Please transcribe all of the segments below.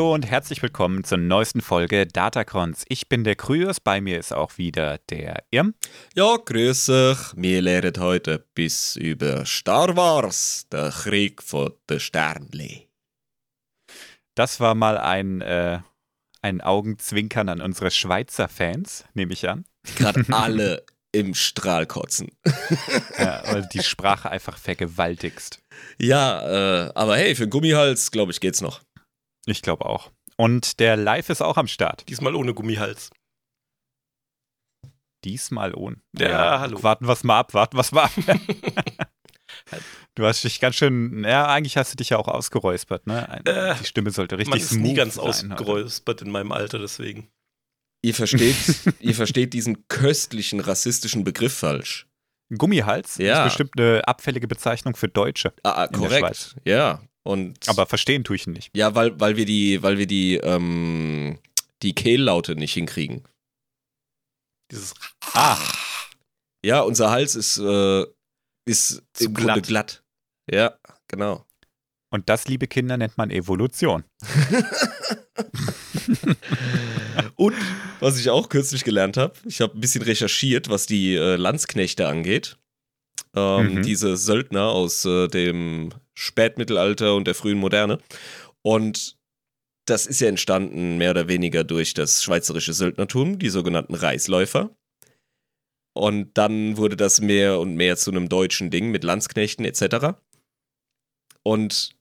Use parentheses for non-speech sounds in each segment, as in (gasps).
Hallo und herzlich willkommen zur neuesten Folge Datacrons. Ich bin der Kryos, bei mir ist auch wieder der Irm. Ja, grüß euch. Wir lernen heute etwas über Star Wars, der Krieg von den Sternli. Das war mal ein, äh, ein Augenzwinkern an unsere Schweizer Fans, nehme ich an. Gerade (laughs) alle im Strahl kotzen. ja, weil die Sprache einfach vergewaltigst. Ja, äh, aber hey, für einen Gummihals, glaube ich, geht's noch. Ich glaube auch. Und der Live ist auch am Start. Diesmal ohne Gummihals. Diesmal ohne. Ja, ja hallo. Warten wir es mal ab, warten wir es mal ab. (laughs) (laughs) du hast dich ganz schön, ja, eigentlich hast du dich ja auch ausgeräuspert, ne? Äh, Die Stimme sollte richtig Man ist nie ganz sein, ausgeräuspert in meinem Alter, deswegen. Ihr versteht, (laughs) ihr versteht diesen köstlichen rassistischen Begriff falsch. Gummihals Ja. ist bestimmt eine abfällige Bezeichnung für Deutsche. Ah, ah, In der korrekt. Schweiz. Ja. Und Aber verstehen tue ich ihn nicht. ja, weil, weil wir die, weil wir die, ähm, die Kehllaute nicht hinkriegen. Dieses Ah, Ja, unser Hals ist, äh, ist Zu im Grunde glatt. glatt. Ja, genau. und das, liebe Kinder, nennt man Evolution. (laughs) Und was ich auch kürzlich gelernt habe, ich habe ein bisschen recherchiert, was die äh, Landsknechte angeht. Ähm, Mhm. Diese Söldner aus äh, dem Spätmittelalter und der frühen Moderne. Und das ist ja entstanden mehr oder weniger durch das schweizerische Söldnertum, die sogenannten Reisläufer. Und dann wurde das mehr und mehr zu einem deutschen Ding mit Landsknechten etc. Und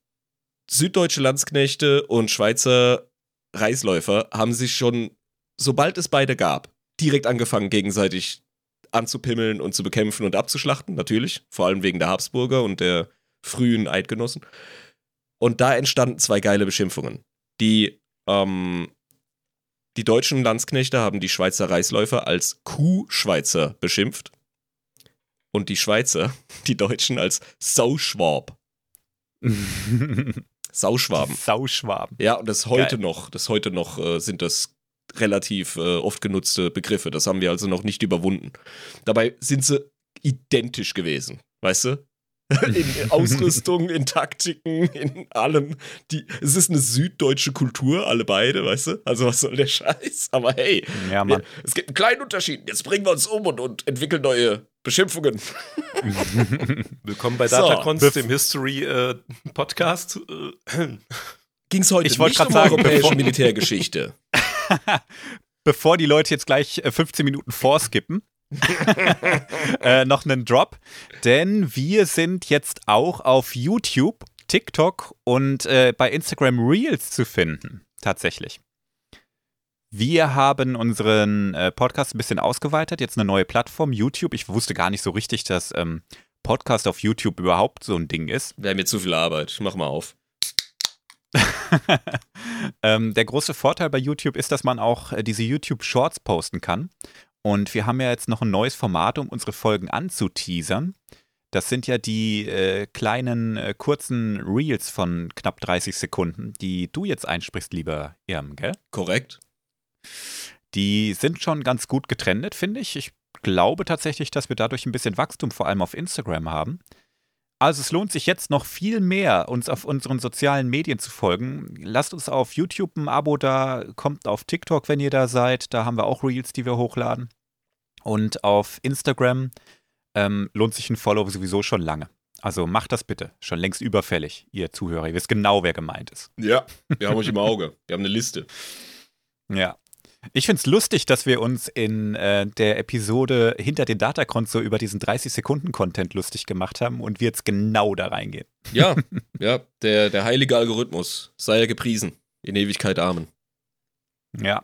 süddeutsche Landsknechte und Schweizer Reisläufer haben sich schon, sobald es beide gab, direkt angefangen, gegenseitig anzupimmeln und zu bekämpfen und abzuschlachten, natürlich. Vor allem wegen der Habsburger und der frühen Eidgenossen. Und da entstanden zwei geile Beschimpfungen. Die, ähm, die deutschen Landsknechte haben die Schweizer Reisläufer als Kuhschweizer beschimpft. Und die Schweizer, (laughs) die Deutschen, als Sauschwab. (laughs) Sauschwaben. Sauschwaben. Ja, und das heute Geil. noch, das heute noch äh, sind das relativ äh, oft genutzte Begriffe. Das haben wir also noch nicht überwunden. Dabei sind sie identisch gewesen, weißt du? (laughs) In Ausrüstung, in Taktiken, in allem. Die, es ist eine süddeutsche Kultur, alle beide, weißt du? Also was soll der Scheiß? Aber hey, Ja, wir, es gibt einen kleinen Unterschied. Jetzt bringen wir uns um und, und entwickeln neue Beschimpfungen. (laughs) Willkommen bei So, Datacons, bef- dem History-Podcast. Ging es heute Ich wollte nicht um sagen, europäische bevor- Militärgeschichte. (laughs) Bevor die Leute jetzt gleich äh, 15 Minuten vorskippen, (laughs) äh, noch einen Drop. Denn wir sind jetzt auch auf YouTube, TikTok und äh, bei Instagram Reels zu finden. Tatsächlich. Wir haben unseren äh, Podcast ein bisschen ausgeweitet. Jetzt eine neue Plattform, YouTube. Ich wusste gar nicht so richtig, dass ähm, Podcast auf YouTube überhaupt so ein Ding ist. Wäre mir zu viel Arbeit. Mach mal auf. (laughs) ähm, der große Vorteil bei YouTube ist, dass man auch äh, diese YouTube Shorts posten kann. Und wir haben ja jetzt noch ein neues Format, um unsere Folgen anzuteasern. Das sind ja die äh, kleinen, äh, kurzen Reels von knapp 30 Sekunden, die du jetzt einsprichst, lieber Irm, gell? Korrekt. Die sind schon ganz gut getrennt, finde ich. Ich glaube tatsächlich, dass wir dadurch ein bisschen Wachstum vor allem auf Instagram haben. Also es lohnt sich jetzt noch viel mehr, uns auf unseren sozialen Medien zu folgen. Lasst uns auf YouTube ein Abo da, kommt auf TikTok, wenn ihr da seid. Da haben wir auch Reels, die wir hochladen. Und auf Instagram ähm, lohnt sich ein Follow sowieso schon lange. Also macht das bitte. Schon längst überfällig, ihr Zuhörer. Ihr wisst genau, wer gemeint ist. Ja, wir haben euch im Auge. Wir haben eine Liste. Ja. Ich finde es lustig, dass wir uns in äh, der Episode hinter den Datacrons so über diesen 30-Sekunden-Content lustig gemacht haben und wir jetzt genau da reingehen. Ja, (laughs) ja, der, der heilige Algorithmus. Sei er gepriesen. In Ewigkeit Amen. Ja.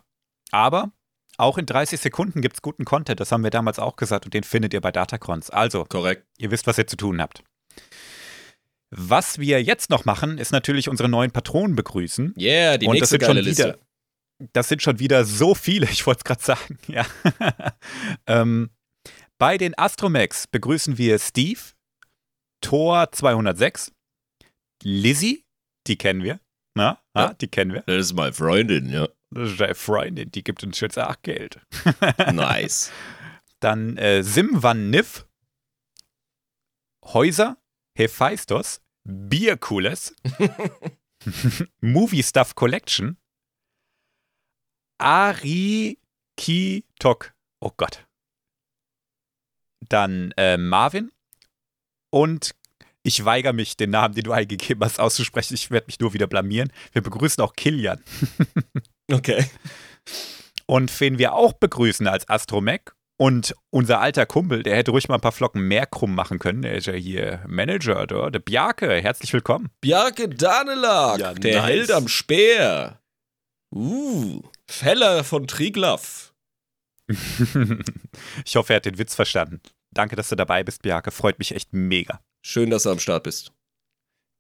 Aber auch in 30 Sekunden gibt es guten Content, das haben wir damals auch gesagt und den findet ihr bei Datacrons. Also, Korrekt. ihr wisst, was ihr zu tun habt. Was wir jetzt noch machen, ist natürlich unsere neuen Patronen begrüßen. Yeah, die und nächste geile Liste. Das sind schon wieder so viele, (laughs) ich wollte es gerade sagen, ja. (laughs) ähm, bei den Astromex begrüßen wir Steve, Thor 206, Lizzie, die kennen wir, na, Ja. ah, die kennen wir. Das ist meine Freundin, ja. Das ist deine Freundin, die gibt uns jetzt auch Geld. (laughs) Nice. Dann äh, Sim Van Niff, Häuser, Hephaistos, Bierkules, Movie Stuff Collection. Ari Kitok. Oh Gott. Dann äh, Marvin. Und ich weigere mich, den Namen, den du eingegeben hast, auszusprechen. Ich werde mich nur wieder blamieren. Wir begrüßen auch Kilian. (laughs) Okay. Und wen wir auch begrüßen als Astromech und unser alter Kumpel, der hätte ruhig mal ein paar Flocken mehr krumm machen können. Der ist ja hier Manager? Der Bjarke. Herzlich willkommen. Bjarke Danelak, Ja, der nice. Held am Speer. Uh, Feller von Triglav. (laughs) ich hoffe, er hat den Witz verstanden. Danke, dass du dabei bist, Bjarke. Freut mich echt mega. Schön, dass du am Start bist.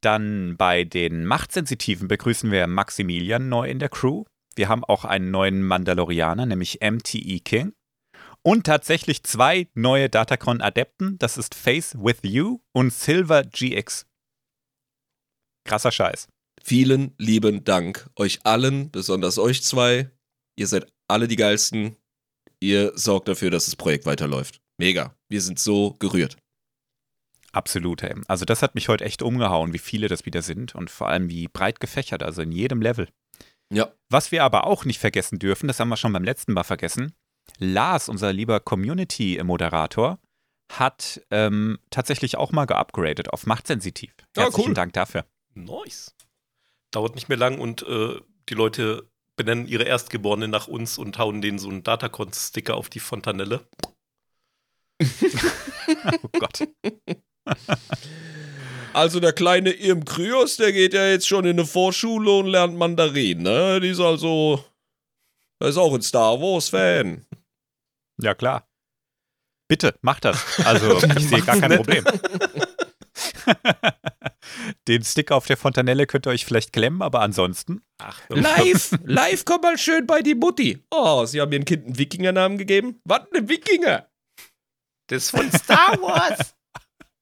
Dann bei den Machtsensitiven begrüßen wir Maximilian neu in der Crew. Wir haben auch einen neuen Mandalorianer, nämlich MTE King. Und tatsächlich zwei neue Datacron-Adepten. Das ist Face with You und Silver GX. Krasser Scheiß. Vielen lieben Dank euch allen, besonders euch zwei. Ihr seid alle die geilsten. Ihr sorgt dafür, dass das Projekt weiterläuft. Mega. Wir sind so gerührt. Absolut, ey. Also das hat mich heute echt umgehauen, wie viele das wieder sind und vor allem wie breit gefächert, also in jedem Level. Ja. Was wir aber auch nicht vergessen dürfen, das haben wir schon beim letzten Mal vergessen, Lars, unser lieber Community-Moderator, hat ähm, tatsächlich auch mal geupgradet auf Machtsensitiv. Ah, Herzlichen cool. Dank dafür. Nice. Dauert nicht mehr lang und äh, die Leute benennen ihre Erstgeborenen nach uns und hauen denen so einen Datacon-Sticker auf die Fontanelle. (laughs) Oh Gott. Also der kleine Irm Kryos, der geht ja jetzt schon in eine Vorschule und lernt Mandarin, ne? Die ist also. Er ist auch ein Star Wars-Fan. Ja, klar. Bitte, macht das. Also, (laughs) ich sehe gar kein Problem. (laughs) Den Sticker auf der Fontanelle könnt ihr euch vielleicht klemmen, aber ansonsten. Ach, Live, (laughs) live, komm mal schön bei die Mutti. Oh, sie haben ihrem Kind einen Wikingernamen gegeben? Was, ein Wikinger? Das ist von Star (laughs) Wars.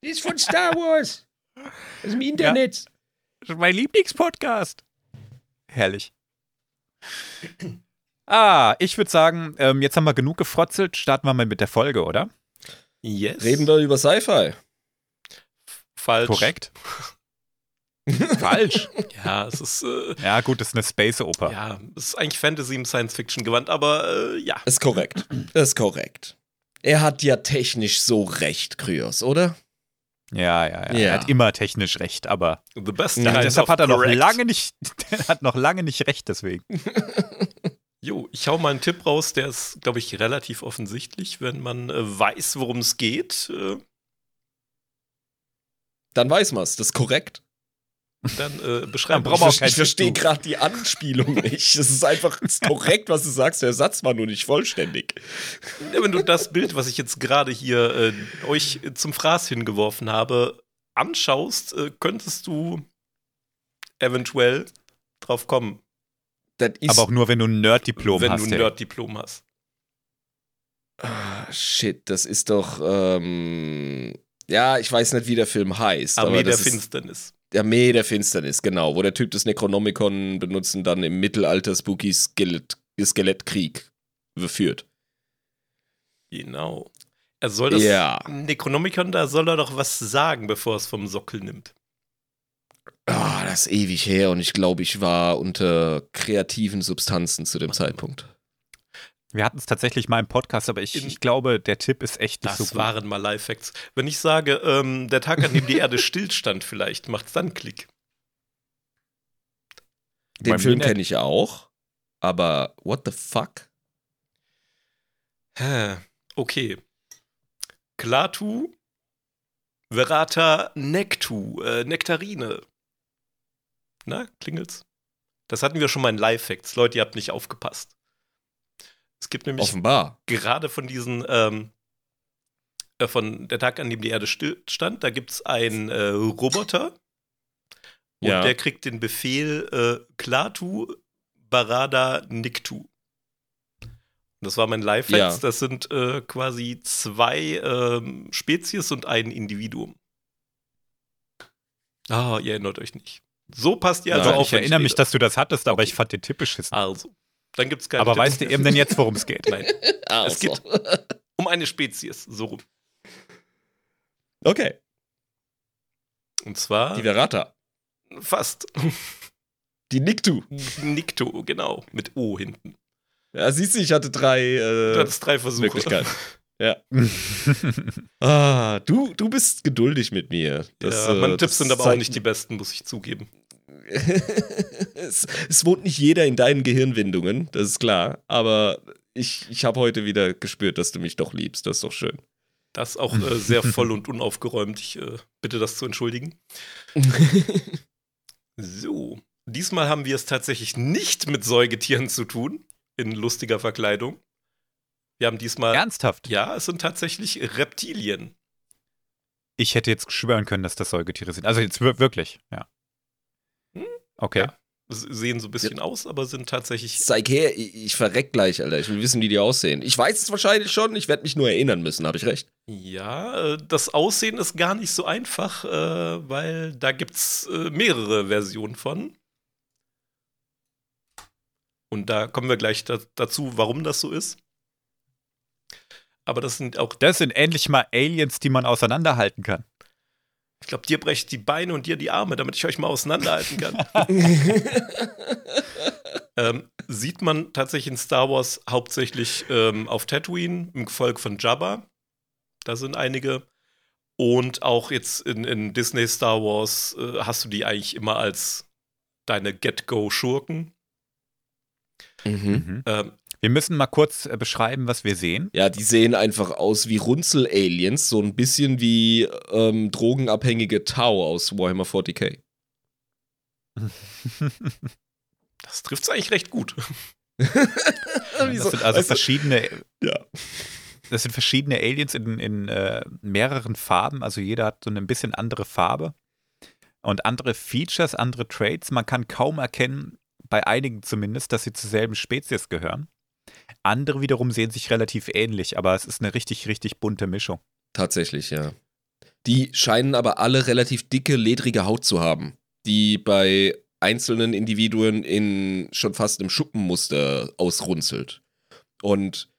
Die ist von Star Wars. Das ist im Internet. Das ist mein Lieblingspodcast. Herrlich. (clears throat) Ah, ich würde sagen, ähm, jetzt haben wir genug gefrotzelt. Starten wir mal mit der Folge, oder? Yes. Reden wir über Sci-Fi. Falsch. Korrekt? (laughs) Falsch. Ja, es ist, äh, Ja, gut, das ist eine Space-Oper. ja, es ist eigentlich Fantasy im Science-Fiction-Gewand, aber äh, ja. Ist korrekt. Ist korrekt. Er hat ja technisch so recht, Kryos, oder? Ja, ja, ja. Ja. Er hat immer technisch recht, aber The best Ja, deshalb hat er noch correct. lange nicht, der (laughs) hat noch lange nicht recht deswegen. (laughs) Jo, ich hau mal einen Tipp raus, der ist, glaube ich, relativ offensichtlich, wenn man äh, weiß, worum es geht. Äh, Dann weiß man's. Das ist korrekt. dann äh, (laughs) beschreiben wir auch Ich, keinen ich verstehe gerade die Anspielung (laughs) nicht. Es ist einfach es ist korrekt, was du sagst. Der Satz war nur nicht vollständig. Ja, wenn du das Bild, was ich jetzt gerade hier äh, euch zum Fraß hingeworfen habe, anschaust, äh, könntest du eventuell drauf kommen, Das ist. Aber auch nur, wenn du ein Nerd-Diplom wenn hast. du ein. Nerd-Diplom hast. Ah, shit, das ist doch. Ähm, ja, ich weiß nicht, wie der Film heißt. Armee aber der Finsternis. Armee der Finsternis, genau. Wo der Typ das Necronomicon benutzen dann im Mittelalter Spooky Skelett, Skelettkrieg führt. Genau. Er soll das Ja. Necronomicon, da soll er doch was sagen, bevor es vom Sockel nimmt. Ah, das ist ewig her und ich glaube, ich war unter kreativen Substanzen zu dem Zeitpunkt. Wir hatten es tatsächlich mal im Podcast, aber ich, ich glaube, der Tipp ist echt nicht Das so gut. waren mal Lifehacks. Wenn ich sage, ähm, der Tag, an dem die Erde (laughs) stillstand, vielleicht, macht's dann Klick. Den Bei Film kenne ich auch, aber what the fuck? Hä, Okay. Klatu, Verata, Nektu, äh, Nektarine. Na, klingelt's? Das hatten wir schon mal in Lifehacks. Leute, ihr habt nicht aufgepasst. Es gibt nämlich Offenbar. gerade von diesen, ähm, äh, von der Tag, an dem die Erde stillstand, da gibt es einen äh, Roboter und Ja. der kriegt den Befehl äh, Klatu Barada Niktu. Das war mein Lifehacks. Ja. Das sind äh, quasi zwei ähm, Spezies und ein Individuum. Ah, ihr erinnert euch nicht. So passt ihr also Nein, auf. ich erinnere mich, dass du das hattest, aber Okay. ich fand den Tipp beschissen. Also, dann gibt es keine aber Tipps weißt du eben denn jetzt, worum es geht? Nein, (laughs) Also. Es (laughs) gibt- um eine Spezies, so rum. Okay. Und zwar Die Verata. fast. (laughs) Die Niktu. Nikto, genau, mit O hinten. Ja, siehst du, ich hatte drei Du äh, hattest drei Versuche. Möglichkeiten. Ja. Ah, du, du bist geduldig mit mir. Das, ja, meine äh, Tipps sind aber auch nicht die besten, muss ich zugeben. (laughs) es, es wohnt nicht jeder in deinen Gehirnwindungen, das ist klar. Aber ich, ich habe heute wieder gespürt, dass du mich doch liebst. Das ist doch schön. Das ist auch äh, sehr voll und unaufgeräumt. Ich äh, bitte das zu entschuldigen. (laughs) So, diesmal haben wir es tatsächlich nicht mit Säugetieren zu tun, in lustiger Verkleidung. Wir haben diesmal, Ernsthaft? ja, es sind tatsächlich Reptilien. Ich hätte jetzt schwören können, dass das Säugetiere sind. Also jetzt wir- wirklich, ja. Okay. Ja. Sehen so ein bisschen aus, aber sind tatsächlich Zeig her, ich, ich verreck gleich, Alter. Ich will wissen, wie die aussehen. Ich weiß es wahrscheinlich schon, ich werde mich nur erinnern müssen, habe ich recht. Ja, äh, das Aussehen ist gar nicht so einfach, äh, weil da gibt's äh, mehrere Versionen von. Und da kommen wir gleich da, dazu, warum das so ist. Aber das sind auch, Das sind endlich mal Aliens, die man auseinanderhalten kann. Ich glaube, dir brecht die Beine und dir die Arme, damit ich euch mal auseinanderhalten kann. (laughs) ähm, sieht man tatsächlich in Star Wars hauptsächlich ähm, auf Tatooine im Gefolge von Jabba. Da sind einige. Und auch jetzt in, in Disney Star Wars äh, hast du die eigentlich immer als deine Get-Go-Schurken. Mhm. Mhm. Ähm, Wir müssen mal kurz äh, beschreiben, was wir sehen. Ja, die sehen einfach aus wie Runzel-Aliens, so ein bisschen wie ähm, drogenabhängige Tau aus Warhammer 40k. (laughs) das trifft es eigentlich recht gut. (laughs) Das sind also verschiedene, ja. das sind verschiedene Aliens in, in äh, mehreren Farben. Also jeder hat so eine ein bisschen andere Farbe und andere Features, andere Traits. Man kann kaum erkennen, bei einigen zumindest, dass sie zur selben Spezies gehören. Andere wiederum sehen sich relativ ähnlich, aber es ist eine richtig, richtig bunte Mischung. Tatsächlich, ja. Die scheinen aber alle relativ dicke, ledrige Haut zu haben, die bei einzelnen Individuen in schon fast im Schuppenmuster ausrunzelt. Und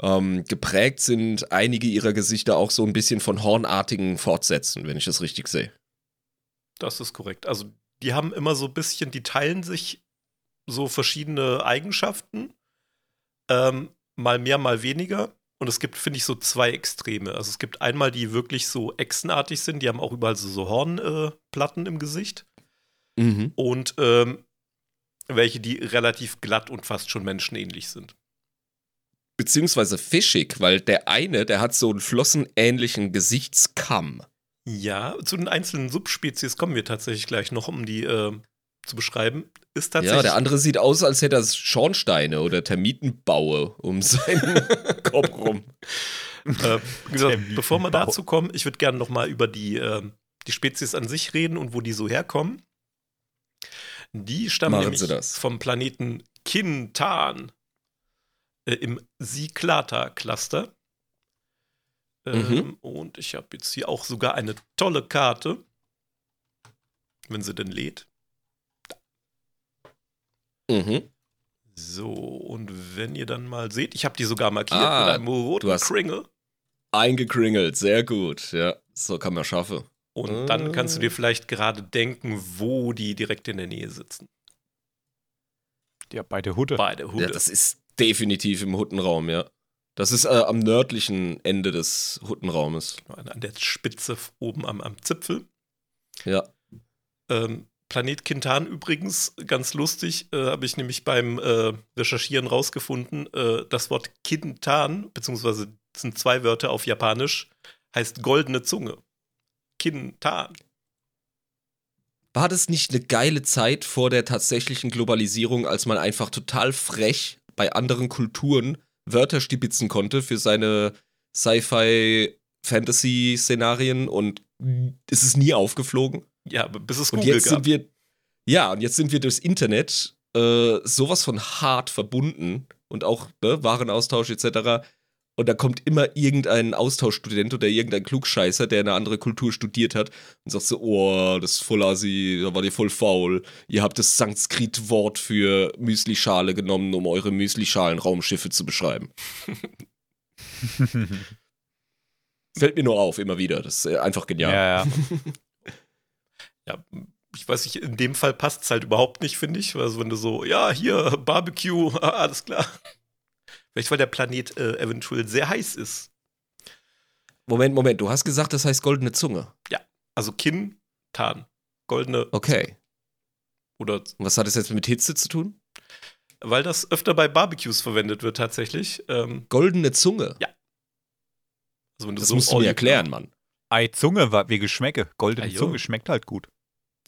ähm, geprägt sind einige ihrer Gesichter auch so ein bisschen von hornartigen Fortsätzen, wenn ich das richtig sehe. Das ist korrekt. Also, die haben immer so ein bisschen, die teilen sich so verschiedene Eigenschaften. Ähm, mal mehr, mal weniger. Und es gibt, finde ich, so zwei Extreme. Also es gibt einmal, die wirklich so echsenartig sind, die haben auch überall so, so Hornplatten äh, im Gesicht. Mhm. Und ähm, welche, die relativ glatt und fast schon menschenähnlich sind. Beziehungsweise fischig, weil der eine, der hat so einen flossenähnlichen Gesichtskamm. Ja, zu den einzelnen Subspezies kommen wir tatsächlich gleich noch, um die äh, zu beschreiben. Ist tatsächlich. Ja, der andere sieht aus, als hätte er Schornsteine oder Termitenbaue um seinen (laughs) Kopf rum. (laughs) Äh, wie gesagt, bevor wir dazu kommen, ich würde gerne noch mal über die, ähm, die Spezies an sich reden und wo die so herkommen. Die stammen Machen nämlich vom Planeten Kintan äh, im Siklata-Cluster. Ähm, Mhm. Und ich habe jetzt hier auch sogar eine tolle Karte, wenn sie denn lädt. Mhm. So, und wenn ihr dann mal seht, ich habe die sogar markiert Ah, mit einem roten du hast- Kringel. Eingekringelt, sehr gut. Ja, so kann man schaffen. Und dann kannst du Ah. dir vielleicht gerade denken, wo die direkt in der Nähe sitzen. Ja, beide Hude. Bei der Hude. Ja, das ist definitiv im Huttenraum, ja. Das ist äh, am nördlichen Ende des Huttenraumes. an, an der Spitze oben am, am Zipfel. Ja. Ähm, Planet Kintan übrigens, ganz lustig, äh, habe ich nämlich beim äh, Recherchieren rausgefunden, äh, das Wort Kintan, beziehungsweise sind zwei Wörter auf Japanisch, heißt goldene Zunge. Kintan. War das nicht eine geile Zeit vor der tatsächlichen Globalisierung, als man einfach total frech bei anderen Kulturen Wörter stibitzen konnte für seine Sci-Fi-Fantasy-Szenarien und es ist nie aufgeflogen? Ja, bis es Und Google jetzt gab. sind wir, ja, und jetzt sind wir durchs Internet äh, sowas von hart verbunden und auch ne, Warenaustausch etc. Und da kommt immer irgendein Austauschstudent oder irgendein Klugscheißer, der eine andere Kultur studiert hat und sagt so, oh, das ist voll assi, da war ihr voll faul. Ihr habt das Sanskrit-Wort für Müslischale genommen, um eure Müslischalen-Raumschiffe zu beschreiben. (laughs) Fällt mir nur auf, immer wieder. Das ist einfach genial. ja, ja. (laughs) Ja, ich weiß nicht, in dem Fall passt es halt überhaupt nicht, finde ich. Also wenn du so, ja, hier, Barbecue, (laughs) alles klar. Vielleicht, weil der Planet äh, eventuell sehr heiß ist. Moment, Moment, du hast gesagt, das heißt goldene Zunge. Also Kinn, Tarn. Goldene Okay. oder Und was hat das jetzt mit Hitze zu tun? weil das öfter bei Barbecues verwendet wird tatsächlich. Ähm, Goldene Zunge. also wenn du Das so musst du mir erklären, Mann. Ei, Zunge war wie Geschmäcke. Goldene Ah, jo. Zunge schmeckt halt gut.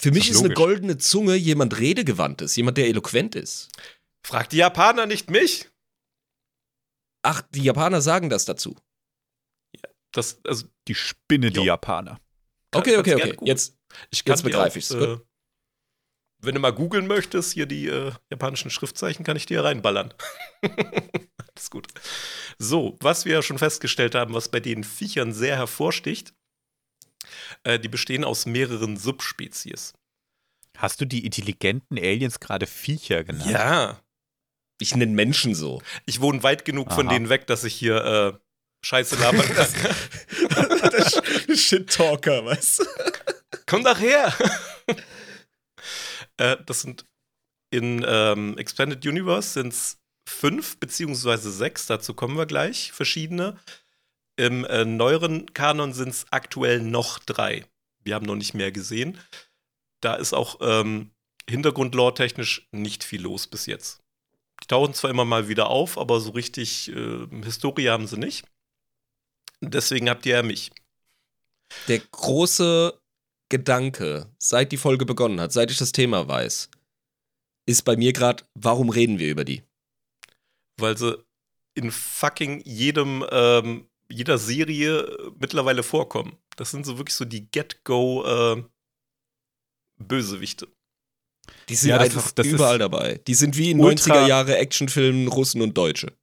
Für mich ist ist eine goldene Zunge jemand redegewandt ist, jemand, der eloquent ist. Frag die Japaner nicht mich. Ach, die Japaner sagen das dazu. Das, also, Die Spinne, die Jo. Japaner. Kann- Okay, okay, okay. Jetzt, ich kann Jetzt dir begreif auch, ich's. Äh, wenn du mal googeln möchtest, hier die äh, japanischen Schriftzeichen, kann ich dir reinballern. (laughs) Alles gut. So, was wir ja schon festgestellt haben, was bei den Viechern sehr hervorsticht, äh, die bestehen aus mehreren Subspezies. Hast du die intelligenten Aliens gerade Viecher genannt? Ja. ich nenne Menschen so. Ich wohne weit genug von Aha. denen weg, dass ich hier äh, Scheiße labern (laughs) kann. Shit-Talker, weißt du? Komm doch her! (laughs) äh, das sind in ähm, Expanded Universe sind es fünf beziehungsweise sechs, dazu kommen wir gleich, verschiedene. Im äh, neueren Kanon sind es aktuell noch drei. Wir haben noch nicht mehr gesehen. Da ist auch ähm, Hintergrundlore-technisch nicht viel los bis jetzt. Die tauchen zwar immer mal wieder auf, aber so richtig äh, Historie haben sie nicht. Deswegen habt ihr ja mich. Der große Gedanke, seit die Folge begonnen hat, seit ich das Thema weiß, ist bei mir gerade, warum reden wir über die? weil sie in fucking jedem, ähm, jeder Serie äh, mittlerweile vorkommen. Das sind so wirklich so die Get-Go äh, Bösewichte. Die sind Ja, das einfach ist- das überall ist dabei. Die sind wie in ultra- 90er Jahre Actionfilmen Russen und Deutsche.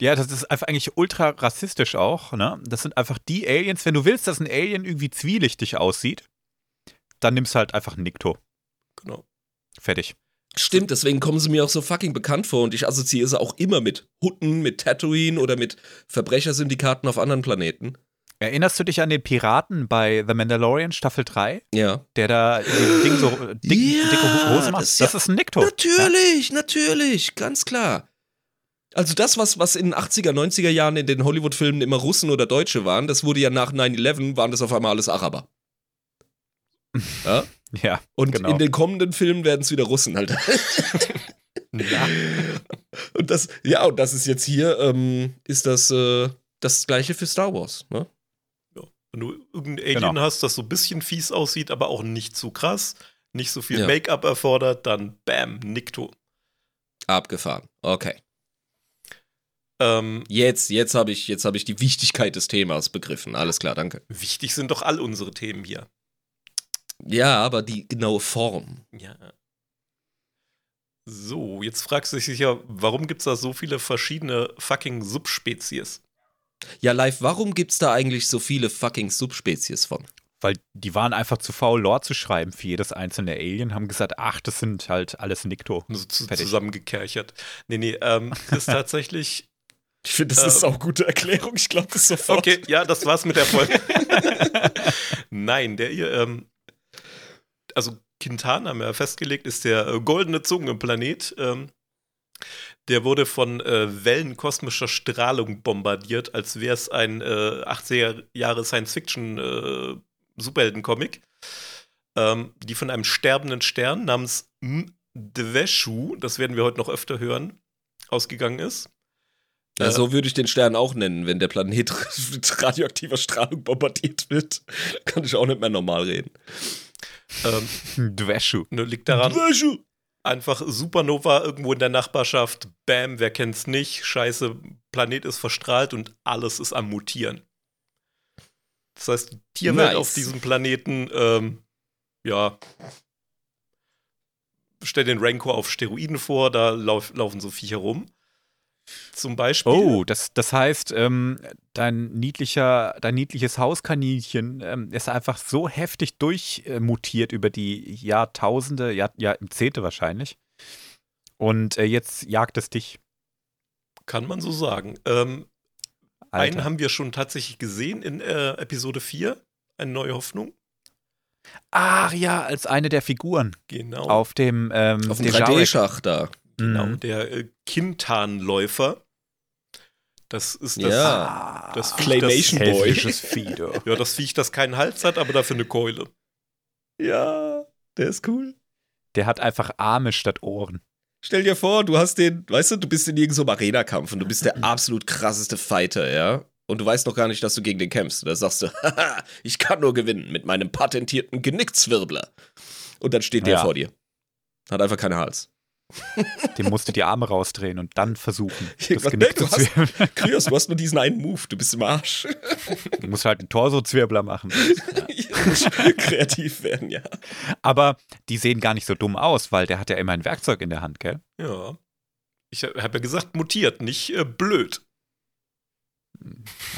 Ja, das ist einfach eigentlich ultra rassistisch auch, ne? Das sind einfach die Aliens, wenn du willst, dass ein Alien irgendwie zwielichtig aussieht, dann nimmst du halt einfach einen Nikto. Genau. Fertig. Stimmt, deswegen kommen sie mir auch so fucking bekannt vor und ich assoziiere sie auch immer mit Hutten, mit Tatooine oder mit Verbrechersyndikaten auf anderen Planeten. Erinnerst du dich an den Piraten bei The Mandalorian Staffel 3, Ja. der da dieses Ding so dick, Ja, dicke Hose macht? das Das, ist ja- ist ein Nikto. Natürlich, natürlich, ganz klar. Also das, was, was in den 80er, 90er Jahren in den Hollywood-Filmen immer Russen oder Deutsche waren, das wurde ja nach 9-11, waren das auf einmal alles Araber. (laughs) Ja? Ja, Und Genau. in den kommenden Filmen werden es wieder Russen halt. (laughs) Ja. Und das, ja, und das ist jetzt hier, ähm, ist das äh, das gleiche für Star Wars, ne? Wenn du irgendein Alien Genau. hast, das so ein bisschen fies aussieht, aber auch nicht zu krass, nicht so viel Ja. Make-up erfordert, dann bam, Nikto. Abgefahren. Okay. Ähm, Jetzt, jetzt habe ich, jetzt habe ich die Wichtigkeit des Themas begriffen. Alles klar, danke. wichtig sind doch all unsere Themen hier. Ja, aber die genaue Form. Ja. So, jetzt fragst du dich sicher, warum gibt es da so viele verschiedene fucking Subspezies? Ja, live, warum gibt's da eigentlich so viele fucking Subspezies von? weil die waren einfach zu faul, Lore zu schreiben für jedes einzelne Alien, haben gesagt, ach, das sind halt alles Nikto. So zu, zusammengekerchert. Nee, nee, ähm, ist (laughs) tatsächlich. Ich finde, das Ähm, ist auch eine gute Erklärung. Ich glaube das sofort. Okay, ja, das war's mit der Folge. (laughs) Nein, der hier, ähm, also Quintan haben wir ja festgelegt, ist der äh, goldene Zungenplanet. Ähm, der wurde von äh, Wellen kosmischer Strahlung bombardiert, als wäre es ein äh, 80er Jahre Science-Fiction äh, ähm, die von einem sterbenden Stern namens Mdweshu, das werden wir heute noch öfter hören, ausgegangen ist. Ja, Äh, so würde ich den Stern auch nennen, wenn der Planet (laughs) mit radioaktiver Strahlung bombardiert wird. Kann ich auch nicht mehr normal reden. Ähm, (laughs) Dweshu. ne, liegt daran, einfach Supernova irgendwo in der Nachbarschaft, bam, wer kennt's nicht, scheiße, Planet ist verstrahlt und alles ist am Mutieren. Das heißt, die Tierwelt Nice. auf diesem Planeten, ähm, ja, stell den Rancor auf Steroiden vor, da lauf, laufen so Viecher rum. Zum Beispiel. Oh, das, das heißt, ähm, dein, niedlicher, dein niedliches Hauskaninchen ähm, ist einfach so heftig durchmutiert über die Jahrtausende, Jahr, Jahrzehnte wahrscheinlich. Und äh, jetzt jagt es dich. Kann man so sagen. Ähm, einen haben wir schon tatsächlich gesehen in äh, Episode 4, eine neue Hoffnung. Ach ja, als eine der Figuren Genau. auf dem, ähm, Auf dem Dejarik. 3D-Schach da. Genau. Mhm. Der äh, Kintanläufer. Das ist das, Ja. Ah, das Viech, Claymation das, (laughs) Boy. Vieh. Ja, das Viech, das keinen Hals hat, aber dafür eine Keule. Ja, der ist cool. Der hat einfach Arme statt Ohren. Stell dir vor, du hast den, weißt du, du bist in irgendeinem Arena-Kampf und du bist der absolut krasseste Fighter, ja? Und du weißt noch gar nicht, dass du gegen den kämpfst. Da sagst du, haha, ich kann nur gewinnen mit meinem patentierten Genickzwirbler. Und dann steht der Ja. vor dir. Hat einfach keinen Hals. (laughs) Dem musst du die Arme rausdrehen und dann versuchen, (laughs) das? Genick Du zu hast- zwirbeln. (laughs) Kryos, du hast nur diesen einen Move, du bist im Arsch. Du musst halt einen Torso-Zwirbler machen. Kreativ werden, ja. Aber die sehen gar nicht so dumm aus, weil der hat ja immer ein Werkzeug in der Hand, gell? Ja. Ich habe ja gesagt, mutiert, nicht äh, blöd.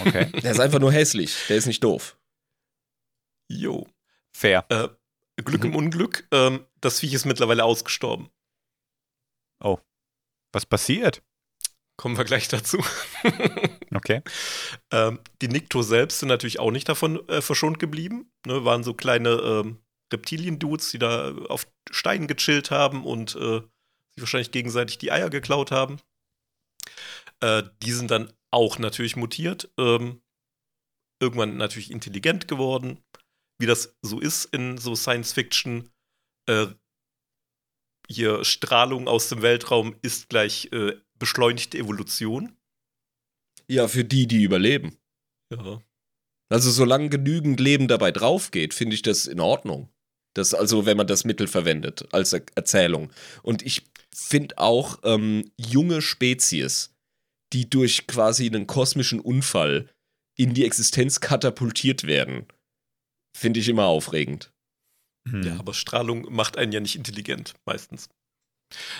Okay, Der ist einfach nur hässlich, der ist nicht doof. Jo. fair. Äh, Glück Mhm. im Unglück, ähm, das Viech ist mittlerweile ausgestorben. Was passiert? Kommen wir gleich dazu. (laughs) Okay. ähm, die Nikto selbst sind natürlich auch nicht davon äh, verschont geblieben. Ne, waren so kleine ähm, Reptilien-Dudes, die da auf Steinen gechillt haben und äh, sich wahrscheinlich gegenseitig die Eier geklaut haben. Äh, die sind dann auch natürlich mutiert. Ähm, irgendwann natürlich intelligent geworden. Wie das so ist in so Science-Fiction. Äh, hier Strahlung aus dem Weltraum ist gleich äh, beschleunigte Evolution. Ja, für die, die überleben. Ja. Also solange genügend Leben dabei drauf geht, finde ich das in Ordnung. Das also, wenn man das Mittel verwendet als Er Erzählung. Und ich finde auch ähm, junge Spezies, die durch quasi einen kosmischen Unfall in die Existenz katapultiert werden, finde ich immer aufregend. Hm. Ja, aber Strahlung macht einen ja nicht intelligent, meistens.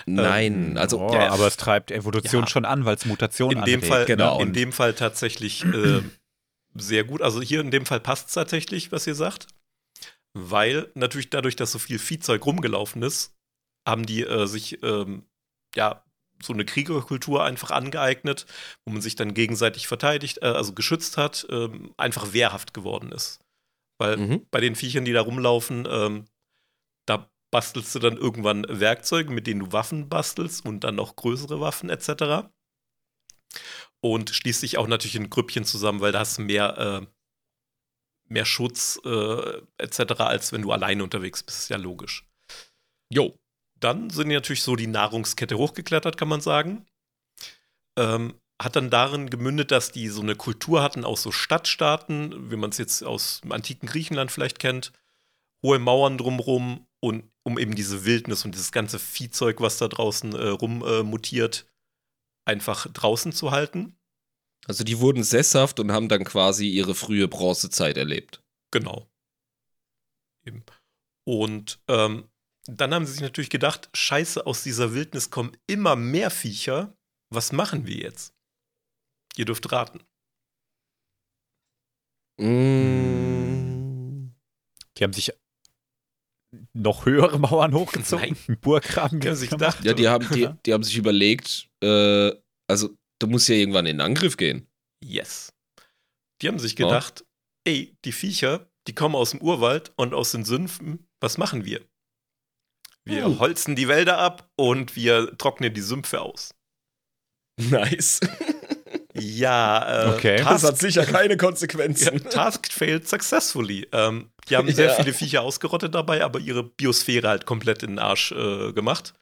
Nein, also oh, ja, aber es treibt Evolution ja. schon an, weil es Mutationen In dem, anregt, Fall, genau. in dem Fall tatsächlich äh, (clears throat) sehr gut. Also hier in dem Fall passt es tatsächlich, was ihr sagt. Weil natürlich dadurch, dass so viel Viehzeug rumgelaufen ist, haben die äh, sich ähm, ja so eine Kriegerkultur einfach angeeignet, wo man sich dann gegenseitig verteidigt, äh, also geschützt hat, ähm, einfach wehrhaft geworden ist. Weil Mhm. bei den Viechern, die da rumlaufen, ähm, da bastelst du dann irgendwann Werkzeuge, mit denen du Waffen bastelst und dann noch größere Waffen etc. Und schließt dich auch natürlich in Grüppchen zusammen, weil da hast du mehr, äh, mehr Schutz äh, etc., als wenn du alleine unterwegs bist. Ist ja logisch. Jo. Dann sind natürlich so die Nahrungskette hochgeklettert, kann man sagen. Ähm, hat dann darin gemündet, dass die so eine Kultur hatten aus so Stadtstaaten, wie man es jetzt aus dem antiken Griechenland vielleicht kennt. Hohe Mauern drumrum und um eben diese Wildnis und dieses ganze Viehzeug, was da draußen äh, rummutiert, äh, einfach draußen zu halten. Also die wurden sesshaft und haben dann quasi ihre frühe Bronzezeit erlebt. Genau. Eben. Und ähm, dann haben sie sich natürlich gedacht, scheiße, aus dieser Wildnis kommen immer mehr Viecher. Was machen wir jetzt? Ihr dürft raten. Mm. Die haben sich noch höhere Mauern hochgezogen, Nein. Burggraben Die haben sich gemacht. gedacht, Ja, die haben, die, (laughs) die haben sich überlegt, äh, also du musst ja irgendwann in den Angriff gehen. yes. Die haben sich gedacht, ey, die Viecher, die kommen aus dem Urwald und aus den Sümpfen. Was machen wir? Wir Hm. holzen die Wälder ab und wir trocknen die Sümpfe aus. (laughs) Nice. Ja, äh, Okay. Das Task hat sicher keine Ja, Konsequenzen. Task failed successfully. Ähm, die haben (laughs) sehr Ja. viele Viecher ausgerottet dabei, aber ihre Biosphäre halt komplett in den Arsch äh, gemacht.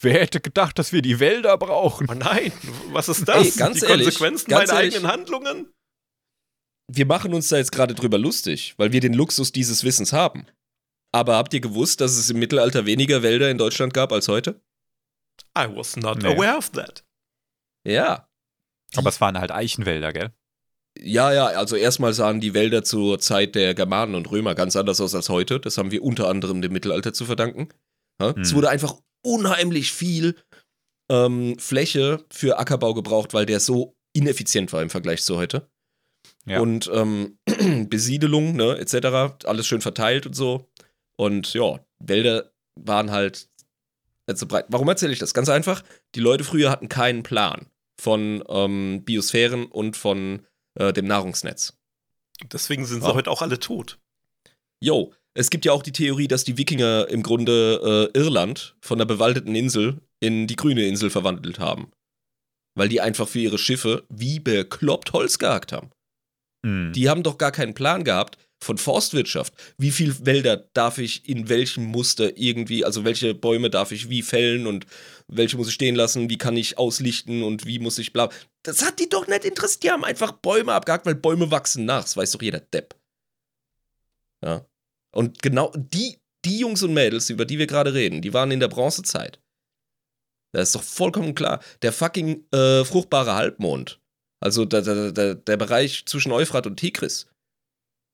Wer hätte gedacht, dass wir die Wälder brauchen? Oh nein, was ist das? Ey, ganz die ehrlich, Konsequenzen ganz meiner ehrlich. eigenen Handlungen? Wir machen uns da jetzt gerade drüber lustig, weil wir den Luxus dieses Wissens haben. Aber habt ihr gewusst, dass es im Mittelalter weniger Wälder in Deutschland gab als heute? I was not Nee. aware of that. Ja. Aber es waren halt Eichenwälder, gell? Ja, ja, also erstmal sahen die Wälder zur Zeit der Germanen und Römer ganz anders aus als heute. Das haben wir unter anderem dem Mittelalter zu verdanken. Ja? Es Hm. wurde einfach unheimlich viel ähm, Fläche für Ackerbau gebraucht, weil der so ineffizient war im Vergleich zu heute. Ja. Und ähm, (clears throat) Besiedelung, ne, etc., alles schön verteilt und so. Und ja, Wälder waren halt so breit. Warum erzähle ich das? Ganz einfach, die Leute früher hatten keinen Plan von ähm, Biosphären und von äh, dem Nahrungsnetz. Deswegen sind sie Ja. heute auch alle tot. Jo, Es gibt ja auch die Theorie, dass die Wikinger im Grunde äh, Irland von der bewaldeten Insel in die grüne Insel verwandelt haben. Weil die einfach für ihre Schiffe wie bekloppt Holz gehackt haben. Mhm. Die haben doch gar keinen Plan gehabt von Forstwirtschaft. Wie viel Wälder darf ich in welchem Muster irgendwie, also welche Bäume darf ich wie fällen und welche muss ich stehen lassen, wie kann ich auslichten und wie muss ich bla. Das hat die doch nicht interessiert. Die haben einfach Bäume abgehakt, weil Bäume wachsen nach. Das weiß doch jeder Depp. Ja. Und genau die, die Jungs und Mädels, über die wir gerade reden, die waren in der Bronzezeit. Das ist doch vollkommen klar. Der fucking äh, fruchtbare Halbmond, also der, der, der Bereich zwischen Euphrat und Tigris,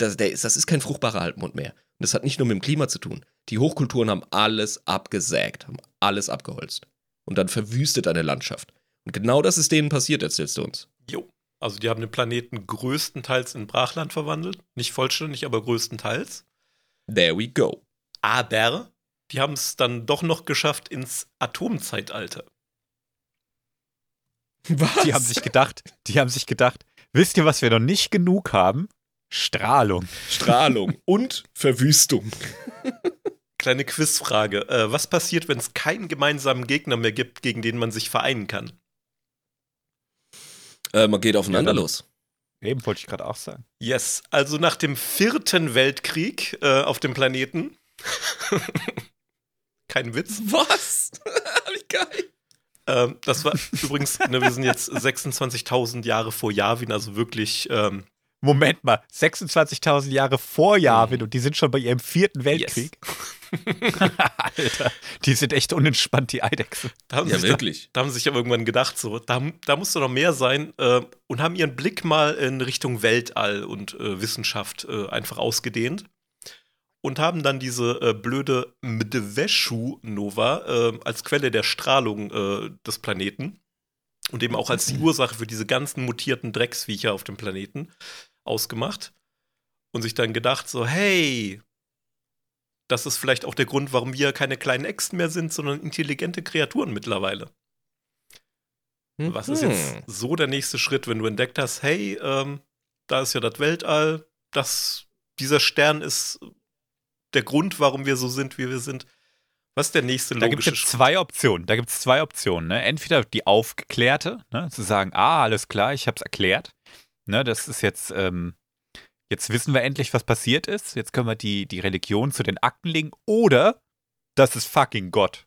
das, der ist, das ist kein fruchtbarer Halbmond mehr. Und das hat nicht nur mit dem Klima zu tun. Die Hochkulturen haben alles abgesägt, haben alles abgeholzt. Und dann verwüstet eine Landschaft. Und genau das ist denen passiert, erzählst du uns. Jo. Also die haben den Planeten größtenteils in Brachland verwandelt. Nicht vollständig, aber größtenteils. There we go. Aber die haben es dann doch noch geschafft ins Atomzeitalter. Was? Die haben sich gedacht, die haben sich gedacht, wisst ihr, was wir noch nicht genug haben? Strahlung. Strahlung und Verwüstung. (laughs) Kleine Quizfrage. Äh, was passiert, wenn es keinen gemeinsamen Gegner mehr gibt, gegen den man sich vereinen kann? Äh, man geht aufeinander Ja, los. Eben wollte ich gerade auch sagen. Yes, also nach dem vierten Weltkrieg äh, auf dem Planeten. (laughs) Kein Witz. Was? (laughs) Wie geil. Ähm, das war übrigens, ne, wir sind jetzt 26.000 Jahre vor Yavin, also wirklich. Ähm, Moment mal, 26.000 Jahre vor Yavin und die sind schon bei ihrem vierten Weltkrieg. (laughs) Alter, die sind echt unentspannt, die Eidechsen. da, haben Ja, sich, da, wirklich. da haben sie sich aber irgendwann gedacht, so, da, da muss doch noch mehr sein äh, und haben ihren Blick mal in Richtung Weltall und äh, Wissenschaft äh, einfach ausgedehnt und haben dann diese äh, blöde Mdveshu-Nova äh, als Quelle der Strahlung äh, des Planeten und eben auch als die Ursache für diese ganzen mutierten Drecksviecher auf dem Planeten ausgemacht und sich dann gedacht, so, hey, das ist vielleicht auch der Grund, warum wir keine kleinen Echsen mehr sind, sondern intelligente Kreaturen mittlerweile. Was ist jetzt Hm. so der nächste Schritt, wenn du entdeckt hast, hey, ähm, da ist ja das Weltall, das, dieser Stern ist der Grund, warum wir so sind, wie wir sind. Was ist der nächste Da gibt es logische zwei Optionen. Da gibt es zwei Optionen. Ne? Entweder die aufgeklärte, ne? zu sagen, ah, alles klar, ich habe es erklärt. Ne? Das ist jetzt, ähm, jetzt wissen wir endlich, was passiert ist. Jetzt können wir die, die Religion zu den Akten legen. Oder das ist fucking Gott.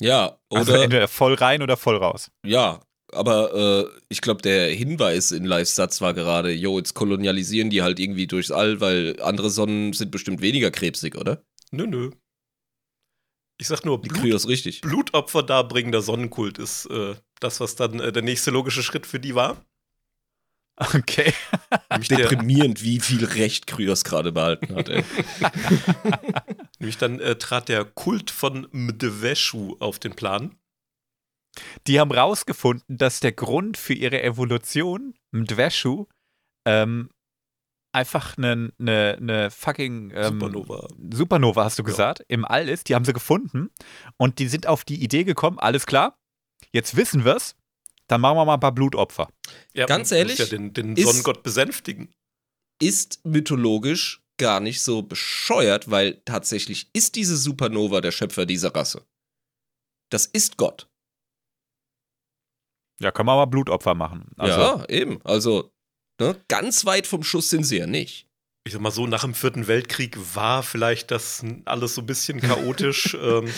Ja, Also oder entweder voll rein oder voll raus. ja, aber äh, ich glaube, der Hinweis in Lives Satz war gerade, jo, jetzt kolonialisieren die halt irgendwie durchs All, weil andere Sonnen sind bestimmt weniger krebsig, oder? Nö, nö. Ich sag nur, Die Blut, Kryos richtig. Blutopfer darbringender Sonnenkult ist äh, das, was dann äh, der nächste logische Schritt für die war. Okay. (laughs) Deprimierend, wie viel Recht Kryos gerade behalten hat, ey. (laughs) nämlich dann äh, trat der Kult von Mdveshu auf den Plan. Die haben rausgefunden, dass der Grund für ihre Evolution, Mdweshu, ähm, einfach eine ne, ne fucking ähm, Supernova. Supernova, hast du Ja. gesagt, im All ist. Die haben sie gefunden und die sind auf die Idee gekommen, alles klar, jetzt wissen wir's, dann machen wir mal ein paar Blutopfer. Ja, Ganz man ehrlich, Ja den, den ist- Sonnengott besänftigen. Ist mythologisch gar nicht so bescheuert, weil tatsächlich ist diese Supernova der Schöpfer dieser Rasse. Das ist Gott. Ja, können wir mal Blutopfer machen. Also, ja, eben. Also, ne, ganz weit vom Schuss sind sie ja nicht. Ich sag mal so, nach dem Vierten Weltkrieg war vielleicht das alles so ein bisschen chaotisch, (laughs) ähm,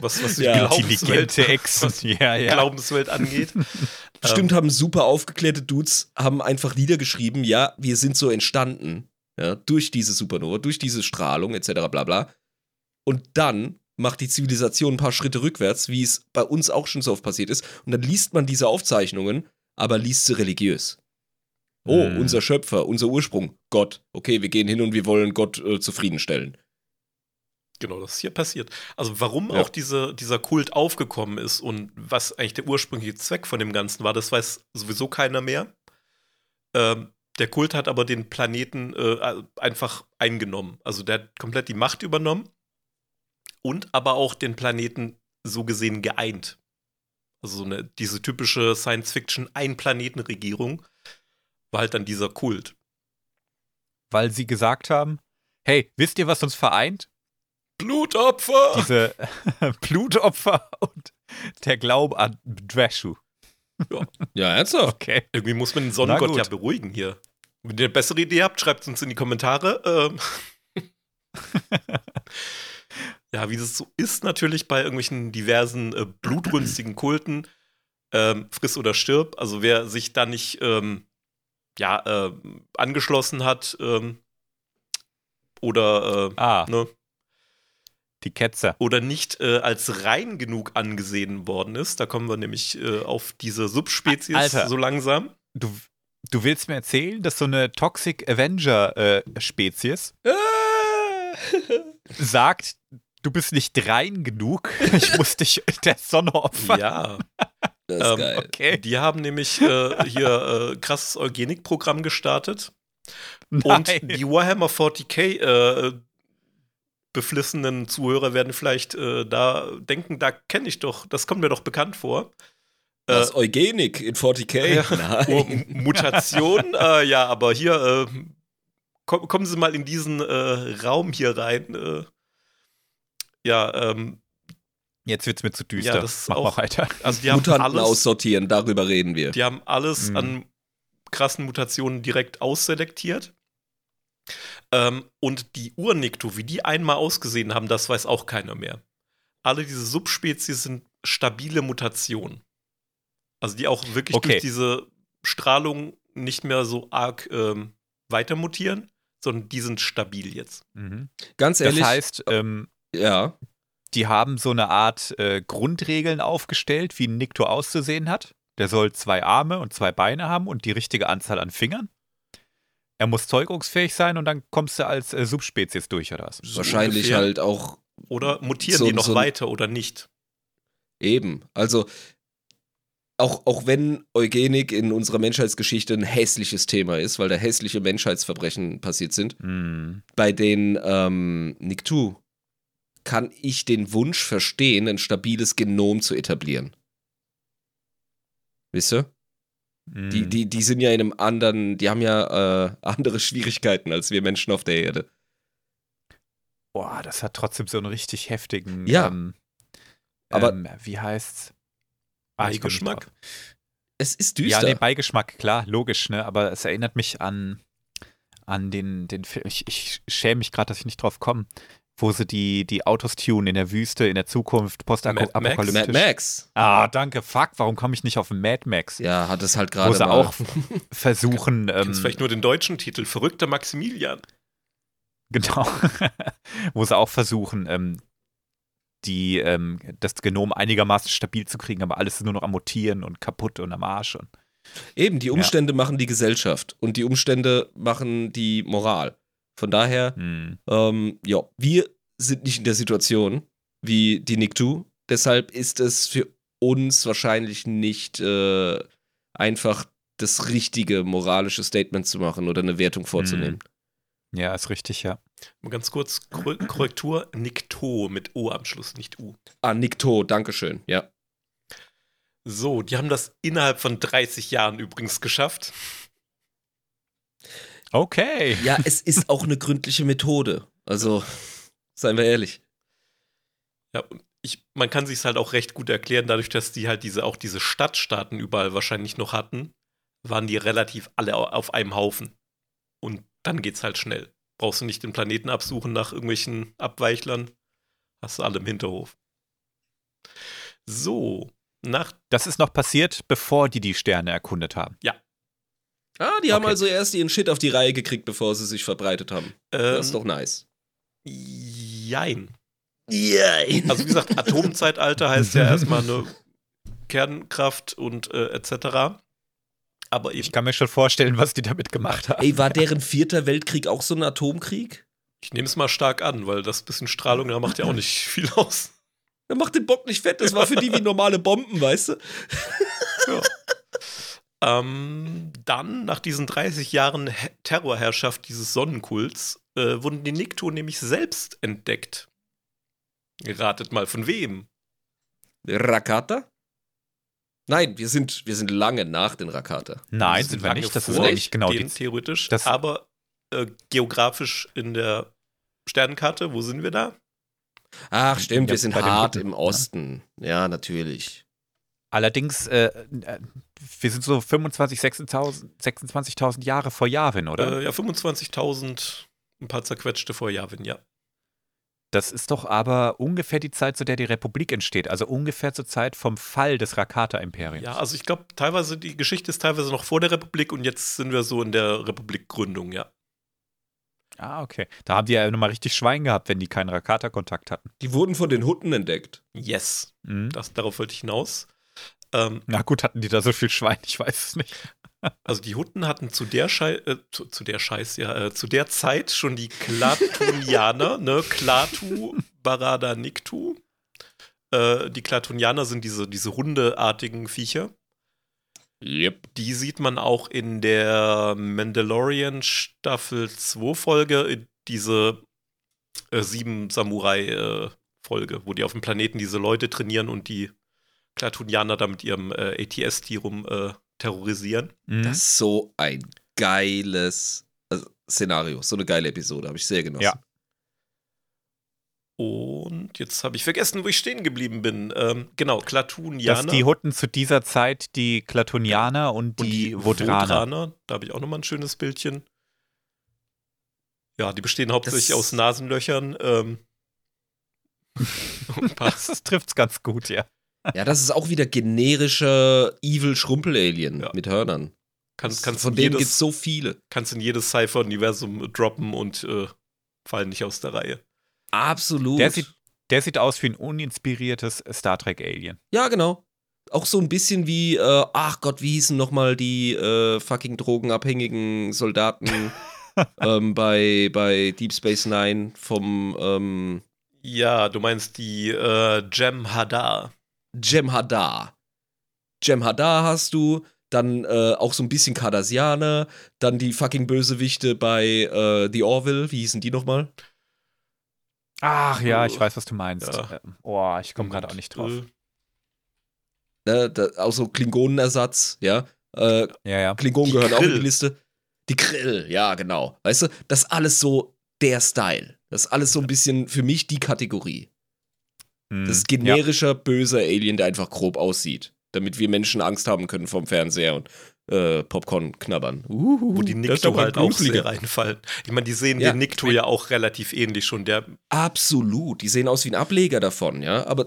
was, was die Ja, Glaubenswelt, (laughs) was die Ja, ja. Glaubenswelt angeht. (laughs) Bestimmt haben super aufgeklärte Dudes, haben einfach niedergeschrieben, ja, wir sind so entstanden, ja, durch diese Supernova, durch diese Strahlung etc. bla bla. Und dann macht die Zivilisation ein paar Schritte rückwärts, wie es bei uns auch schon so oft passiert ist. Und dann liest man diese Aufzeichnungen, aber liest sie religiös. Oh, Hm. unser Schöpfer, unser Ursprung, Gott. Okay, wir gehen hin und wir wollen Gott äh, zufriedenstellen. Genau, das ist hier passiert. Also warum Ja. auch diese, dieser Kult aufgekommen ist und was eigentlich der ursprüngliche Zweck von dem Ganzen war, das weiß sowieso keiner mehr. Ähm, der Kult hat aber den Planeten äh, einfach eingenommen. Also der hat komplett die Macht übernommen und aber auch den Planeten so gesehen geeint. Also so eine, diese typische Science-Fiction-Ein-Planeten-Regierung war halt dann dieser Kult. weil sie gesagt haben, hey, wisst ihr, was uns vereint? Blutopfer! Diese (laughs) Blutopfer und der Glaube an Drashu. Ja, ernsthaft? Okay. Irgendwie muss man den Sonnengott ja beruhigen hier. Wenn ihr eine bessere Idee habt, schreibt es uns in die Kommentare. Ähm. (laughs) ja, wie das so ist natürlich bei irgendwelchen diversen äh, blutrünstigen Kulten, ähm, friss oder stirb. Also wer sich da nicht ähm, ja, äh, angeschlossen hat ähm, oder, äh, Ah, ne, die Ketzer. oder nicht äh, als rein genug angesehen worden ist, da kommen wir nämlich äh, auf diese Subspezies Alter. so langsam. Du, du willst mir erzählen, dass so eine Toxic Avenger-Spezies (laughs) sagt, du bist nicht rein genug, (laughs) ich muss dich der Sonne opfern. Ja. Das ist Ähm, geil. Okay. Die haben nämlich äh, hier äh, krasses Eugenikprogramm gestartet. Und Nein. die Warhammer 40k äh, beflissenen Zuhörer werden vielleicht äh, da denken, da kenne ich doch, das kommt mir doch bekannt vor. Das Eugenik in 40k? Ja. (laughs) Oh, Nein. M- Mutation, (laughs) äh, ja, aber hier, äh, komm, kommen Sie mal in diesen äh, Raum hier rein. Äh, ja, ähm, Jetzt wird's mir zu düster. Ja, das ist Mach auch- mal weiter. also die haben Mutanten alles, aussortieren, darüber reden wir. die haben alles Mhm. an krassen Mutationen direkt ausselektiert. Ähm, und die Urnikto, wie die einmal ausgesehen haben, das weiß auch keiner mehr. Alle diese Subspezies sind stabile Mutationen. Also die auch wirklich Okay. durch diese Strahlung nicht mehr so arg ähm, weiter mutieren, sondern die sind stabil jetzt. Mhm. Ganz Das ehrlich, heißt, ähm, ja. Die haben so eine Art äh, Grundregeln aufgestellt, wie ein Nikto auszusehen hat. Der soll zwei Arme und zwei Beine haben und die richtige Anzahl an Fingern. Er muss zeugungsfähig sein und dann kommst du als äh, Subspezies durch, oder was? Wahrscheinlich ungefähr. halt auch Oder mutieren so- die noch so weiter oder nicht? eben. Also, auch, auch wenn Eugenik in unserer Menschheitsgeschichte ein hässliches Thema ist, weil da hässliche Menschheitsverbrechen passiert sind, Hm. bei den ähm, Niktu kann ich den Wunsch verstehen, ein stabiles Genom zu etablieren. Wisst ihr? Hm. Die, die, die sind ja in einem anderen, die haben ja äh, (laughs) andere Schwierigkeiten als wir Menschen auf der Erde. Boah, das hat trotzdem so einen richtig heftigen. Ja. Ähm, Aber- ähm, wie heißt's? Ah, Beigeschmack? Es ist Ja, düster. nee, Beigeschmack, klar, logisch, ne? Aber es erinnert mich an, an den, den Film. Ich, ich schäme mich gerade, dass ich nicht drauf komme, wo sie die, die Autos tunen in der Wüste, in der Zukunft, Mad postapokalyptisch. Mad Max. Ah, danke, fuck, warum komme ich nicht auf Mad Max? Ja, hat es halt wo gerade sie mal. auch (laughs) versuchen, ähm, vielleicht nur den deutschen Titel, Verrückter Maximilian. genau, (laughs) wo sie auch versuchen, ähm, die, ähm, das Genom einigermaßen stabil zu kriegen, aber alles ist nur noch am Mutieren und kaputt und am Arsch. Und, Eben, die Umstände machen die Gesellschaft und die Umstände machen die Moral. Von daher, hm. ähm, ja, wir sind nicht in der Situation wie die Niktu. Deshalb ist es für uns wahrscheinlich nicht äh, einfach das richtige moralische Statement zu machen oder eine Wertung vorzunehmen. Ja, ist richtig, ja. Mal ganz kurz Korre- Korrektur: Nikto mit O am Schluss, nicht U. Ah, Nikto, Dankeschön, ja. So, die haben das innerhalb von 30 Jahren übrigens geschafft. Okay. Ja, es ist auch eine gründliche Methode. Also, seien wir ehrlich. Ja, ich, man kann sich halt auch recht gut erklären, dadurch, dass die halt diese auch diese Stadtstaaten überall wahrscheinlich noch hatten, waren die relativ alle au- auf einem Haufen. Und dann geht's halt schnell. Brauchst du nicht den Planeten absuchen nach irgendwelchen Abweichlern. Hast du alle im Hinterhof. So, nach Das ist noch passiert, befor die die Sterne erkundet haben. Ah, die haben Okay. also erst ihren Shit auf die Reihe gekriegt, bevor sie sich verbreitet haben. Das ist ähm, doch nice. Jein. Jein. Also wie gesagt, (laughs) Atomzeitalter heißt ja erstmal eine Kernkraft und äh, etc. Aber Ich kann mir schon vorstellen, was die damit gemacht haben. Ey, war deren vierter Weltkrieg auch so ein Atomkrieg? ich nehme es mal stark an, weil das bisschen Strahlung, da macht ja auch nicht (laughs) viel aus. Er macht den Bock nicht fett, das war für die wie normale Bomben, weißt du? Ähm, dann, nach diesen 30 Jahren He- Terrorherrschaft dieses Sonnenkults, äh, wurden die Nikto nämlich selbst entdeckt. Ratet mal von wem? Rakata? Nein, wir sind, wir sind lange nach den Rakata. Nein, Die sind wir nicht. Das ist eigentlich genau die. denen, theoretisch. das- aber äh, geografisch in der Sternenkarte. Wo sind wir da? Ach, stimmt, Ja, wir sind bei den hart im Osten. Ja, natürlich. Allerdings, äh, äh, wir sind so 25, 26.000 26.000 Jahre vor Yavin, oder? Äh, ja, 25.000, ein paar zerquetschte vor Yavin, ja. Das ist doch aber ungefähr die Zeit, zu der die Republik entsteht. Also ungefähr zur Zeit vom Fall des Rakata-Imperiums. Ja, also ich glaube, teilweise, die Geschichte ist teilweise noch vor der Republik und jetzt sind wir so in der Republikgründung, ja. Ah, okay. Da haben die ja nochmal richtig Schwein gehabt, wenn die keinen Rakata-Kontakt hatten. Die wurden von den Hutten entdeckt. Yes. Mhm. Das, darauf wollte ich hinaus. Ähm, Na gut, hatten die da so viel Schwein? Ich weiß es nicht. (laughs) also die Hutten hatten zu der Schei äh, zu, zu der Scheiß, ja, äh, zu der Zeit schon die Klatunianer, (laughs) ne? Klatu, Barada, Niktu. Äh, die Klatunianer sind diese, diese hundeartigen Viecher. Yep. Die sieht man auch in der Mandalorian Staffel 2 Folge, diese äh, sieben Samurai äh, Folge, wo die auf dem Planeten diese Leute trainieren und die Klatunianer da mit ihrem äh, ATST rum äh, terrorisieren. Mhm. Das ist so ein geiles äh, Szenario, so eine geile Episode, habe ich sehr genossen. Ja. Und jetzt habe ich vergessen, wo ich stehen geblieben bin. Ähm, genau, Klatunianer. Dass die Hutten zu dieser Zeit die Klatunianer und und die, Vodraner. Vodraner, Da habe ich auch nochmal ein schönes Bildchen. Ja, die bestehen hauptsächlich Das- aus Nasenlöchern. Ähm, (laughs) Das trifft's ganz gut, ja. Ja, das ist auch wieder generischer Evil Schrumpel-Alien Ja. mit Hörnern. kann, kannst, Von denen gibt es so viele. kannst in jedes Cypher-Universum droppen und äh, fallen nicht aus der Reihe. Absolut. Der sieht, der sieht aus wie ein uninspiriertes Star Trek Alien. ja, genau. Auch so ein bisschen wie, äh, ach Gott, wie hießen nochmal die äh, fucking drogenabhängigen Soldaten (laughs) ähm, bei, bei Deep Space Nine vom ähm, Ja, du meinst die äh, Gem Hadar. Jem'Hadar. Jem'Hadar hast du, dann äh, auch so ein bisschen Cardassianer, dann die fucking Bösewichte bei äh, The Orville, wie hießen die nochmal? Ach ja, ich weiß, was du meinst. Ja. Oh, ich komme gerade auch nicht drauf. Äh, Ne, da, auch so Klingonenersatz, ja. Äh, Ja, ja. Klingonen Die gehören auch in Krill. die Liste. Die Krill, ja, genau. Weißt du, das ist alles so der Style. Das ist alles so ein bisschen für mich die Kategorie. Hm, Das ist ja. generischer, böser Alien, der einfach grob aussieht. Damit wir Menschen Angst haben können vom Fernseher und äh, Popcorn knabbern. Uhuhu, wo die Nikto ein halt auch sehr reinfallen. Ich meine, die sehen Ja, den Nikto ja auch relativ ähnlich schon. Der Absolut. Die sehen aus wie ein Ableger davon, ja. Aber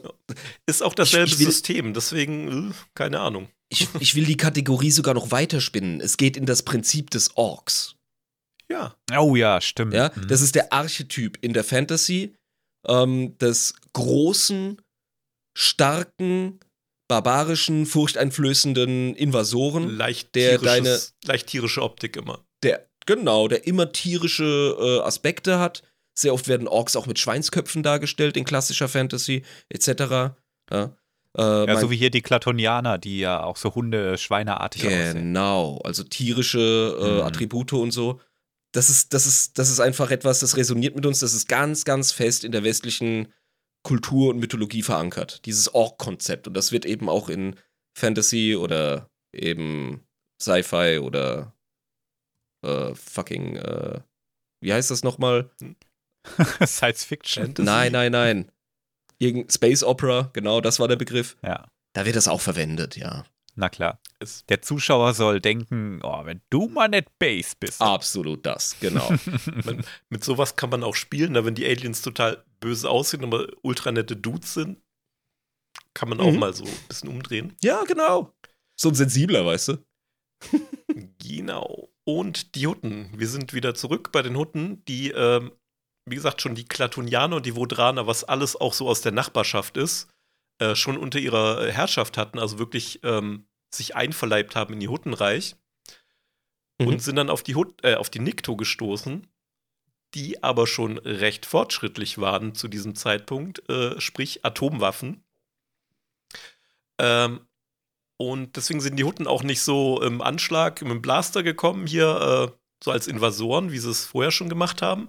ist auch dasselbe Ich- ich will- System, deswegen, äh, keine Ahnung. ich, ich will die Kategorie sogar noch weiterspinnen. Es geht in das Prinzip des Orks. Ja, Oh ja, stimmt. Ja, Mhm. das ist der Archetyp in der Fantasy ähm, des großen, starken, barbarischen, furchteinflößenden Invasoren, leicht, der tierisches, leicht tierische Optik immer. der genau, der immer tierische äh, Aspekte hat. Sehr oft werden Orks auch mit Schweinsköpfen dargestellt in klassischer Fantasy etc. Ja, äh, Ja, so wie hier die Klatonianer, die ja auch so Hunde, Schweineartig aussehen. Genau, also tierische äh, Mhm. Attribute und so. Das ist, das, ist, das ist einfach etwas, das resoniert mit uns, das ist ganz, ganz fest in der westlichen Kultur und Mythologie verankert. Dieses Ork-Konzept. Und das wird eben auch in Fantasy oder eben Sci-Fi oder äh, fucking, äh, wie heißt das nochmal? (laughs) Science Fiction. Fantasy. Nein, nein, nein. Irgend Space Opera, genau, das war der Begriff. Ja, Da wird das auch verwendet, ja. Na klar. Es- Der Zuschauer soll denken, oh, wenn du mal nicht Base bist. Absolut das, genau. (laughs) Man, mit sowas kann man auch spielen, da wenn die Aliens total böse aussehen, aber ultra nette Dudes sind, kann man auch Mhm. mal so ein bisschen umdrehen. ja, genau. So ein sensibler, weißt du? (laughs) Genau. Und die Hutten. Wir sind wieder zurück bei den Hutten, die, ähm, wie gesagt, schon die Klatunianer und die Vodraner, was alles auch so aus der Nachbarschaft ist, äh, schon unter ihrer Herrschaft hatten, also wirklich ähm, sich einverleibt haben in die Huttenreich Mhm. und sind dann auf die, Hut, äh, auf die Nikto gestoßen, die aber schon recht fortschrittlich waren zu diesem Zeitpunkt, äh, sprich Atomwaffen. Ähm, und deswegen sind die Hutten auch nicht so im Anschlag mit dem Blaster gekommen, hier äh, so als Invasoren, wie sie es vorher schon gemacht haben,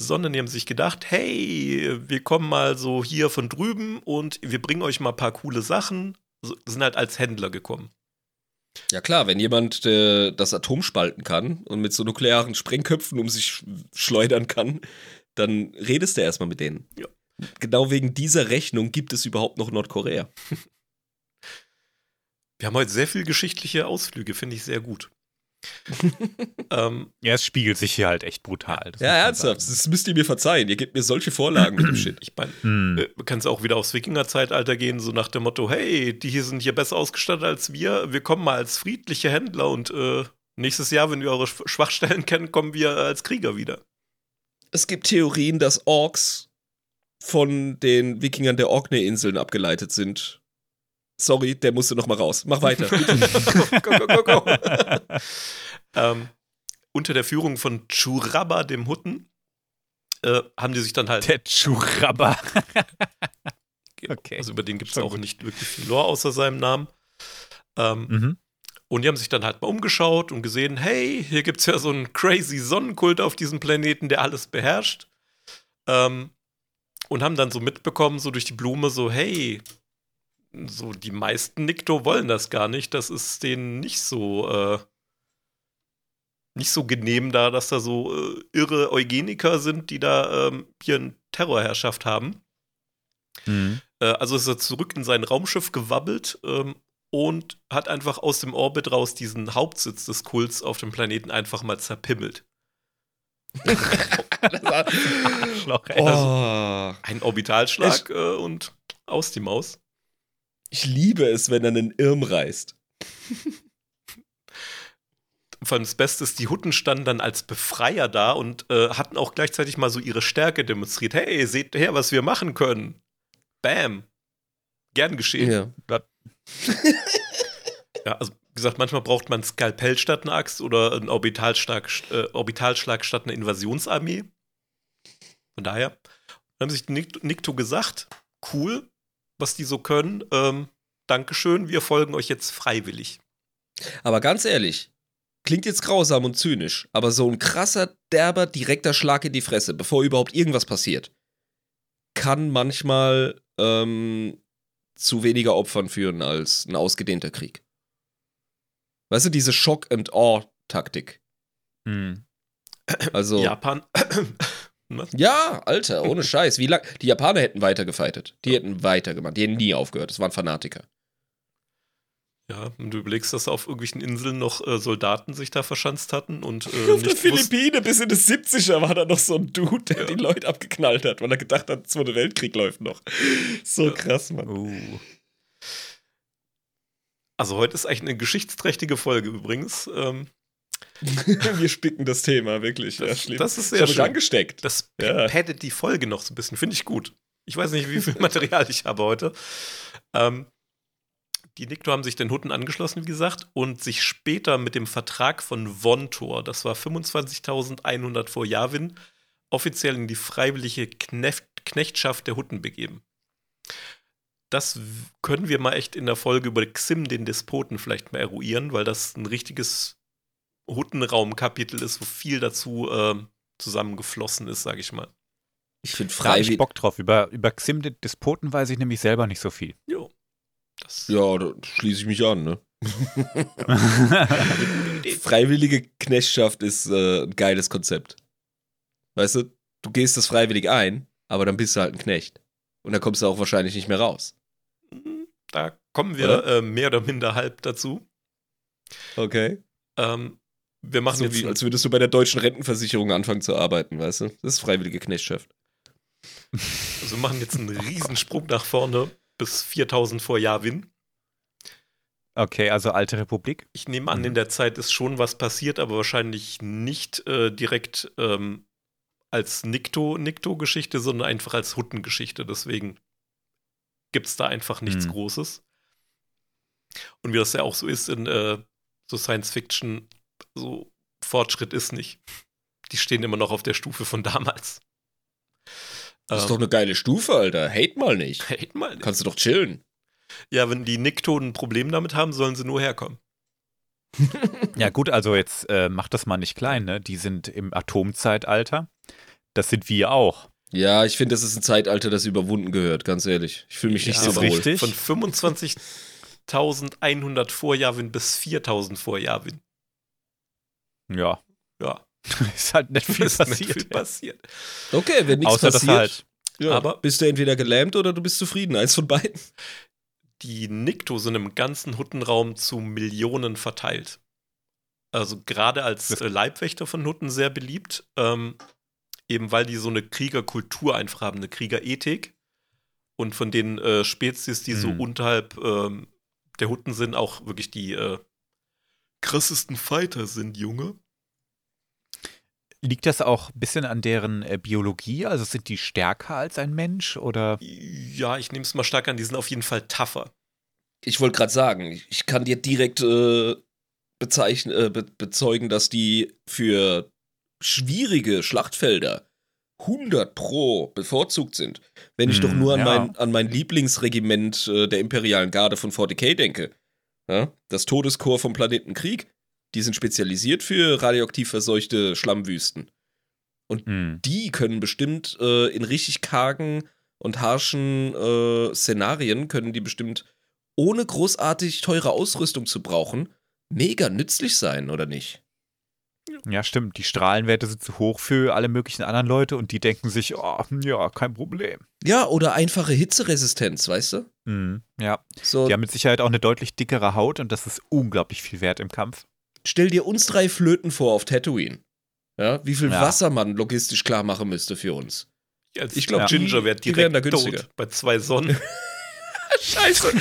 sondern die haben sich gedacht, hey, wir kommen mal so hier von drüben und wir bringen euch mal ein paar coole Sachen. So, sind halt als Händler gekommen. Ja klar, wenn jemand äh, das Atom spalten kann und mit so nuklearen Sprengköpfen um sich sch schleudern kann, dann redest du erstmal mit denen. Ja. Genau wegen dieser Rechnung gibt es überhaupt noch Nordkorea. (laughs) Wir haben heute sehr viel geschichtliche Ausflüge, finde ich sehr gut. (laughs) ähm, Ja, es spiegelt sich hier halt echt brutal. Ja, ernsthaft, sagen. das müsst ihr mir verzeihen. Ihr gebt mir solche Vorlagen mit dem (clears throat) Shit. ich meine, Hm. äh, kannst auch wieder aufs Wikingerzeitalter gehen, so nach dem Motto, hey, die hier sind hier besser ausgestattet als wir, wir kommen mal als friedliche Händler und äh, nächstes Jahr, wenn wir eure Schw- Schwachstellen kennen, kommen wir als Krieger wieder. Es gibt Theorien, dass Orks von den Wikingern der Orkney-Inseln abgeleitet sind. Sorry, der musste noch mal raus. Mach weiter. (laughs) (laughs) go, go, go, go. (laughs) ähm, unter der Führung von Churaba, dem Hutten, äh, haben die sich dann halt Der Churaba. Okay. Also über den gibt es auch gut. nicht wirklich viel Lore außer seinem Namen. Ähm, Mhm. Und die haben sich dann halt mal umgeschaut und gesehen, hey, hier gibt es ja so einen crazy Sonnenkult auf diesem Planeten, der alles beherrscht. Ähm, und haben dann so mitbekommen, so durch die Blume, so, hey, so die meisten Nikto wollen das gar nicht. Das ist denen nicht so, äh, nicht so genehm da, dass da so äh, irre Eugeniker sind, die da ähm, hier eine Terrorherrschaft haben. Mhm. Äh, also ist er zurück in sein Raumschiff gewabbelt ähm, und hat einfach aus dem Orbit raus diesen Hauptsitz des Kults auf dem Planeten einfach mal zerpimmelt. (laughs) Arschloch, ey. oh, Ein Orbitalschlag äh, und aus die Maus. Ich liebe es, wenn er einen Irm reißt. (laughs) Vor allem das Beste ist, die Hutten standen dann als Befreier da und äh, hatten auch gleichzeitig mal so ihre Stärke demonstriert. Hey, seht her, was wir machen können. Bam. Gern geschehen. Ja. (laughs) Ja, also wie gesagt, manchmal braucht man Skalpell statt eine Axt oder einen Orbitalschlag, äh, Orbitalschlag statt eine Invasionsarmee. Von daher dann haben sich Nikto gesagt, cool, was die so können. Ähm, Dankeschön, wir folgen euch jetzt freiwillig. Aber ganz ehrlich, klingt jetzt grausam und zynisch, aber so ein krasser, derber, direkter Schlag in die Fresse, bevor überhaupt irgendwas passiert, kann manchmal ähm, zu weniger Opfern führen als ein ausgedehnter Krieg. Weißt du, diese Shock-and-Awe-Taktik. Mhm. Also, ja. Japan. Was? Alter, ohne (laughs) Scheiß. Wie lang? Die Japaner hätten weitergefeitet. Die hätten weitergemacht. Die hätten nie aufgehört. Das waren Fanatiker. Ja, wenn du überlegst, dass auf irgendwelchen Inseln noch äh, Soldaten sich da verschanzt hatten und äh, (laughs) Auf der Philippine bis in die 70er war da noch so ein Dude, der die Leute abgeknallt hat, weil er gedacht hat, der Zweite Weltkrieg läuft noch. So Ja. krass, Mann. Uh. Also heute ist eigentlich eine geschichtsträchtige Folge übrigens. Ähm, (laughs) Wir spicken das Thema, wirklich. Das- ja, das ist Ich sehr mich schön. angesteckt. Das Ja. paddet die Folge noch so ein bisschen. Finde ich gut. Ich weiß nicht, wie viel (laughs) Material ich habe heute. Ähm, die Nikto haben sich den Hutten angeschlossen, wie gesagt, und sich später mit dem Vertrag von Vontor, das war 25.100 vor Yavin, offiziell in die freiwillige Kneft Knechtschaft der Hutten begeben. Das können wir mal echt in der Folge über Xim, den Despoten, vielleicht mal eruieren, weil das ein richtiges Huttenraumkapitel ist, wo viel dazu ähm, zusammengeflossen ist, sage ich mal. Ich finde Da hab ich. Bock drauf. Über, über Xim den Despoten weiß ich nämlich selber nicht so viel. Jo. Das Ja, da schließe ich mich an, ne? (laughs) Freiwillige Knechtschaft ist äh, ein geiles Konzept. Weißt du, du gehst das freiwillig ein, aber dann bist du halt ein Knecht. Und dann kommst du auch wahrscheinlich nicht mehr raus. Da kommen wir Oder? äh, mehr oder minder halb dazu. Okay. Ähm, wir machen so jetzt wie, als würdest du bei der deutschen Rentenversicherung anfangen zu arbeiten, weißt du? Das ist freiwillige Knechtschaft. (laughs) also wir machen jetzt einen Riesensprung nach vorne bis 4000 vor Yavin. Okay, also alte Republik. Ich nehme an, Mhm. in der Zeit ist schon was passiert, aber wahrscheinlich nicht äh, direkt ähm, als Nikto-Nikto-Geschichte, sondern einfach als Huttengeschichte. Deswegen gibt es da einfach nichts Mhm. Großes. Und wie das ja auch so ist in äh, so Science Fiction, so Fortschritt ist nicht. Die stehen immer noch auf der Stufe von damals. Das ist Ähm, doch eine geile Stufe, Alter. Hate mal nicht. hate mal. Kannst du doch chillen. Ja, wenn die Nikto ein Problem damit haben, sollen sie nur herkommen. (laughs) Ja, gut, also jetzt äh, macht das mal nicht klein, ne? Die sind im Atomzeitalter. Das sind wir auch. Ja, ich finde, das ist ein Zeitalter, das überwunden gehört, ganz ehrlich. Ich fühle mich nicht Ja, so ist wohl. richtig. Von 25 3100 vor Jawin bis 4000 vor Jawin. Ja. Ja, (laughs) Ist halt nicht viel (laughs) ist nicht passiert. viel passiert. Okay, wenn nichts Außer, passiert, halt. ja, Aber- bist du entweder gelähmt oder du bist zufrieden. Eins von beiden. Die Nikto sind im ganzen Huttenraum zu Millionen verteilt. Also gerade als äh, Leibwächter von Hutten sehr beliebt, ähm, eben weil die so eine Kriegerkultur einfach haben, eine Kriegerethik. Und von den äh, Spezies, die so Mhm. unterhalb ähm, der Hutten sind, auch wirklich die äh, krassesten Fighter sind, Junge. Liegt das auch ein bisschen an deren äh, Biologie? Also sind die stärker als ein Mensch oder? Ja, ich nehme es mal stark an, die sind auf jeden Fall tougher. Ich wollte gerade sagen, ich- kann dir direkt äh, bezeichnen, äh, be bezeugen, dass die für schwierige Schlachtfelder 100 pro bevorzugt sind. Wenn ich Hm, doch nur an, ja. mein, an mein Lieblingsregiment äh, der Imperialen Garde von 40k denke. Ja? Das Todeskorps vom Planeten Krieg. Die sind spezialisiert für radioaktiv verseuchte Schlammwüsten. Hm. Die können bestimmt äh, in richtig kargen und harschen äh, Szenarien, können die bestimmt ohne großartig teure Ausrüstung zu brauchen, mega nützlich sein, oder nicht? Ja, stimmt. Die Strahlenwerte sind zu hoch für alle möglichen anderen Leute und die denken sich, oh, ja, kein Problem. Ja, oder einfache Hitzeresistenz, weißt du? Hm. Ja, So, die haben mit Sicherheit auch eine deutlich dickere Haut und das ist unglaublich viel wert im Kampf. stell dir uns drei Flöten vor auf Tatooine. Ja, wie viel Ja. Wasser man logistisch klar machen müsste für uns. Als Ich glaub, Ginger die- wäre die wären direkt da günstiger. tot bei zwei Sonnen. (laughs) (laughs) Scheiße.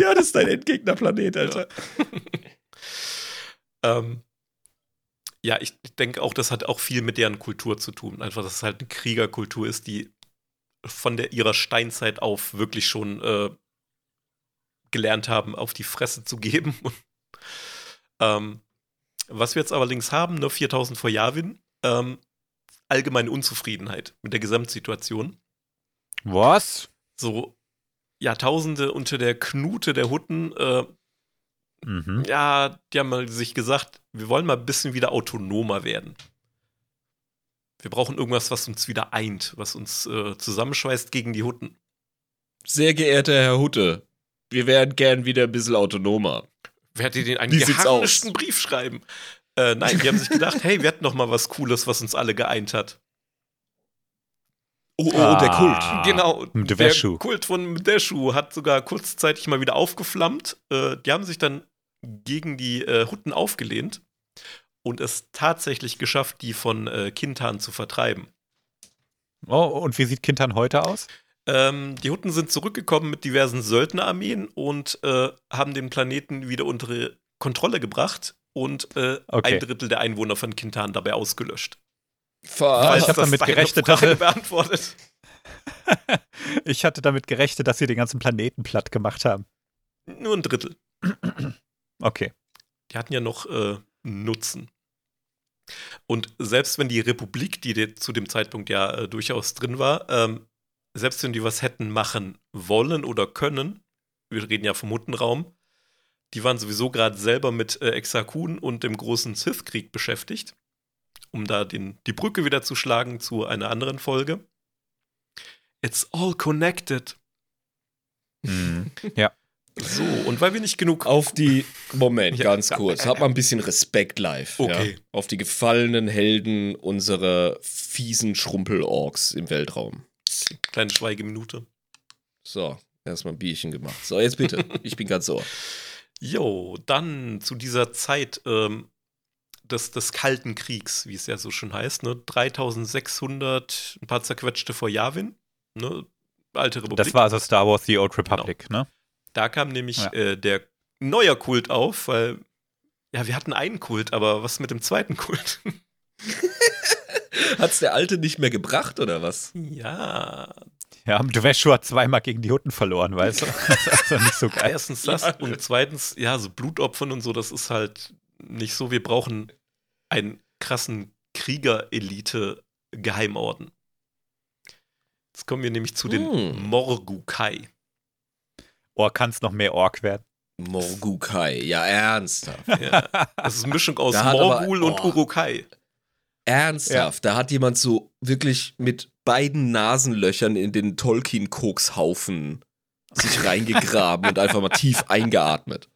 ja, das ist dein Endgegnerplanet, Alter. (laughs) Ähm, ja, ich denke auch, das hat auch viel mit deren Kultur zu tun. Einfach, dass es halt eine Kriegerkultur ist, die von der, ihrer Steinzeit auf wirklich schon äh, gelernt haben, auf die Fresse zu geben. (laughs) ähm, was wir jetzt allerdings haben, ne, 4000 vor Jawin, ähm, allgemeine Unzufriedenheit mit der Gesamtsituation. Was? So Jahrtausende unter der Knute der Hutten äh, Mhm. ja, die haben mal sich gesagt, wir wollen mal ein bisschen wieder autonomer werden. Wir brauchen irgendwas, was uns wieder eint, was uns äh, zusammenschweißt gegen die Hutten. Sehr geehrter Herr Hutte, wir wären gern wieder ein bisschen autonomer. Wer hat dir den einen Wie geharnischten? Brief schreiben? Äh, nein, die haben sich gedacht, hey, wir hatten noch mal was Cooles, was uns alle geeint hat. Oh, oh der Kult. Ah, genau, der Kult von Mdeshu hat sogar kurzzeitig mal wieder aufgeflammt. Äh, die haben sich dann gegen die äh, Hutten aufgelehnt und es tatsächlich geschafft, die von äh, Kintan zu vertreiben. Oh, und wie sieht Kintan heute aus? Ähm, die Hutten sind zurückgekommen mit diversen Söldnerarmeen und äh, haben den Planeten wieder unter ihre Kontrolle gebracht und äh, Okay. ein Drittel der Einwohner von Kintan dabei ausgelöscht. Ver- ich hab das damit gerechnet, Frage dass- beantwortet. (laughs) Ich hatte damit gerechnet, dass sie den ganzen Planeten platt gemacht haben. Nur ein Drittel. (clears throat) Okay. Die hatten ja noch äh, Nutzen. Und selbst wenn die Republik, die de- zu dem Zeitpunkt ja äh, durchaus drin war, ähm, selbst wenn die was hätten machen wollen oder können, wir reden ja vom Huttenraum, die waren sowieso gerade selber mit äh, Exakun und dem großen Sith-Krieg beschäftigt, um da den, die Brücke wieder zu schlagen zu einer anderen Folge. It's all connected. Mhm. So, und weil wir nicht genug Auf die, Moment, Ja, ganz kurz. Hab mal ein bisschen Respekt live. Okay. Ja? Auf die gefallenen Helden unserer fiesen Schrumpel-Orks im Weltraum. kleine Schweigeminute. So, erstmal ein Bierchen gemacht. So, jetzt bitte. (laughs) Ich bin ganz ohr. Jo, dann zu dieser Zeit ähm, des, des Kalten Kriegs, wie es ja so schön heißt, ne? 3600, ein paar zerquetschte vor Yavin, ne? Alte Republik. Das war also Star Wars The Old Republic, ne? Da kam nämlich Ja. äh, der neuer Kult auf, weil, ja, wir hatten einen Kult, aber was mit dem zweiten Kult? (laughs) Hat's der Alte nicht mehr gebracht, oder was? ja, Ja, Dweshu hat zweimal gegen die Hutten verloren, weißt du? (laughs) Das ist also nicht so geil. erstens das Ja. und zweitens, ja, so Blutopfern und so, das ist halt nicht so. Wir brauchen einen krassen Krieger-Elite-Geheimorden. Jetzt kommen wir nämlich zu den Hm. Morgukai. Oh, kann es noch mehr Ork werden? Morgukai, ja, ernsthaft. Ja, (laughs) das ist eine Mischung aus hat aber- Morgul und oh. Urukai. Ernsthaft, da hat jemand so wirklich mit beiden Nasenlöchern in den Tolkien-Kokshaufen sich (laughs) reingegraben und einfach mal tief eingeatmet.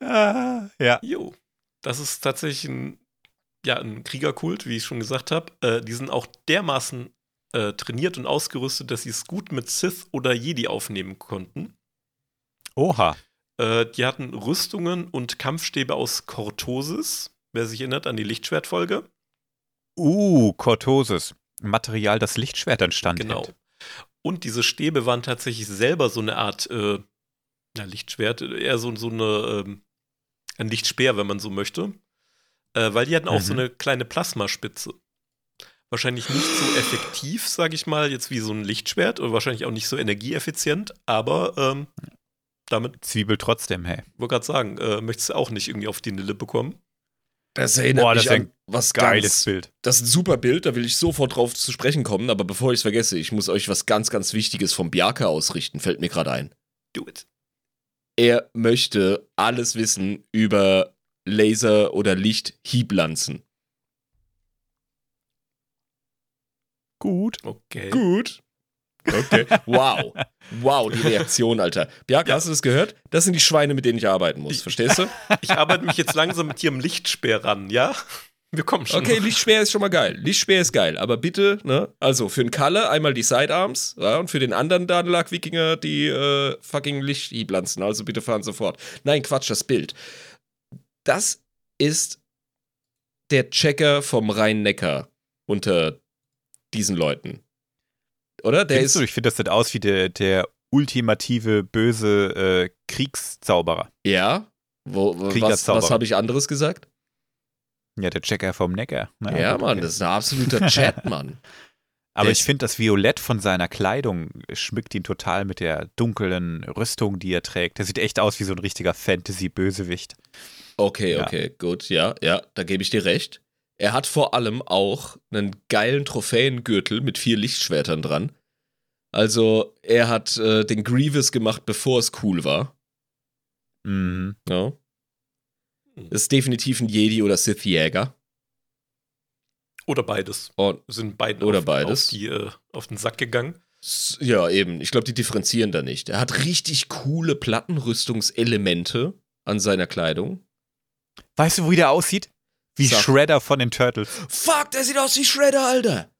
Ah, ja. Jo, das ist tatsächlich ein, ja, ein Kriegerkult, wie ich schon gesagt habe. Äh, die sind auch dermaßen äh, trainiert und ausgerüstet, dass sie es gut mit Sith oder Jedi aufnehmen konnten. Oha. Äh, die hatten Rüstungen und Kampfstäbe aus Cortosis, wer sich erinnert an die Lichtschwertfolge. Uh, Cortosis. Material, das Lichtschwert entstanden. Genau. Und diese Stäbe waren tatsächlich selber so eine Art äh, ja, Lichtschwert, eher so, so eine ähm, ein Lichtspeer, wenn man so möchte. Äh, weil die hatten auch Mhm. so eine kleine Plasmaspitze. Wahrscheinlich nicht so effektiv, sage ich mal, jetzt wie so ein Lichtschwert oder wahrscheinlich auch nicht so energieeffizient, aber ähm, damit, Zwiebel trotzdem, hey. wollte gerade sagen, äh, möchtest du auch nicht irgendwie auf die Nille bekommen. Das erinnert Boah, das mich ist an was Geiles ganz, Bild. Das ist ein super Bild, da will ich sofort drauf zu sprechen kommen, aber bevor ich es vergesse, ich muss euch was ganz, ganz Wichtiges vom Bjarke ausrichten, fällt mir gerade ein. Do it. Er möchte alles wissen über Laser- oder Lichthieblanzen. Gut. Okay. Gut. Okay. Wow. (laughs) Wow, die Reaktion, Alter. Bjarke, Ja. hast du das gehört? Das sind die Schweine, mit denen ich arbeiten muss. Verstehst du? (laughs) Ich arbeite mich jetzt langsam mit hier im Lichtspeer ran, ja? Wir kommen schon. Okay. Lichtspeer ist schon mal geil. Lichtspeer ist geil. Aber bitte, ne? Also für den Kalle einmal die Sidearms ja, und für den anderen Danelag-Wikinger die äh, fucking Lichthieblanzen. Also bitte fahren sofort. Nein, Quatsch, das Bild. Das ist der Checker vom Rhein-Neckar unter diesen Leuten. Oder? Der Findest ist. du, ich finde, das sieht aus wie der, der ultimative böse äh, Kriegszauberer. Ja. Wo, wo, was was habe ich anderes gesagt? Ja, der Checker vom Neckar. Na, Ja, Mann, okay. das ist ein absoluter Chat, (laughs) Mann. Aber der ich finde, das Violett von seiner Kleidung schmückt ihn total mit der dunklen Rüstung, die er trägt. Der sieht echt aus wie so ein richtiger Fantasy-Bösewicht. Okay, Ja. okay, gut, ja, ja, da gebe ich dir recht. Er hat vor allem auch einen geilen Trophäengürtel mit vier Lichtschwertern dran. Also, er hat äh, den Grievous gemacht, bevor es cool war. Mhm. Ja. Das ist definitiv ein Jedi oder Sith-Jäger. Oder beides. Und Sind beiden Oder auf, beides. Auf, die, äh, auf den Sack gegangen. s- ja, eben. Ich glaube, die differenzieren da nicht. Er hat richtig coole Plattenrüstungselemente an seiner Kleidung. Weißt du, wie der aussieht? Wie Sag. Shredder von den Turtles. Fuck, der sieht aus wie Shredder, Alter.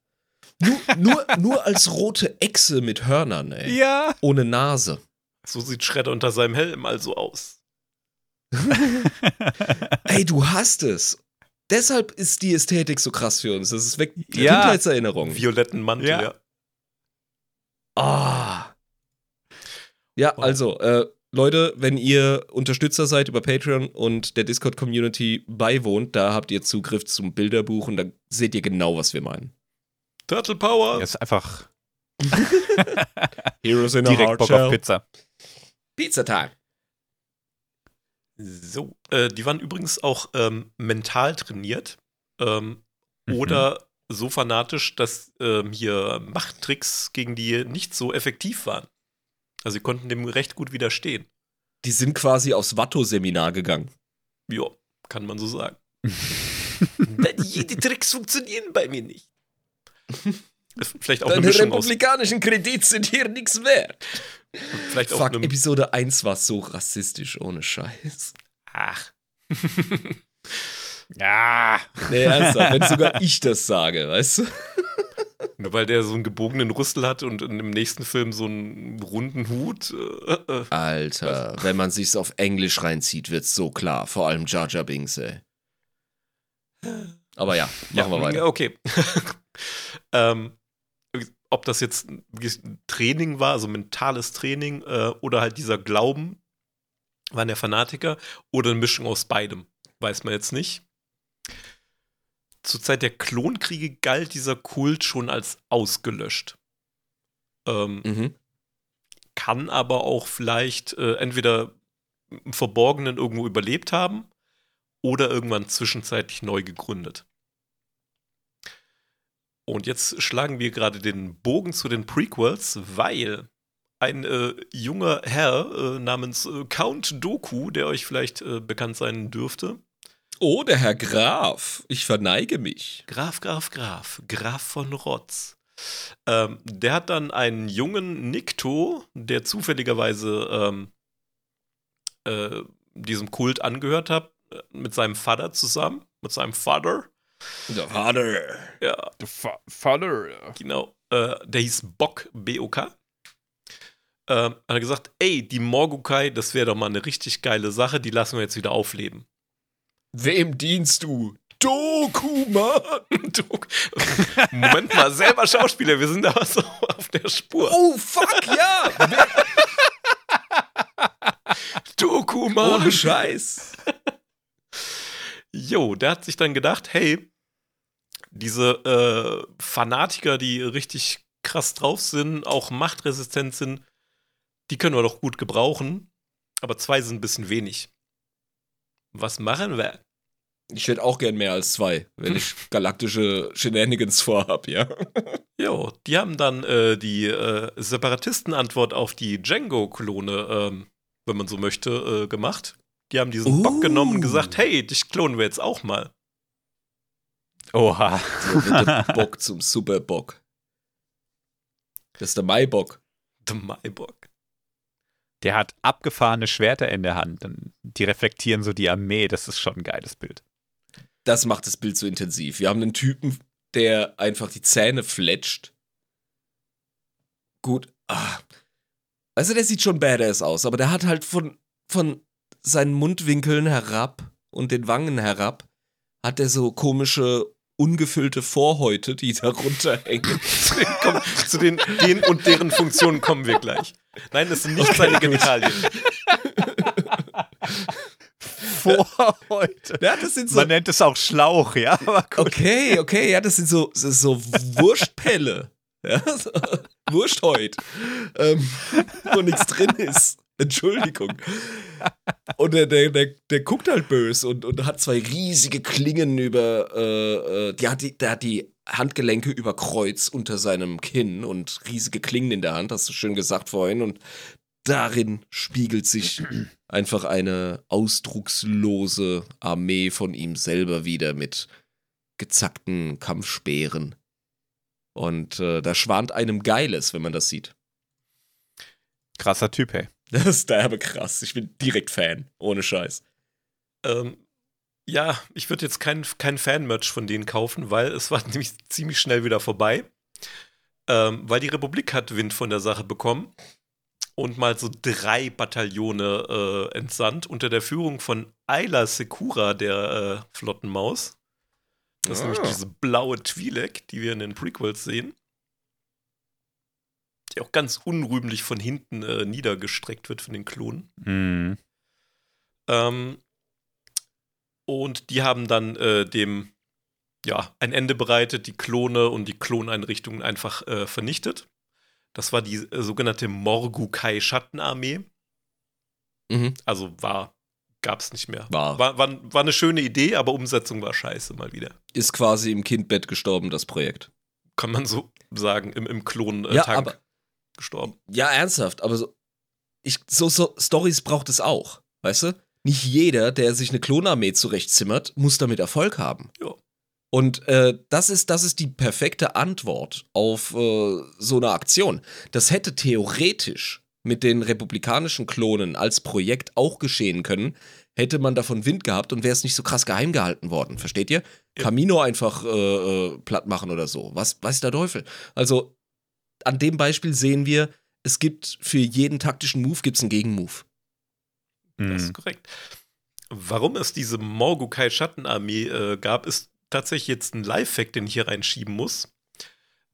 Nur, nur, nur als rote Echse mit Hörnern, ey. Ja. Ohne Nase. So sieht Shredder unter seinem Helm also aus. (laughs) Ey, du hast es. Deshalb ist die Ästhetik so krass für uns. Das ist weg die Ja. Kindheitserinnerung. Violetten Mantel, Ja. ja. Ah. Ja, Wow. also, äh, Leute, wenn ihr Unterstützer seid über Patreon und der Discord-Community beiwohnt, da habt ihr Zugriff zum Bilderbuch und dann seht ihr genau, was wir meinen. Turtle Power. Er ist einfach (laughs) Heroes in direkt Bock auf Pizza. Pizza-Tag. So, äh, die waren übrigens auch ähm, mental trainiert. Ähm, Mhm. Oder so fanatisch, dass ähm, hier Machttricks gegen die nicht so effektiv waren. Also sie konnten dem recht gut widerstehen. Die sind quasi aufs Watto-Seminar gegangen. Ja, kann man so sagen. (laughs) die, die Tricks funktionieren bei mir nicht. (laughs) Vielleicht auch eine Deine Mischung aus. republikanischen Kredite sind hier nichts wert. Vielleicht auch Fuck, eine, Episode 1 war so rassistisch, ohne Scheiß. Ach. (laughs) Ja. Nee, ernsthaft, wenn sogar ich das sage, weißt du? Nur weil der so einen gebogenen Rüssel hat und in dem nächsten Film so einen runden Hut. Äh, äh. Alter, wenn man sich's auf Englisch reinzieht, wird's so klar. Vor allem Jar Jar Binks, ey. Aber ja, machen wir weiter. Okay. (laughs) ähm, ob das jetzt Training war, also mentales Training, äh, oder halt dieser Glauben, waren der Fanatiker, oder eine Mischung aus beidem, weiß man jetzt nicht. Zur Zeit der Klonkriege galt dieser Kult schon als ausgelöscht. Ähm, Mhm. kann aber auch vielleicht äh, entweder im Verborgenen irgendwo überlebt haben oder irgendwann zwischenzeitlich neu gegründet. Und jetzt schlagen wir gerade den Bogen zu den Prequels, weil ein äh, junger Herr äh, namens äh, Count Doku, der euch vielleicht äh, bekannt sein dürfte, Oh, der Herr Graf. Ich verneige mich. Graf, Graf, Graf, Graf von Rotz, Ähm, der hat dann einen jungen Nikto, der zufälligerweise ähm, äh, diesem Kult angehört hat, äh, mit seinem Vater zusammen, mit seinem Vater. Der Vater. Ja, The fa Father. genau. Äh, der hieß Bock, B-O-K. Ähm, hat er gesagt, ey, die Morgukai, das wäre doch mal eine richtig geile Sache, die lassen wir jetzt wieder aufleben. Wem dienst du? Dokuman. (laughs) Dok- Moment mal, selber Schauspieler, wir sind aber so auf der Spur. Oh, fuck, ja. Dokuman. Ohne Scheiß. Jo, der hat sich dann gedacht, hey, diese äh, Fanatiker, die richtig krass drauf sind, auch machtresistent sind, die können wir doch gut gebrauchen. Aber zwei sind ein bisschen wenig. Was machen wir? Ich hätte auch gern mehr als zwei, wenn ich (laughs) galaktische Shenanigans vorhab, ja. (laughs) Jo, die haben dann äh, die äh, Separatistenantwort auf die Django-Klone, ähm, wenn man so möchte, äh, gemacht. Die haben diesen Uh. Bock genommen und gesagt, hey, dich klonen wir jetzt auch mal. Oha. (laughs) So wird der Bock zum Superbock. Das ist der Maibock. Der Maibock. Der hat abgefahrene Schwerter in der Hand. Und Die reflektieren so die Armee. Das ist schon ein geiles Bild. Das macht das Bild so intensiv. Wir haben einen Typen, der einfach die Zähne fletscht. Gut. Ah. Also der sieht schon badass aus, aber der hat halt von, von seinen Mundwinkeln herab und den Wangen herab, hat er so komische, ungefüllte Vorhäute, die da runterhängen. Zu (laughs) den, komm, zu den, den und deren Funktionen kommen wir gleich. Nein, das sind nicht seine Genitalien. (laughs) Vor heute. Ja, das sind so Man nennt es auch Schlauch, ja? Okay, okay, ja, das sind so, das ist so Wurstpelle. (laughs) Ja, so, Wursthäut. Ähm, wo nichts drin ist. Entschuldigung. Und der, der, der, der guckt halt böse und, und hat zwei riesige Klingen über, äh, äh, die hat die, der hat die Handgelenke über Kreuz unter seinem Kinn und riesige Klingen in der Hand, hast du schön gesagt vorhin. Und darin spiegelt sich (clears throat) einfach eine ausdruckslose Armee von ihm selber wieder mit gezackten Kampfspeeren. Und äh, da schwant einem Geiles, wenn man das sieht. Krasser Typ, hey. Das ist derbe krass. Ich bin direkt Fan, ohne Scheiß. Ähm, ja, ich würde jetzt kein, kein Fan-Merch von denen kaufen, weil es war (laughs) nämlich ziemlich schnell wieder vorbei. Ähm, weil die Republik hat Wind von der Sache bekommen und mal so drei Bataillone äh, entsandt unter der Führung von Ayla Sekura, der äh, Flottenmaus. Das ist Ah. nämlich diese blaue Twi'lek, die wir in den Prequels sehen. Die auch ganz unrühmlich von hinten äh, niedergestreckt wird von den Klonen. Mhm. Ähm, und die haben dann äh, dem ja, ein Ende bereitet, die Klone und die Kloneinrichtungen einfach äh, vernichtet. Das war die äh, sogenannte Morgukai-Schattenarmee. Mhm. Also war, gab es nicht mehr. War. War, war. war eine schöne Idee, aber Umsetzung war scheiße mal wieder. Ist quasi im Kindbett gestorben, das Projekt. Kann man so sagen, im, im Klon-Tank Ja, aber- gestorben. Ja, ernsthaft, aber so, ich, so, so Stories braucht es auch, weißt du? Nicht jeder, der sich eine Klonarmee zurechtzimmert, muss damit Erfolg haben. Ja. Und äh, das, ist, das ist die perfekte Antwort auf äh, so eine Aktion. Das hätte theoretisch mit den republikanischen Klonen als Projekt auch geschehen können, hätte man davon Wind gehabt und wäre es nicht so krass geheim gehalten worden. Versteht ihr? Ja. Camino einfach äh, äh, platt machen oder so. Was weiß der Teufel? Also, an dem Beispiel sehen wir, es gibt für jeden taktischen Move gibt's einen Gegenmove. Das ist Mhm. korrekt. Warum es diese Morgukai-Schattenarmee äh, gab, ist tatsächlich jetzt ein Live-Fact, den ich hier reinschieben muss.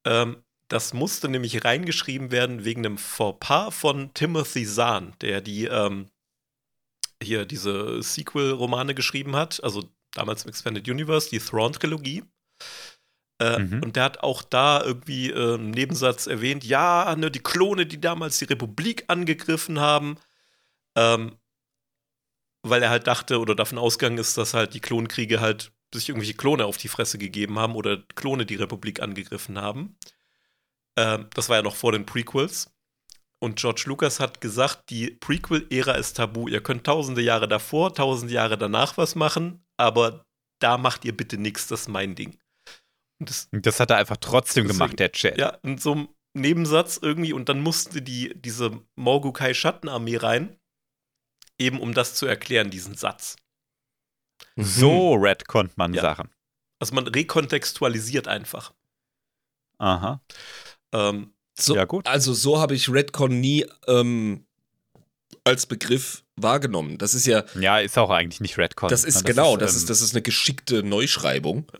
Ähm, das musste nämlich reingeschrieben werden wegen einem Fauxpas von Timothy Zahn, der die ähm, hier diese Sequel-Romane geschrieben hat, also damals im Expanded Universe, die Thrawn-Trilogie. Äh, Mhm. Und der hat auch da irgendwie äh, im Nebensatz erwähnt, ja, ne, die Klone, die damals die Republik angegriffen haben, ähm, weil er halt dachte oder davon ausgegangen ist, dass halt die Klonkriege halt sich irgendwelche Klone auf die Fresse gegeben haben oder Klone die Republik angegriffen haben. Ähm, das war ja noch vor den Prequels. Und George Lucas hat gesagt, die Prequel-Ära ist tabu. Ihr könnt tausende Jahre davor, tausende Jahre danach was machen, aber da macht ihr bitte nichts, das ist mein Ding. Das, Das hat er einfach trotzdem Deswegen- gemacht, der Chat. ja, in so einem Nebensatz irgendwie und dann musste die, diese Morgukai Schattenarmee rein, eben um das zu erklären, diesen Satz. So retconnt man Ja. Sachen. Also man rekontextualisiert einfach. Aha. Ähm, So, Ja, gut. Also so habe ich Redcon nie ähm, als Begriff wahrgenommen. Das ist ja, Ja, ist auch eigentlich nicht retcon. das ist ne? genau, das ähm, ist, das ist eine geschickte Neuschreibung.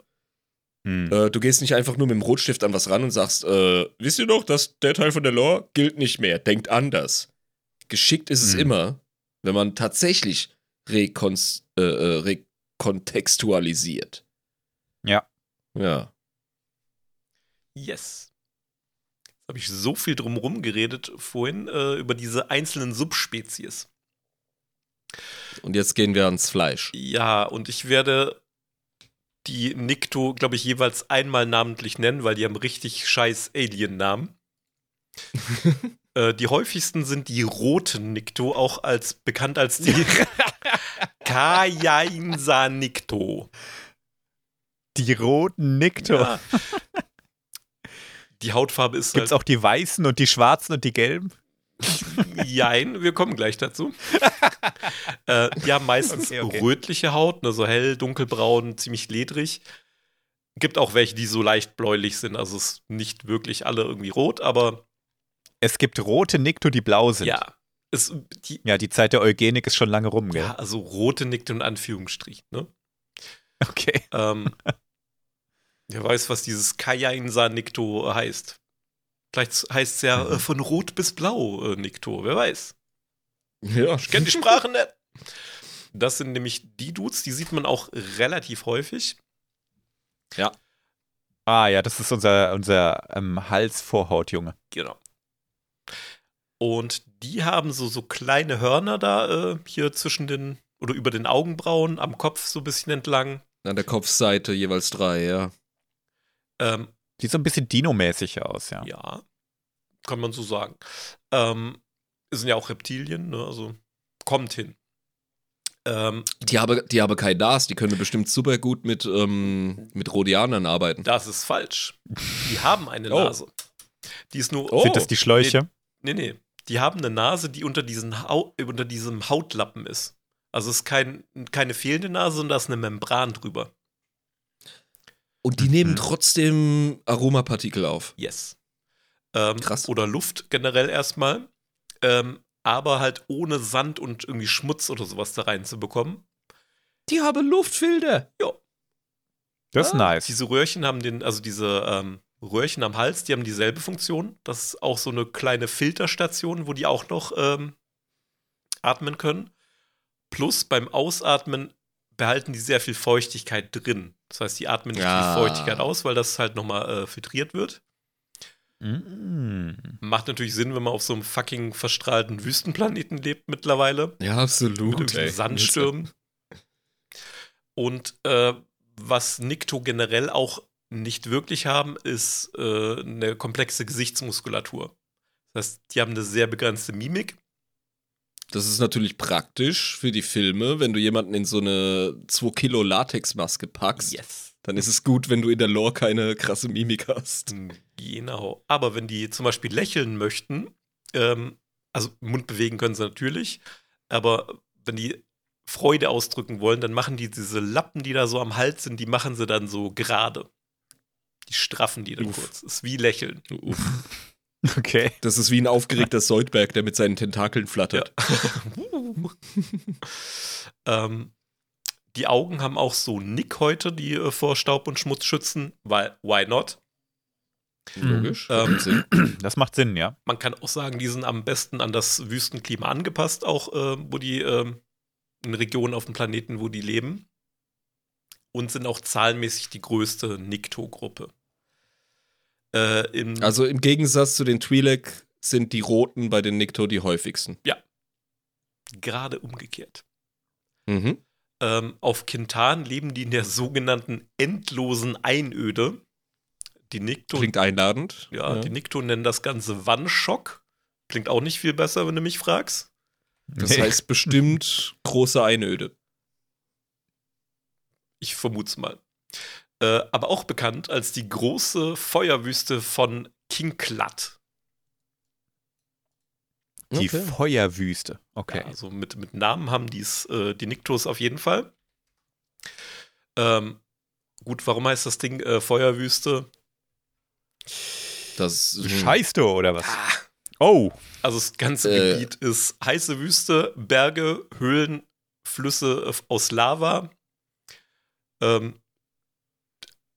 hm. Äh, du gehst nicht einfach nur mit dem Rotstift an was ran und sagst, äh, wisst ihr noch, dass der Teil von der Lore gilt nicht mehr, denkt anders. Geschickt ist es Hm. immer, wenn man tatsächlich rekons äh, äh, rekontextualisiert. Ja. Ja. yes. Jetzt habe ich so viel drumherum geredet vorhin äh, über diese einzelnen Subspezies. Und jetzt gehen wir ans Fleisch. Ja, und ich werde die Nikto, glaube ich, jeweils einmal namentlich nennen, weil die haben richtig scheiß Alien-Namen. (laughs) äh, die häufigsten sind die roten Nikto, auch als bekannt als die (laughs) Kajainsa Nikto. die roten Nikto. Ja. Die Hautfarbe ist Gibt's halt auch die weißen und die schwarzen und die gelben? Jein, wir kommen gleich dazu. (laughs) äh, die haben meistens Okay, okay. rötliche Haut, ne, so hell, dunkelbraun, ziemlich ledrig. Gibt auch welche, die so leicht bläulich sind, also es ist nicht wirklich alle irgendwie rot, aber Es gibt rote Nikto, die blau sind. ja. Es, die, Ja, die Zeit der Eugenik ist schon lange rum, gell? ja, also rote nickt in Anführungsstrichen, ne? Okay. Ähm, (laughs) wer weiß, was dieses Kajainsa Nikto heißt. Vielleicht heißt es ja Mhm. äh, von rot bis blau äh, Nikto, wer weiß. Ja. Ich kenne die Sprache nicht. Das sind nämlich die Dudes, die sieht man auch relativ häufig. Ah ja, das ist unser, unser ähm, Halsvorhautjunge. Genau. Und die haben so, so kleine Hörner da äh, hier zwischen den oder über den Augenbrauen, am Kopf so ein bisschen entlang. An der Kopfseite jeweils drei, ja. Ähm, Sieht so ein bisschen Dino-mäßig aus, ja. ja, kann man so sagen. Ähm, sind ja auch Reptilien, ne? also kommt hin. Ähm, Die haben, die haben kein NAS, die können bestimmt super gut mit, ähm, mit Rhodianern arbeiten. das ist falsch. Die haben eine Oh. Nase. Die ist nur. Oh. Sind das die Schläuche? Nee, nee. Die haben eine Nase, die unter, diesen Hau unter diesem Hautlappen ist. Also es ist kein, keine fehlende Nase, sondern da ist eine Membran drüber. Und die nehmen Mhm. trotzdem Aromapartikel auf. Yes. Ähm, Krass. Oder Luft generell erstmal. Ähm, aber halt ohne Sand und irgendwie Schmutz oder sowas da reinzubekommen. Die haben Luftfilter. Das ist Ah, nice. Diese Röhrchen haben den, also diese ähm, Röhrchen am Hals, die haben dieselbe Funktion. Das ist auch so eine kleine Filterstation, wo die auch noch ähm, atmen können. Plus beim Ausatmen behalten die sehr viel Feuchtigkeit drin. Das heißt, die atmen nicht Ja. die Feuchtigkeit aus, weil das halt nochmal äh, filtriert wird. Mm. Macht natürlich Sinn, wenn man auf so einem fucking verstrahlten Wüstenplaneten lebt mittlerweile. Ja, Mit absolut. irgendwelchen ey. Sandstürmen. Und äh, was Nikto generell auch nicht wirklich haben, ist äh, eine komplexe Gesichtsmuskulatur. Das heißt, die haben eine sehr begrenzte Mimik. Das ist natürlich praktisch für die Filme, wenn du jemanden in so eine 2 Kilo Latexmaske packst. Yes. Dann ist es gut, wenn du in der Lore keine krasse Mimik hast. Genau. Aber wenn die zum Beispiel lächeln möchten, ähm, also Mund bewegen können sie natürlich, aber wenn die Freude ausdrücken wollen, dann machen die diese Lappen, die da so am Hals sind, die machen sie dann so gerade. Die straffen die dann Uff. kurz. Ist wie lächeln. Uff. (laughs) Okay. Das ist wie ein aufgeregter Soldberg, der mit seinen Tentakeln flattert. (laughs) ähm, die Augen haben auch so Nickhäute, die äh, vor Staub und Schmutz schützen, weil why not? Logisch. Ähm. (clears throat) Das macht Sinn, ja. Man kann auch sagen, die sind am besten an das Wüstenklima angepasst, auch äh, wo die ähm, in Regionen auf dem Planeten, wo die leben. Und sind auch zahlenmäßig die größte Nikto-Gruppe. Äh, im- Also im Gegensatz zu den Twi'lek sind die Roten bei den Nikto die häufigsten. gerade umgekehrt. Mhm. Ähm, auf Kintan leben die in der sogenannten endlosen Einöde. Die Nikto, Klingt einladend. ja, die Nikto nennen das Ganze Wannschock. Klingt auch nicht viel besser, wenn du mich fragst. Das heißt bestimmt große Einöde. Ich vermute es mal. Äh, aber auch bekannt als die große Feuerwüste von King Klat. Die Okay. Feuerwüste. Okay. Ja, also mit, mit Namen haben die's, äh, die Niktos auf jeden Fall. Ähm, gut, warum heißt das Ding äh, Feuerwüste? Das hm. Scheißt du, oder was? Ah, Oh. Also das ganze Äh. Gebiet ist heiße Wüste, Berge, Höhlen, Flüsse äh, aus Lava. Ähm,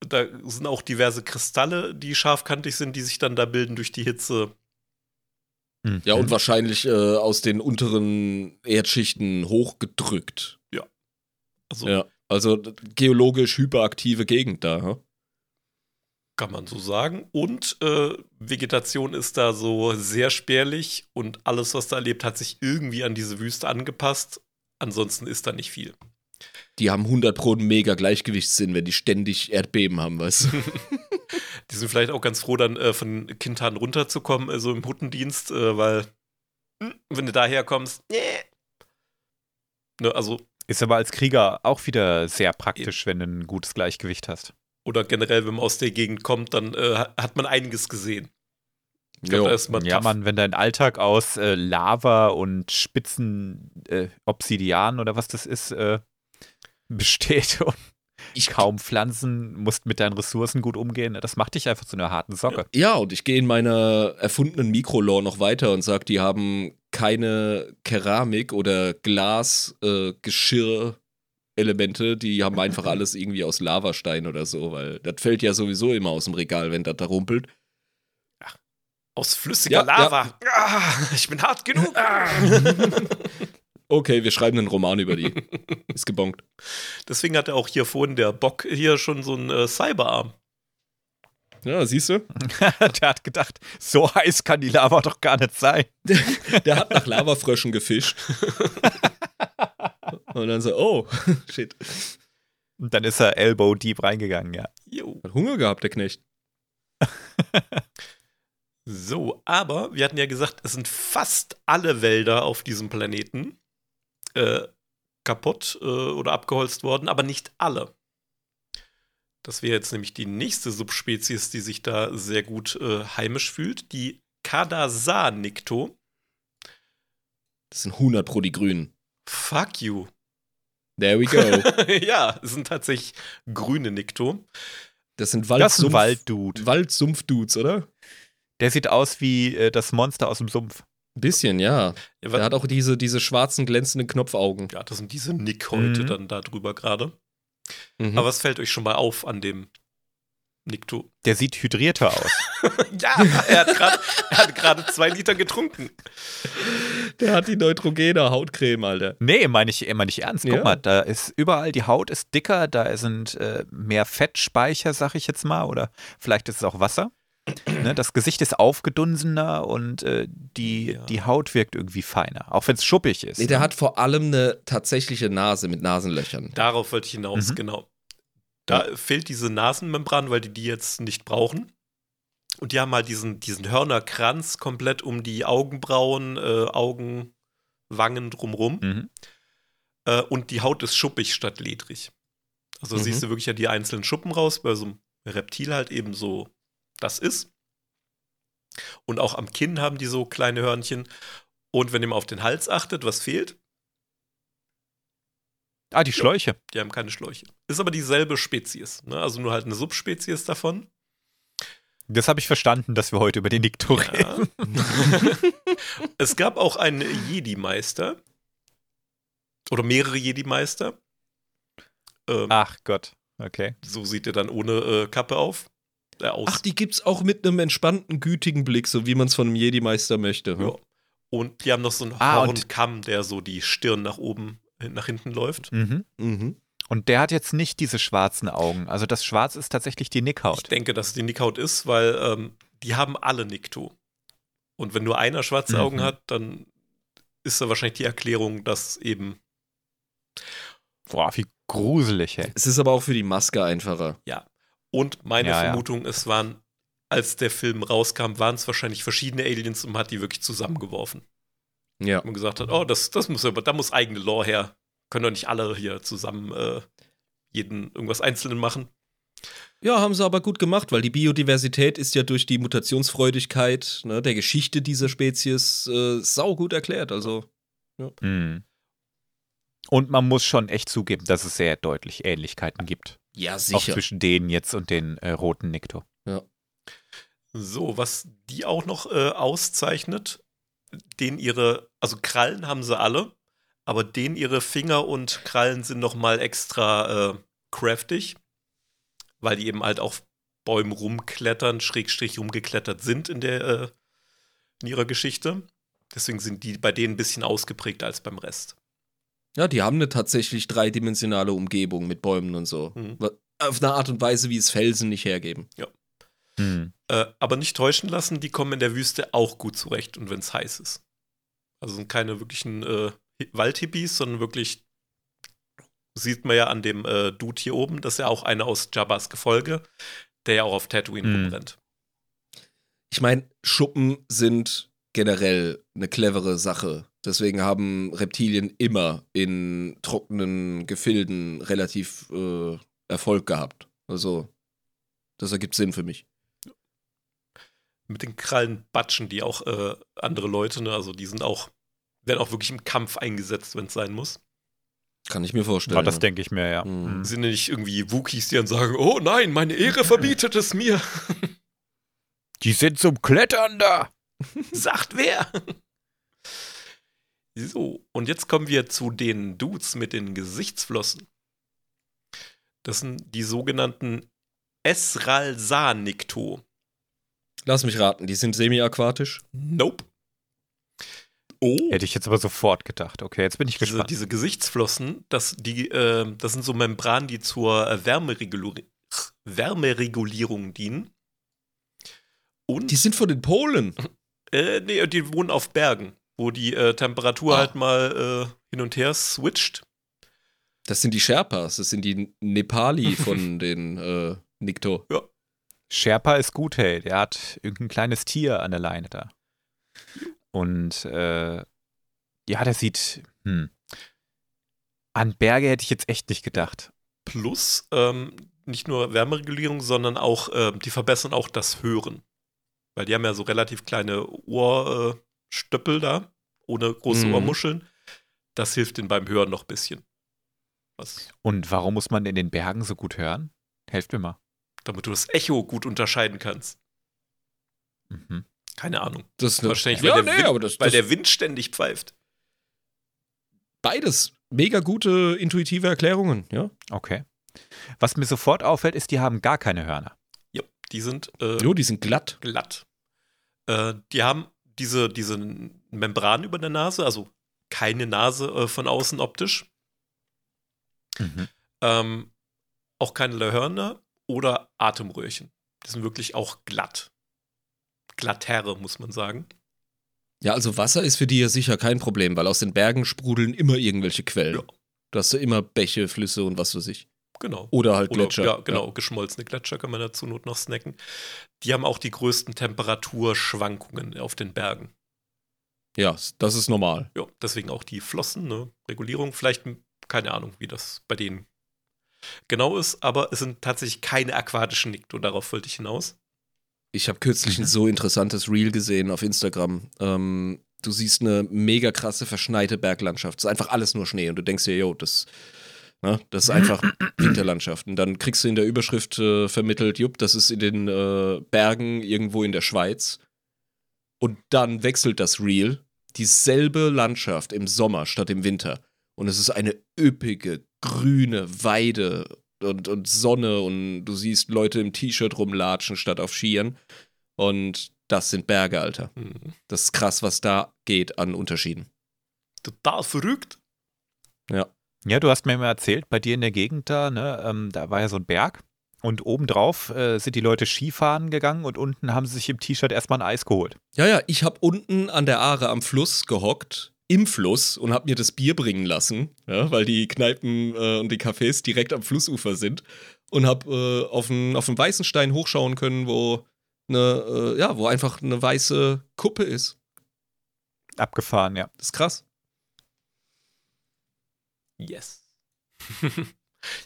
da sind auch diverse Kristalle, die scharfkantig sind, die sich dann da bilden durch die Hitze. Mhm. Ja, und wahrscheinlich äh, aus den unteren Erdschichten hochgedrückt. Also Ja. Also geologisch hyperaktive Gegend da. hm? kann man so sagen. Und äh, Vegetation ist da so sehr spärlich und alles, was da lebt, hat sich irgendwie an diese Wüste angepasst. Ansonsten ist da nicht viel. Die haben 100 Pro einen mega Gleichgewichtssinn, wenn die ständig Erdbeben haben, weißt du? (laughs) (laughs) Die sind vielleicht auch ganz froh, dann äh, von Kintan runterzukommen, also im Huttendienst, äh, weil, hm, wenn du daher kommst. Ne, also, Ist aber als Krieger auch wieder sehr praktisch, wenn du ein gutes Gleichgewicht hast. oder generell, wenn man aus der Gegend kommt, dann äh, hat man einiges gesehen. Ich ist man Ja, tough. Mann, wenn dein Alltag aus äh, Lava und spitzen äh, Obsidian oder was das ist, äh, besteht und Ich kaum Pflanzen, musst mit deinen Ressourcen gut umgehen, das macht dich einfach zu einer harten Socke. Ja, und ich gehe in meiner erfundenen Mikrolore noch weiter und sage, die haben keine Keramik oder Glas, äh, Geschirrelemente, die haben einfach (laughs) alles irgendwie aus Lavastein oder so, weil das fällt ja sowieso immer aus dem Regal, wenn das da rumpelt. Aus flüssiger Ja, Lava. Ah, ich bin hart genug. (laughs) (laughs) Okay, wir schreiben einen Roman über die. (laughs) Ist gebongt. Deswegen hat er auch hier vorhin der Bock hier schon so einen äh, Cyberarm. Ja, siehst du? (laughs) Der hat gedacht, so heiß kann die Lava doch gar nicht sein. (laughs) Der hat nach Lavafröschen gefischt. Und dann so, oh, shit. Und dann ist er Elbow Deep reingegangen, ja. Jo. Hat Hunger gehabt, der Knecht. So, aber wir hatten ja gesagt, es sind fast alle Wälder auf diesem Planeten äh, kaputt äh, oder abgeholzt worden, aber nicht alle. Das wäre jetzt nämlich die nächste Subspezies, die sich da sehr gut äh, heimisch fühlt, die Kadasa-Nikto. Das sind 100 pro die Grünen. Fuck you. There we go. (laughs) ja, es sind tatsächlich grüne Nikto. Das sind Das ist ein Waldsumpf- Walddude. Waldsumpf-Dudes, oder? Der sieht aus wie äh, das Monster aus dem Sumpf. Ein bisschen, ja. Ja, Der wa- hat auch diese, diese schwarzen, glänzenden Knopfaugen. ja, das sind diese Nick heute Mhm. dann da drüber gerade. Mhm. Aber was fällt euch schon mal auf an dem Nikto? Der sieht hydrierter aus. (laughs) ja, er hat er gerade zwei Liter getrunken. der hat die Neutrogena Hautcreme, Alter. Nee, meine ich, meine ich ernst. Guck Ja. mal, da ist überall, die Haut ist dicker, da sind äh, mehr Fettspeicher, sag ich jetzt mal, oder vielleicht ist es auch Wasser. Ne, das Gesicht ist aufgedunsener und äh, die, Ja. die Haut wirkt irgendwie feiner, auch wenn es schuppig ist. Nee, der hat vor allem eine tatsächliche Nase mit Nasenlöchern. Darauf wollte ich hinaus, Mhm. genau. Da fehlt diese Nasenmembran, weil die die jetzt nicht brauchen. Und die haben halt diesen, diesen Hörnerkranz komplett um die Augenbrauen, äh, Augen, Wangen drumrum. Mhm. Äh, und die Haut ist schuppig statt ledrig. Also Mhm. siehst du wirklich ja die einzelnen Schuppen raus, bei so einem Reptil halt eben so das ist. Und auch am Kinn haben die so kleine Hörnchen. Und wenn ihr mal auf den Hals achtet, was fehlt? Ah, die Schläuche. Die haben keine Schläuche. Ist aber dieselbe Spezies. Ne? Also nur halt eine Subspezies davon. Das habe ich verstanden, dass wir heute über den Nikto reden. Ja. (laughs) es gab auch einen Jedi-Meister. Oder mehrere Jedi-Meister. Ähm, Ach Gott, okay. So sieht er dann ohne äh, Kappe auf. Äh, aus. Ach, die gibt's auch mit einem entspannten, gütigen Blick, so wie man es von einem Jedi-Meister möchte. hm? Ja. Und die haben noch so einen Ah, und- Hornkamm, der so die Stirn nach oben, nach hinten läuft. Mhm. Mhm. Und der hat jetzt nicht diese schwarzen Augen. Also das Schwarz ist tatsächlich die Ich Nickhaut. denke, dass es die Nickhaut ist, weil ähm, die haben alle Nikto. Und wenn nur einer schwarze Mhm. Augen hat, dann ist da wahrscheinlich die Erklärung, dass eben Boah, wie gruselig, ey. Es ist aber auch für die Maske einfacher. Und meine Ja, ja. Vermutung, es waren, als der Film rauskam, waren es wahrscheinlich verschiedene Aliens und man hat die wirklich zusammengeworfen. Ja. Und gesagt hat, oh, das, das muss aber, da muss eigene Lore her. Können doch nicht alle hier zusammen äh, jeden irgendwas Einzelnen machen. Ja, haben sie aber gut gemacht, weil die Biodiversität ist ja durch die Mutationsfreudigkeit ne, der Geschichte dieser Spezies äh, saugut erklärt. Also, Mhm. Und man muss schon echt zugeben, dass es sehr deutlich Ähnlichkeiten gibt. Ja, Auch zwischen denen jetzt und den äh, roten Nikto. So, was die auch noch äh, auszeichnet, den ihre, also Krallen haben sie alle, aber denen ihre Finger und Krallen sind noch mal extra äh, craftig, weil die eben halt auf Bäumen rumklettern, schrägstrich rumgeklettert sind in der äh, in ihrer Geschichte. Deswegen sind die bei denen ein bisschen ausgeprägter als beim Rest. Ja, die haben eine tatsächlich dreidimensionale Umgebung mit Bäumen und so. Mhm. Auf eine Art und Weise, wie es Felsen nicht hergeben. Mhm. Äh, aber nicht täuschen lassen, die kommen in der Wüste auch gut zurecht und wenn es heiß ist. Also sind keine wirklichen äh, Hi- Waldhippies, sondern wirklich sieht man ja an dem äh, Dude hier oben, das ist ja auch einer aus Jabbas Gefolge, der ja auch auf Tatooine Mhm. rumrennt. Ich meine, Schuppen sind generell eine clevere Sache. Deswegen haben Reptilien immer in trockenen Gefilden relativ äh, Erfolg gehabt. Also, das ergibt Sinn für mich. Mit den Krallen batschen die auch äh, andere Leute, ne? Also die sind auch, werden auch wirklich im Kampf eingesetzt, wenn es sein muss. Kann ich mir vorstellen. Aber das ja. denke ich mir, ja. Mhm. Mhm. Sind ja nicht irgendwie Wookies, die dann sagen, oh nein, meine Ehre verbietet es mir. Die sind zum Klettern da. (laughs) Sagt wer? So, und jetzt kommen wir zu den Dudes mit den Gesichtsflossen. Das sind die sogenannten Esralsanicto. Lass mich raten, die sind semi-aquatisch. Nope. Oh. Hätte ich jetzt aber sofort gedacht. Okay, jetzt bin ich Diese, gespannt. diese Gesichtsflossen, das, die, äh, das sind so Membranen, die zur äh, Wärmeregulierung, Wärmeregulierung dienen. Und Die sind von den Polen. Äh, nee, die wohnen auf Bergen, wo die äh, Temperatur Ah. halt mal äh, hin und her switcht. Das sind die Sherpas, das sind die Nepali (laughs) von den äh, Nikto. Sherpa ist gut, hey. Der hat irgendein kleines Tier an der Leine da. Und äh, ja, der sieht. Hm. An Berge hätte ich jetzt echt nicht gedacht. Plus ähm, nicht nur Wärmeregulierung, sondern auch, ähm, die verbessern auch das Hören. Weil die haben ja so relativ kleine Ohrstöppel äh, Stöppel da, ohne große Mhm. Ohrmuscheln. Das hilft ihnen beim Hören noch ein bisschen. Was, Und warum muss man in den Bergen so gut hören? Helft mir mal. damit du das Echo gut unterscheiden kannst. Mhm. Keine Ahnung. Das ist Wahrscheinlich, ja, weil, der, nee, Wind, aber das, weil das der Wind ständig pfeift. beides mega gute intuitive Erklärungen, ja. Okay. Was mir sofort auffällt, ist, die haben gar keine Hörner. Ja, die sind äh, Jo, die sind glatt. glatt. Äh, die haben diese, diese Membran über der Nase, also keine Nase äh, von außen optisch. Mhm. Ähm, auch keine Hörner oder Atemröhrchen. Die sind wirklich auch glatt. Glattere, muss man sagen. Ja, also Wasser ist für die ja sicher kein Problem, weil aus den Bergen sprudeln immer irgendwelche Quellen. Ja. Da hast du immer Bäche, Flüsse und was weiß ich. Genau. Oder halt Oder, Gletscher. Ja, genau. Geschmolzene Gletscher kann man dazu Not noch snacken. Die haben auch die größten Temperaturschwankungen auf den Bergen. Ja, das ist normal. Ja, deswegen auch die Flossen, ne? Regulierung. Vielleicht, keine Ahnung, wie das bei denen genau ist, aber es sind tatsächlich keine aquatischen Nikto, darauf wollte ich hinaus. Ich habe kürzlich ein so interessantes Reel gesehen auf Instagram. Ähm, du siehst eine mega krasse verschneite Berglandschaft. Es ist einfach alles nur Schnee und du denkst dir, yo, das, ne, das ist einfach (clears throat) Winterlandschaft. Und dann kriegst du in der Überschrift äh, vermittelt, jupp, das ist in den äh, Bergen irgendwo in der Schweiz. Und dann wechselt das Reel. Dieselbe Landschaft im Sommer statt im Winter. Und es ist eine üppige, grüne Weide und, und Sonne und du siehst Leute im T-Shirt rumlatschen statt auf Skiern. Und das sind Berge, Alter. Hm. Das ist krass, was da geht an Unterschieden. Total verrückt. Ja, du hast mir immer erzählt, bei dir in der Gegend da, ne, ähm, da war ja so ein Berg. Und obendrauf äh, sind die Leute Skifahren gegangen und unten haben sie sich im T-Shirt erstmal ein Eis geholt. Ja, ja, ich habe unten an der Aare am Fluss gehockt, im Fluss, und habe mir das Bier bringen lassen, ja, weil die Kneipen äh, und die Cafés direkt am Flussufer sind. Und habe äh, auf einen auf weißen Stein hochschauen können, wo, eine, äh, ja, wo einfach eine weiße Kuppe ist. Abgefahren, ja. Das ist krass. Yes. (laughs)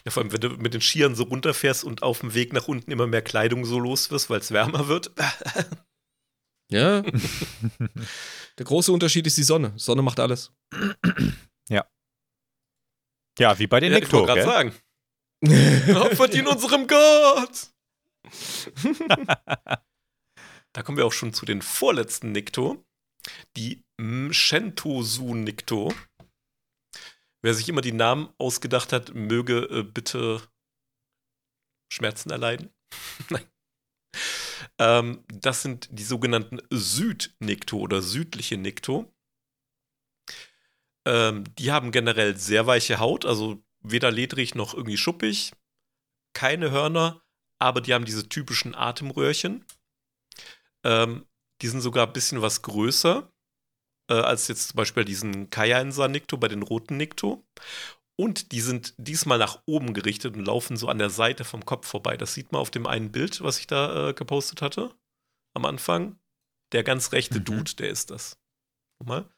Ja, vor allem, wenn du mit den Skiern so runterfährst und auf dem Weg nach unten immer mehr Kleidung so los wirst, weil es wärmer wird. Ja. (laughs) Der große Unterschied ist die Sonne. Sonne macht alles. Ja, wie bei den ja, ich wollte gerade sagen. (laughs) Opfert ihn unserem Gott! da kommen wir auch schon zu den vorletzten Nikto. Die Mshentosu Nikto. Wer sich immer die Namen ausgedacht hat, möge äh, bitte Schmerzen erleiden. (laughs) Nein. Ähm, das sind die sogenannten Südnikto oder südliche Nikto. Ähm, die haben generell sehr weiche Haut, also weder ledrig noch irgendwie schuppig, keine Hörner, aber die haben diese typischen Atemröhrchen. Ähm, die sind sogar ein bisschen was größer äh, als jetzt zum Beispiel diesen Kajainsar-Nikto bei den roten Nikto. Und die sind diesmal nach oben gerichtet und laufen so an der Seite vom Kopf vorbei. Das sieht man auf dem einen Bild, was ich da äh, gepostet hatte am Anfang. Der ganz rechte Mhm. Dude, der ist das. Guck mal.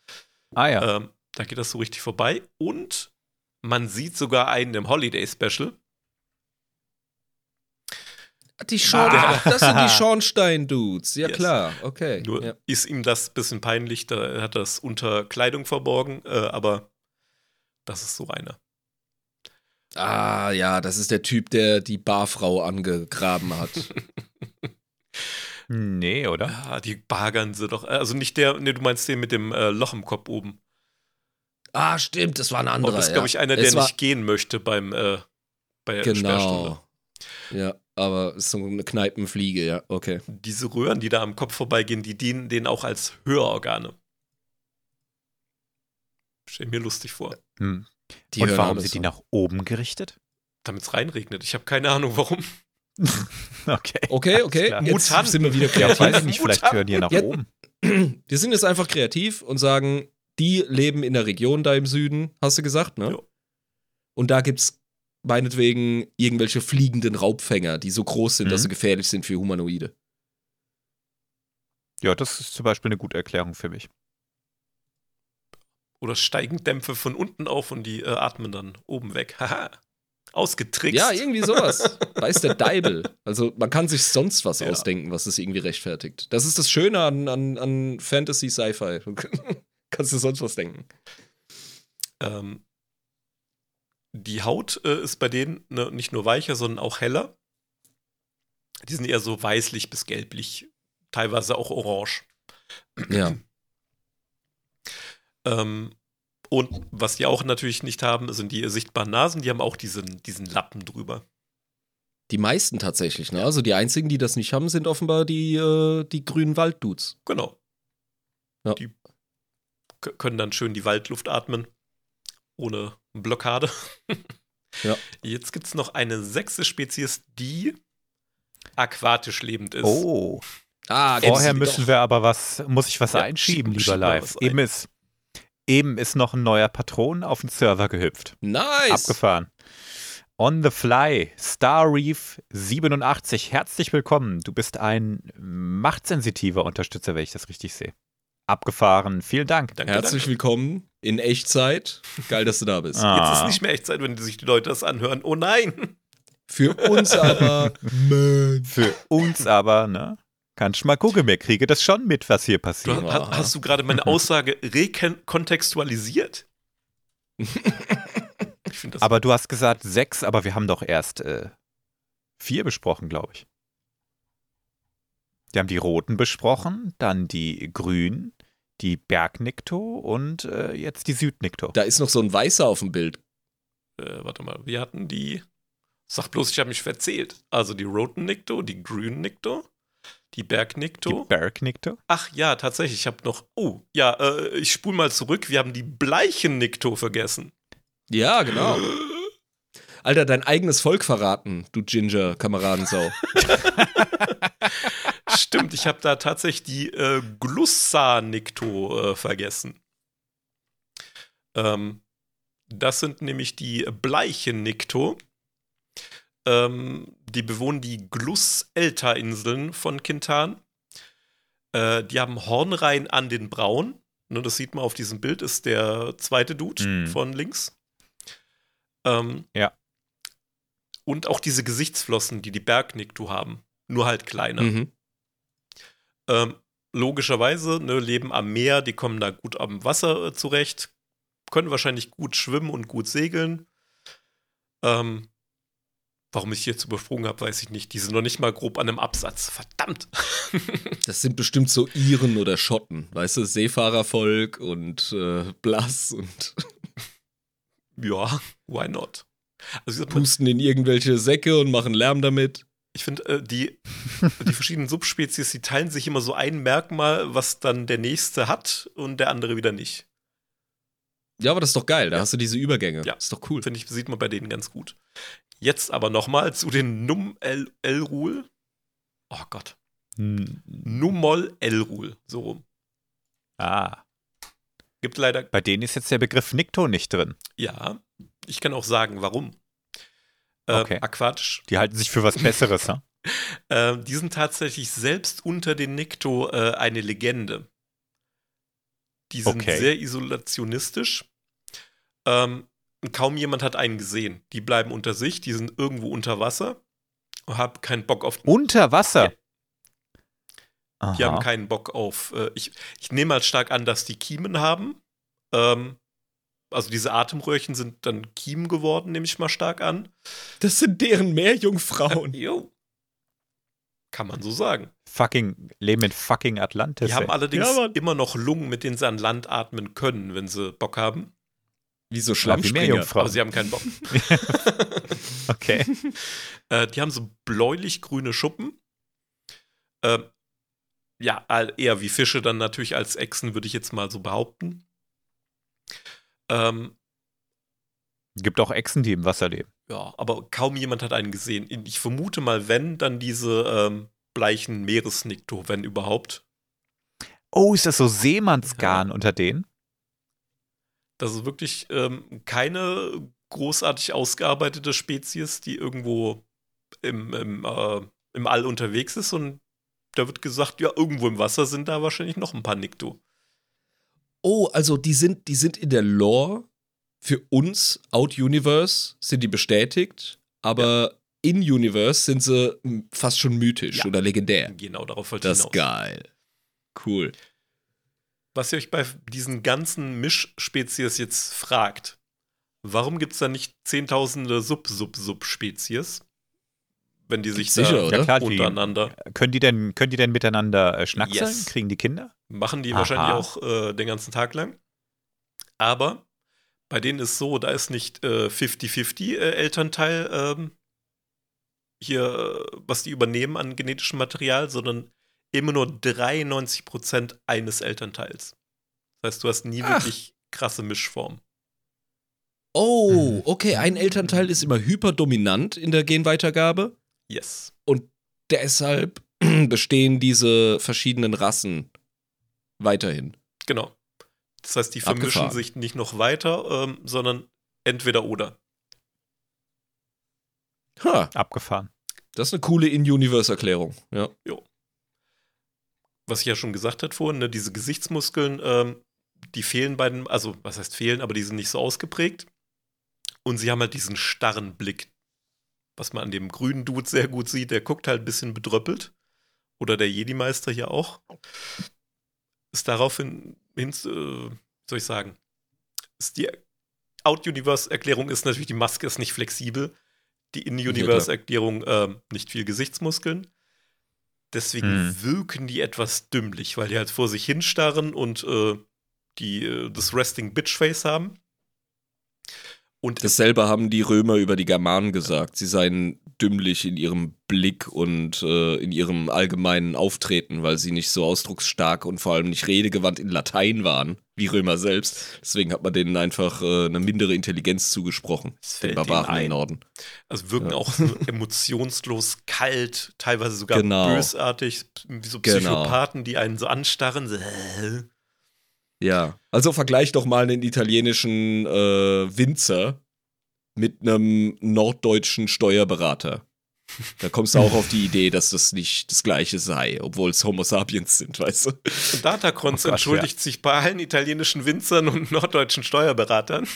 Ah ja. Ähm, da geht das so richtig vorbei. Und man sieht sogar einen im Holiday Special. Die Schorn Ah. Das sind die (laughs) Schornstein-Dudes. Ja, Yes. klar. Okay. Nur ja. ist ihm das ein bisschen peinlich, da hat er das unter Kleidung verborgen, äh, aber das ist so einer. Ah, ja, das ist der Typ, der die Barfrau angegraben hat. (laughs) Nee, oder? Ja, die bagern sie doch. Also nicht der, nee, du meinst den mit dem äh, Loch im Kopf oben. ah, stimmt, das war ein Und anderer. das ist, ja. glaube ich, einer, der Es nicht gehen möchte beim äh, bei der Sperrstunde. Genau. Ja, aber ist so eine Kneipenfliege, ja, okay. Diese Röhren, die da am Kopf vorbeigehen, die dienen denen auch als Hörorgane. Stell mir lustig vor. Hm. Die Und warum sind die so. nach oben gerichtet? Damit es reinregnet. Ich habe keine Ahnung, warum. (laughs) Okay. Okay, okay, jetzt Mutanten. sind wir wieder Ja, weiß kreativ. ich nicht, vielleicht Mutanten. hören die nach Ja. oben. (clears throat) Wir sind jetzt einfach kreativ und sagen, die leben in der Region da im Süden, hast du gesagt, ne? Ja. Und da gibt's meinetwegen irgendwelche fliegenden Raubfänger, die so groß sind, Mhm. dass sie gefährlich sind für Humanoide. Ja, das ist zum Beispiel eine gute Erklärung für mich. Oder steigen Dämpfe von unten auf und die äh, atmen dann oben weg. (laughs) Haha. Ausgetrickst. Ja, irgendwie sowas. (laughs) Weiß der Deibel. Also man kann sich sonst was Ja. ausdenken, was das irgendwie rechtfertigt. Das ist das Schöne an, an, an Fantasy Sci-Fi. (laughs) Du kannst dir sonst was denken. Ähm, die Haut äh, ist bei denen ne, nicht nur weicher, sondern auch heller. Die sind eher so weißlich bis gelblich, teilweise auch orange. Ja. (clears throat) Ähm, und was die auch natürlich nicht haben, sind die sichtbaren Nasen. Die haben auch diesen, diesen Lappen drüber. Die meisten tatsächlich, ne? Also die einzigen, die das nicht haben, sind offenbar die, äh, die grünen Walddudes. Genau. Ja. Die können dann schön die Waldluft atmen, ohne Blockade. Ja. Jetzt gibt es noch eine sechste Spezies, die aquatisch lebend ist. Oh. Ah, Vorher doch. müssen wir aber was, muss ich was Ja, einschieben, schieb- lieber Live. ein. Eben ist, eben ist noch ein neuer Patron auf den Server gehüpft. Nice. Abgefahren. On the Fly, Star Reef 87. Herzlich willkommen. Du bist ein machtsensitiver Unterstützer, wenn ich das richtig sehe. Abgefahren. Vielen Dank. Danke, Herzlich danke. willkommen in Echtzeit. Geil, dass du da bist. Ah. Jetzt ist nicht mehr Echtzeit, wenn sich die Leute das anhören. Oh nein! Für uns aber. (laughs) Für uns aber, ne? Kannst mal gucken, wir kriegen das schon mit, was hier Du, passiert. ha- hast du gerade meine Aussage rekontextualisiert? (laughs) Ich finde das. Aber du hast gesagt sechs, aber wir haben doch erst äh, vier besprochen, glaube ich. Wir haben die roten besprochen, dann die grünen, die Bergnikto und äh, jetzt die Südnikto. Da ist noch so ein Weißer auf dem Bild. äh, warte mal, wir hatten die. Sag bloß, ich habe mich verzählt. Also die roten Nikto, die grünen Nikto, die Die Bergnikto. Bergnikto? Ach ja, tatsächlich, ich habe noch. Oh, ja, äh, ich spule mal zurück. Wir haben die bleichen Nikto vergessen. Ja, genau. (gasps) Alter, dein eigenes Volk verraten, du Ginger-Kameradensau. (laughs) Stimmt, ich habe da tatsächlich die äh, Glussa-Nikto äh, vergessen. Ähm, das sind nämlich die bleichen Nikto. Ähm, die bewohnen die Glus-Elta-Inseln von Kintan. Äh, die haben Hornreihen an den Brauen. Ne, das sieht man auf diesem Bild, ist der zweite Dude Mhm. von links. Ähm, Ja. Und auch diese Gesichtsflossen, die die Bergniktu haben. Nur halt kleiner. Mhm. Ähm, logischerweise, ne, leben am Meer, die kommen da gut am Wasser äh, zurecht, können wahrscheinlich gut schwimmen und gut segeln. Ähm, warum ich jetzt übersprungen habe, weiß ich nicht. Die sind noch nicht mal grob an einem Absatz. Verdammt! (laughs) Das sind bestimmt so Iren oder Schotten, weißt du, Seefahrervolk und äh, Blass und ja, why not? Also, (laughs) pusten in irgendwelche Säcke und machen Lärm damit. ich finde, äh, die, die verschiedenen Subspezies, die teilen sich immer so ein Merkmal, was dann der nächste hat und der andere wieder nicht. Ja, aber das ist doch geil, da hast du diese Übergänge. Ja. Ist doch cool. Finde ich, sieht man bei denen ganz gut. Jetzt aber nochmal zu den Num El Elrul. Oh Gott. Hm. Numol Elrul. So rum. Ah, Gibt leider, bei denen ist jetzt der Begriff Nikto nicht drin. ja, ich kann auch sagen, warum. Äh, Okay. Aquatisch. Die halten sich für was Besseres, ne? (laughs) Äh, die sind tatsächlich selbst unter den Nikto äh, eine Legende. Die sind Okay. sehr isolationistisch. Ähm, kaum jemand hat einen gesehen. Die bleiben unter sich, die sind irgendwo unter Wasser und haben keinen Bock auf Unter Wasser. Die haben keinen Bock auf. Äh, ich, ich nehme halt stark an, dass die Kiemen haben. Ähm, also diese Atemröhrchen sind dann Kiemen geworden, nehme ich mal stark an. Das sind deren Meerjungfrauen. Jo. Kann man so sagen. Fucking, leben in fucking Atlantis. Die haben ey. allerdings Ja, immer noch Lungen, mit denen sie an Land atmen können, wenn sie Bock haben. Wie so Schlammspringer. Meerjungfrauen. Aber sie haben keinen Bock. (laughs) (laughs) Okay. äh, die haben so bläulich-grüne Schuppen. Ähm, ja, eher wie Fische dann natürlich als Echsen, würde ich jetzt mal so behaupten. Ähm, Gibt auch Echsen, die im Wasser leben. Ja, aber kaum jemand hat einen gesehen. Ich vermute mal, wenn, dann diese ähm, bleichen Meeresnikto, wenn überhaupt. Oh, ist das so Seemannsgarn unter denen? Das ist wirklich ähm, keine großartig ausgearbeitete Spezies, die irgendwo im, im, äh, im All unterwegs ist. Und da wird gesagt, ja, irgendwo im Wasser sind da wahrscheinlich noch ein paar Nikto. Oh, also die sind, die sind in der Lore für uns, Out-Universe, sind die bestätigt, aber in-Universe sind sie fast schon mythisch Ja. oder legendär. Genau, darauf wollte Das ich ist hinaus. geil. Cool. Was ihr euch bei diesen ganzen Mischspezies jetzt fragt, warum gibt es da nicht zehntausende Sub-Sub-Sub-Spezies? Wenn die sich Sicher, da oder? Ja, klar, die, untereinander können, die denn, können die denn miteinander äh, schnackseln? Yes. Kriegen die Kinder? machen, die Aha. wahrscheinlich auch äh, den ganzen Tag lang. Aber bei denen ist so, da ist nicht äh, 50-50 äh, Elternteil ähm, hier, äh, was die übernehmen an genetischem Material, sondern immer nur 93% eines Elternteils. Das heißt, du hast nie Ach. wirklich krasse Mischformen. Oh, Mhm. okay, ein Elternteil ist immer hyperdominant in der Genweitergabe Yes. und deshalb (clears throat) bestehen diese verschiedenen Rassen weiterhin. Genau. Das heißt, die vermischen Abgefahren. sich nicht noch weiter, ähm, sondern entweder oder. Ha, Abgefahren. das ist eine coole In-Universe-Erklärung. Ja. Was ich ja schon gesagt hat vorhin, ne, diese Gesichtsmuskeln, ähm, die fehlen bei den, also was heißt fehlen, aber die sind nicht so ausgeprägt. Und sie haben halt diesen starren Blick, was man an dem grünen Dude sehr gut sieht. Der guckt halt ein bisschen bedröppelt. Oder der Jedi-Meister hier auch. Ist daraufhin, hin, äh, soll ich sagen, ist die Out-Universe-Erklärung ist natürlich, die Maske ist nicht flexibel. Die In-Universe-Erklärung ähm, nicht viel Gesichtsmuskeln. Deswegen Hm. wirken die etwas dümmlich, weil die halt vor sich hinstarren und äh, die äh, das Resting Bitch Face haben. Und Dasselbe haben die Römer über die Germanen gesagt. Sie seien dümmlich in ihrem Blick und äh, in ihrem allgemeinen Auftreten, weil sie nicht so ausdrucksstark und vor allem nicht redegewandt in Latein waren, wie Römer selbst. Deswegen hat man denen einfach äh, eine mindere Intelligenz zugesprochen. Es Den Barbaren im. Norden. also wirken Ja. auch so (laughs) emotionslos, kalt, teilweise sogar Genau. bösartig, wie so Genau. Psychopathen, die einen so anstarren. So. (laughs) Ja. Also vergleich doch mal einen italienischen äh, Winzer mit einem norddeutschen Steuerberater. Da kommst du auch auf die Idee, dass das nicht das gleiche sei, obwohl es Homo sapiens sind, weißt du? Und Datacrons Oh Gott, entschuldigt sich bei allen italienischen Winzern und norddeutschen Steuerberatern.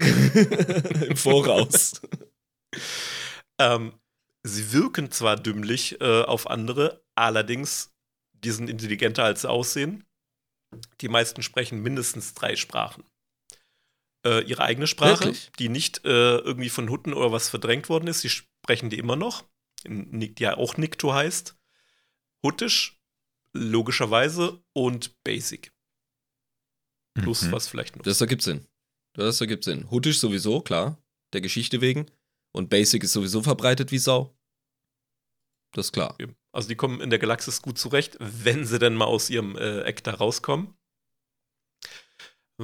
(laughs) Im Voraus. Ähm, sie wirken zwar dümmlich äh, auf andere, allerdings, die sind intelligenter als sie aussehen. Die meisten sprechen mindestens drei Sprachen. Äh, ihre eigene Sprache, Wirklich? die nicht äh, irgendwie von Hutten oder was verdrängt worden ist, sie sprechen die immer noch, die ja auch Nikto heißt. Huttisch, logischerweise, und Basic. Plus Mhm. was vielleicht noch. Das ergibt Sinn. Das ergibt Sinn. Huttisch sowieso, klar. Der Geschichte wegen. Und Basic ist sowieso verbreitet wie Sau. Das ist klar. Eben. Also die kommen in der Galaxis gut zurecht, wenn sie denn mal aus ihrem äh, Eck da rauskommen.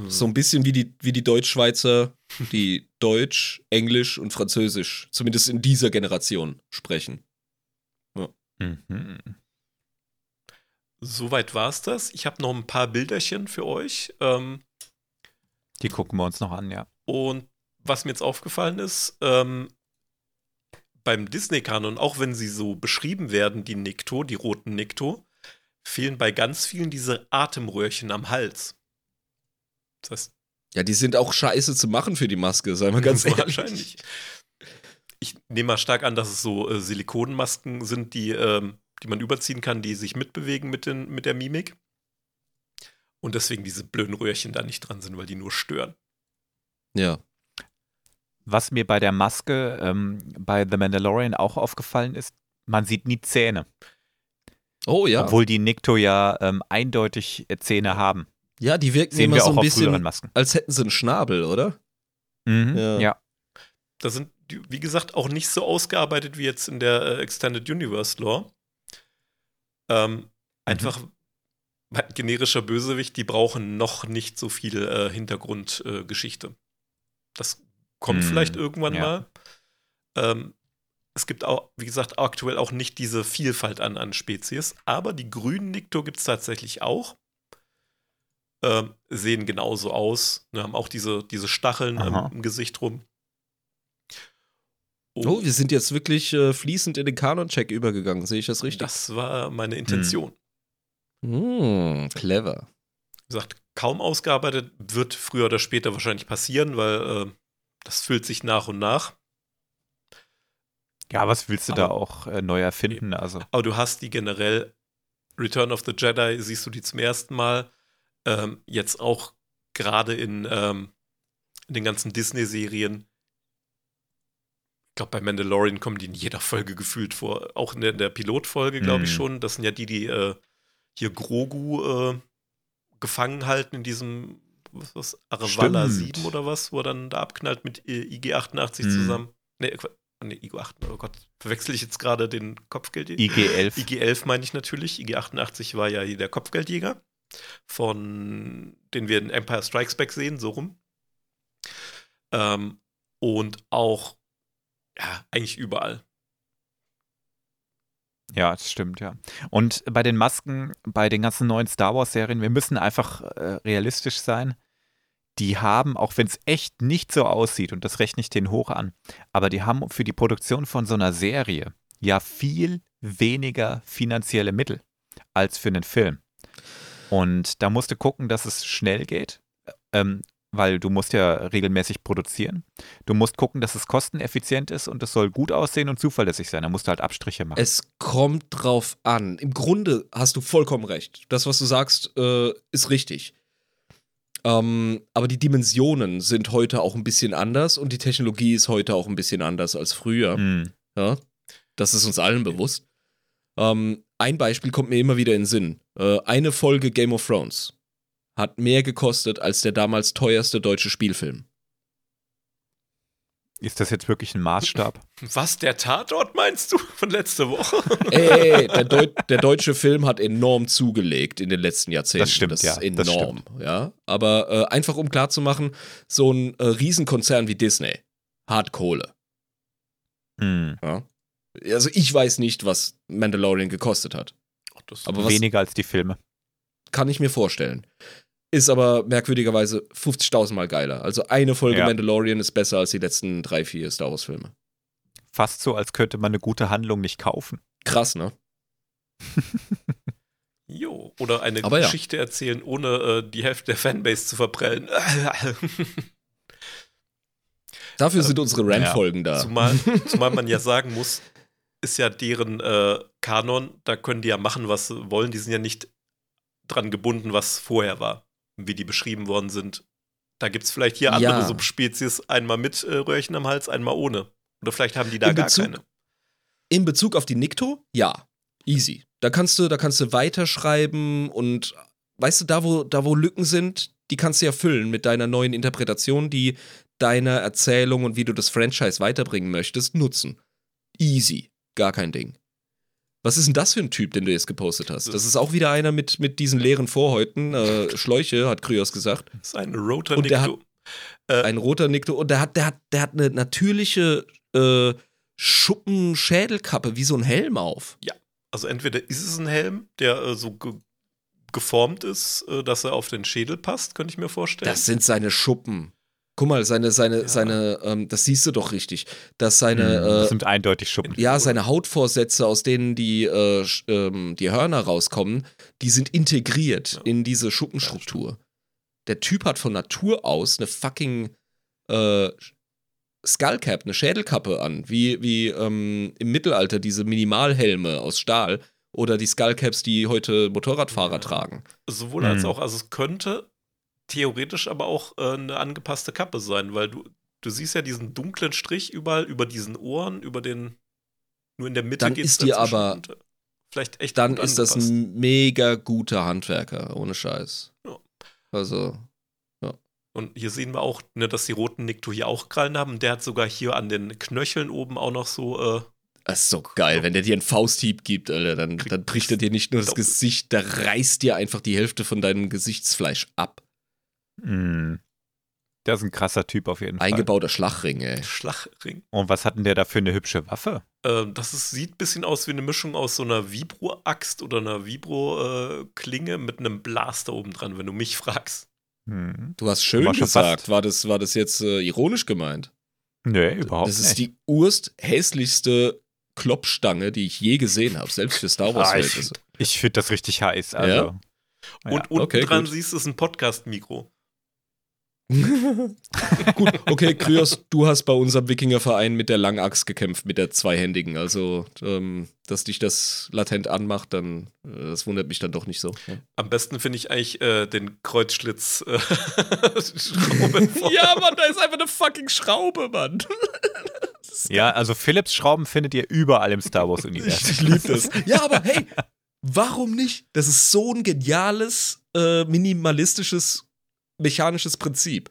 So ein bisschen wie die, wie die Deutschschweizer, die (laughs) Deutsch, Englisch und Französisch, zumindest in dieser Generation, sprechen. Mhm. Soweit war es das. Ich habe noch ein paar Bilderchen für euch. Ähm, Die gucken wir uns noch an, ja. und was mir jetzt aufgefallen ist, ähm, beim Disney-Kanon, auch wenn sie so beschrieben werden, die Nikto, die roten Nikto, fehlen bei ganz vielen diese Atemröhrchen am Hals. Das heißt, Ja, die sind auch scheiße zu machen für die Maske, sei mal ganz (laughs) ehrlich. wahrscheinlich. Ich nehme mal stark an, dass es so äh, Silikonmasken sind, die, ähm, die man überziehen kann, die sich mitbewegen mit, den, mit der Mimik. Und deswegen diese blöden Röhrchen da nicht dran sind, weil die nur stören. Ja. Was mir bei der Maske ähm, bei The Mandalorian auch aufgefallen ist, man sieht nie Zähne. Oh ja. Obwohl die Nikto ja ähm, eindeutig äh, Zähne haben. ja, die wirken Sehen immer wir so auch ein bisschen, als hätten sie einen Schnabel, oder? Mhm. Ja. Ja. Da sind, wie gesagt, auch nicht so ausgearbeitet wie jetzt in der äh, Extended Universe Lore. Ähm, einfach weil generischer Bösewicht, die brauchen noch nicht so viel äh, Hintergrundgeschichte. Äh, das kommt Hm, vielleicht irgendwann ja. mal. Ähm, es gibt auch, wie gesagt, aktuell auch nicht diese Vielfalt an, an Spezies, aber die grünen Nikto gibt es tatsächlich auch. Ähm, sehen genauso aus, ne, haben auch diese, diese Stacheln ähm, im Gesicht rum. Oh, wir sind jetzt wirklich äh, fließend in den Kanon-Check übergegangen. Sehe ich das richtig? Das war meine Intention. Hm, clever. Wie gesagt, kaum ausgearbeitet, wird früher oder später wahrscheinlich passieren, weil äh, das füllt sich nach und nach. Ja, was willst du da Aber- auch äh, neu erfinden? Also, Aber du hast die generell, Return of the Jedi, siehst du die zum ersten Mal. Ähm, jetzt auch gerade in, ähm, in den ganzen Disney-Serien. Ich glaube, bei Mandalorian kommen die in jeder Folge gefühlt vor. Auch in der, der Pilotfolge, glaube ich Mhm. schon. Das sind ja die, die äh, hier Grogu äh, gefangen halten in diesem, was was, Stimmt. 7 oder was, wo er dann da abknallt mit äh, IG-88 Mhm. zusammen. Nee, Qua- nee IG-8, oh Gott, verwechsel ich jetzt gerade den Kopfgeld? IG-11. IG-11 meine ich natürlich. IG-88 war ja der Kopfgeldjäger, von den wir in Empire Strikes Back sehen, so rum. Ähm, und auch, ja, eigentlich überall. Ja, das stimmt, ja. Und bei den Masken, bei den ganzen neuen Star Wars-Serien, wir müssen einfach äh, realistisch sein. Die haben, auch wenn es echt nicht so aussieht, und das rechne ich denen hoch an, aber die haben für die Produktion von so einer Serie ja viel weniger finanzielle Mittel als für einen Film. Und da musst du gucken, dass es schnell geht, ähm, weil du musst ja regelmäßig produzieren. Du musst gucken, dass es kosteneffizient ist und es soll gut aussehen und zuverlässig sein. Da musst du halt Abstriche machen. Es kommt drauf an. Im Grunde hast du vollkommen recht. Das, was du sagst, äh, ist richtig. Ähm, aber die Dimensionen sind heute auch ein bisschen anders und die Technologie ist heute auch ein bisschen anders als früher. Hm. Ja, das ist uns allen bewusst. Ähm, ein Beispiel kommt mir immer wieder in den Sinn. Äh, eine Folge Game of Thrones hat mehr gekostet als der damals teuerste deutsche Spielfilm. Ist das jetzt wirklich ein Maßstab? (laughs) Was, der Tatort meinst du von letzter Woche? (laughs) Ey, der, Deu der deutsche Film hat enorm zugelegt in den letzten Jahrzehnten. Das stimmt, das ja, ist das enorm. Ja, aber äh, einfach um klarzumachen, so ein äh, Riesenkonzern wie Disney hat Kohle. Hm. Ja? Also ich weiß nicht, was Mandalorian gekostet hat. Ach, das Aber Weniger als die Filme. kann ich mir vorstellen. Ist aber merkwürdigerweise 50.000 Mal geiler. Also eine Folge Ja. Mandalorian ist besser als die letzten drei, vier Star Wars Filme. Fast so, als könnte man eine gute Handlung nicht kaufen. Krass, ne? (laughs) Jo, oder eine Aber ja. Geschichte erzählen, ohne äh, die Hälfte der Fanbase zu verprellen. (laughs) Dafür sind unsere Rand-Folgen da. Zumal, (laughs) zumal man ja sagen muss, ist ja deren äh, Kanon, da können die ja machen, was sie wollen. Die sind ja nicht dran gebunden, was vorher war, wie die beschrieben worden sind. Da gibt es vielleicht hier andere Ja. Subspezies, einmal mit äh, Röhrchen am Hals, einmal ohne. Oder vielleicht haben die da In gar Bezug- keine. In Bezug auf die Nikto, ja, easy. Da kannst du, da kannst du weiterschreiben und weißt du, da wo, da wo Lücken sind, die kannst du ja füllen mit deiner neuen Interpretation, die deiner Erzählung und wie du das Franchise weiterbringen möchtest, nutzen. Easy, gar kein Ding. Was ist denn das für ein Typ, den du jetzt gepostet hast? Das ist auch wieder einer mit, mit diesen leeren Vorhäuten, äh, Schläuche, hat Kryos gesagt. Das ist ein Und der Nikto. Äh, Ein roter Nikto. Und der hat, der hat, der hat eine natürliche äh, Schuppenschädelkappe, wie so ein Helm auf. Also entweder ist es ein Helm, der äh, so ge geformt ist, äh, dass er auf den Schädel passt, könnte ich mir vorstellen. Das sind seine Schuppen. Guck mal, seine, seine, Ja. seine, ähm, das siehst du doch richtig. Dass seine, Hm, das äh, sind eindeutig Schuppen. ja, seine Hautvorsätze, aus denen die, äh, sch- ähm, die Hörner rauskommen, die sind integriert Ja. in diese Schuppenstruktur. Der Typ hat von Natur aus eine fucking äh, Skullcap, eine Schädelkappe an, wie, wie ähm, im Mittelalter diese Minimalhelme aus Stahl oder die Skullcaps, die heute Motorradfahrer Ja. tragen. Sowohl als Hm. auch. Also es könnte theoretisch aber auch äh, eine angepasste Kappe sein, weil du, du siehst ja diesen dunklen Strich überall über diesen Ohren, über den, nur in der Mitte Dann ist die aber- vielleicht echt Dann ist das ein mega guter Handwerker, ohne Scheiß. Ja. Also, Und hier sehen wir auch, ne, dass die roten Nikto hier auch Krallen haben. Der hat sogar hier an den Knöcheln oben auch noch so, äh, das ist so geil. Wenn der dir einen Fausthieb gibt, Alter, dann, dann bricht er dir nicht nur das. Gesicht, da reißt dir einfach die Hälfte von deinem Gesichtsfleisch ab. Hm. Der ist ein krasser Typ auf jeden Fall. Eingebauter Schlagring, ey. Schlagring. Und was hat denn der da für eine hübsche Waffe? Äh, das ist, sieht ein bisschen aus wie eine Mischung aus so einer Vibro-Axt oder einer Vibro-Klinge mit einem Blaster oben dran, wenn du mich fragst. Hm. Du hast schön gesagt. War das, war das jetzt äh, ironisch gemeint? Nee, überhaupt das ist nicht. die urst hässlichste Kloppstange, die ich je gesehen habe, selbst für Star Wars Ah, ich finde das richtig heiß. Also, Ja? Ja. Und unten okay, dran gut. siehst du, ist ein Podcast-Mikro. (laughs) Gut, okay, Kryos, du hast bei unserem Wikingerverein mit der Langaxt gekämpft, mit der zweihändigen. Also, ähm, dass dich das latent anmacht, dann, äh, das wundert mich dann doch nicht so. Ja, Am besten finde ich eigentlich äh, den Kreuzschlitz äh, (laughs) ja Mann, da ist einfach eine fucking Schraube, Mann. (laughs) ja, also Philips Schrauben findet ihr überall im Star Wars-Universum. Ich liebe das. Ja, aber hey, warum nicht? Das ist so ein geniales, äh, minimalistisches, mechanisches Prinzip.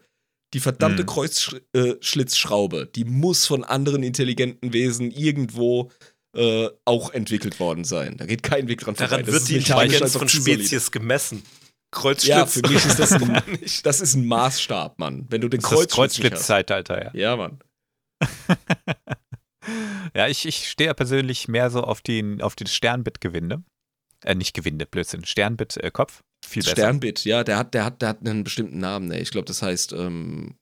Die verdammte Mhm. Kreuzschlitzschraube, die muss von anderen intelligenten Wesen irgendwo äh, auch entwickelt worden sein. Da geht kein Weg dran vorbei. Daran Das wird die Intelligenz von. Spezies gemessen. Kreuzschlitz. Ja, für mich ist das (laughs) ein, das ist ein Maßstab, Mann. Wenn du den Das Kreuzschlitz. Kreuzschlitzzeitalter, ja. Ja, Mann. (laughs) Ja, ich, ich stehe ja persönlich mehr so auf, den, auf das Sternbit-Gewinde. Äh, nicht Gewinde, Blödsinn. Sternbit-Kopf. Viel besser. Sternbit, ja, der hat, der hat, der hat einen bestimmten Namen, ey. Ich glaube, das heißt, ähm,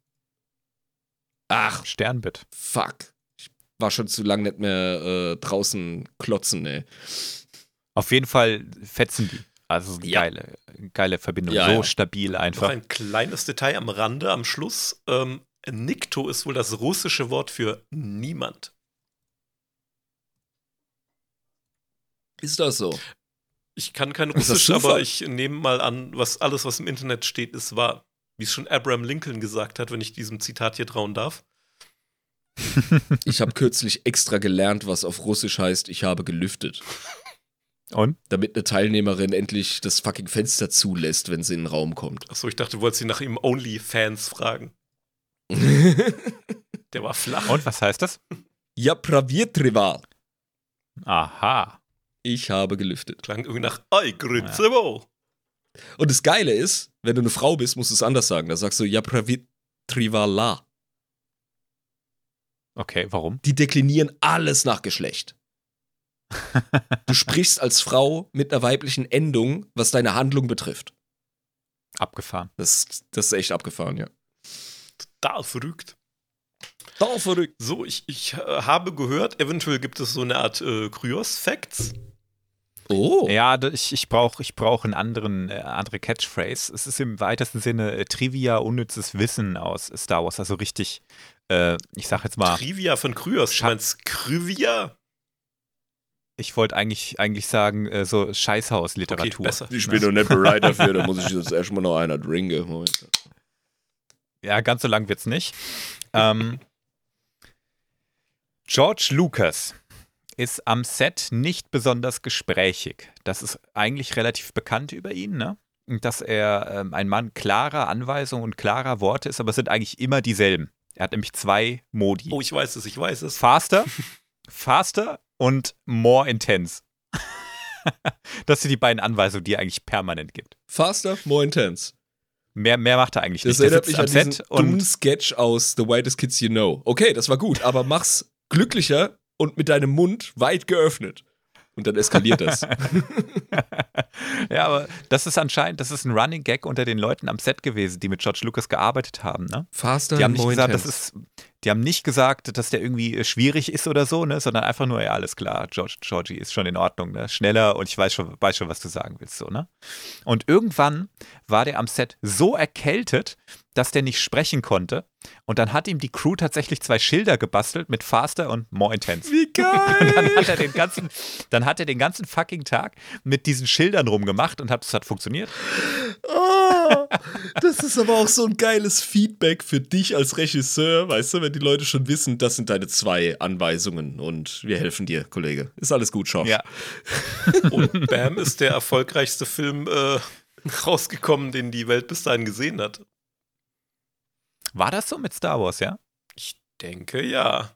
ach, Sternbit. fuck. Ich war schon zu lange nicht mehr äh, draußen klotzen, ey. Auf jeden Fall fetzen die. Also Ja. geile, geile Verbindung. Ja, so ja. stabil Noch einfach. ein kleines Detail am Rande, am Schluss. Ähm, Nikto ist wohl das russische Wort für niemand. Ist das so? Ich kann kein Russisch, aber ich nehme mal an, was alles, was im Internet steht, ist wahr. Wie es schon Abraham Lincoln gesagt hat, wenn ich diesem Zitat hier trauen darf. (laughs) Ich habe kürzlich extra gelernt, was auf Russisch heißt, ich habe gelüftet. (laughs) Und? Damit eine Teilnehmerin endlich das fucking Fenster zulässt, wenn sie in den Raum kommt. Achso, ich dachte, du wolltest sie nach ihm OnlyFans fragen. (laughs) Der war flach. Und was heißt das? ja, pravietrival. Aha. Ich habe gelüftet. Klang irgendwie nach Ei, Grütze, wo. Und das Geile ist, wenn du eine Frau bist, musst du es anders sagen. Da sagst du ja pravietrivala. Okay, warum? Die deklinieren alles nach Geschlecht. (laughs) Du sprichst als Frau mit einer weiblichen Endung, was deine Handlung betrifft. Abgefahren. Das, das ist echt abgefahren, ja. Da verrückt. Da verrückt. So, ich, ich äh, habe gehört, eventuell gibt es so eine Art äh, Kryos-Facts. Oh. Ja, ich, ich brauche ich brauch einen anderen, äh, andere Catchphrase. Es ist im weitesten Sinne äh, Trivia, unnützes Wissen aus Star Wars, also richtig äh, ich sag jetzt mal, Trivia von Kryos. Du Scha- meinst Kryvia? ich wollte eigentlich, eigentlich sagen, äh, so Okay, Scheißhausliteratur. besser. Ich bin noch nicht bereit dafür, da muss ich jetzt erstmal noch einer trinken. Moment. Ja, ganz so lang wird's nicht. ähm, George Lucas ist am Set nicht besonders gesprächig. Das ist eigentlich relativ bekannt über ihn, ne? Dass er ähm, ein Mann klarer Anweisungen und klarer Worte ist, aber es sind eigentlich immer dieselben. Er hat nämlich zwei Modi. Oh, ich weiß es, ich weiß es. Faster, faster und more intense. (laughs) das sind die beiden Anweisungen, die er eigentlich permanent gibt. Faster, more intense. Mehr, mehr macht er eigentlich Das nicht. Er erinnert mich an am diesen Set und Sketch aus The Whitest Kids You Know. Okay, das war gut, aber mach's glücklicher und mit deinem Mund weit geöffnet. Und dann eskaliert das. (laughs) ja, aber das ist anscheinend, das ist ein Running Gag unter den Leuten am Set gewesen, die mit George Lucas gearbeitet haben. Ne? Faster, Die haben nicht gesagt, das ist, die haben nicht gesagt, dass der irgendwie äh, schwierig ist oder so, ne, sondern einfach nur, ja, alles klar, George, Georgie ist schon in Ordnung, ne, schneller und ich weiß schon, weiß schon, was du sagen willst, so, ne. Und irgendwann war der am Set so erkältet, dass der nicht sprechen konnte. Und dann hat ihm die Crew tatsächlich zwei Schilder gebastelt mit Faster und More Intense. Wie geil! (laughs) Und dann hat er den ganzen, dann hat er den ganzen fucking Tag mit diesen Schildern rumgemacht und hat, es hat funktioniert. Oh, das ist aber auch so ein geiles Feedback für dich als Regisseur, weißt du, wenn die Leute schon wissen, das sind deine zwei Anweisungen und wir helfen dir, Kollege. Ist alles gut, Schorsch. Ja. Und Bam ist der erfolgreichste Film äh, rausgekommen, den die Welt bis dahin gesehen hat. War das so mit Star Wars, ja? Ich denke ja.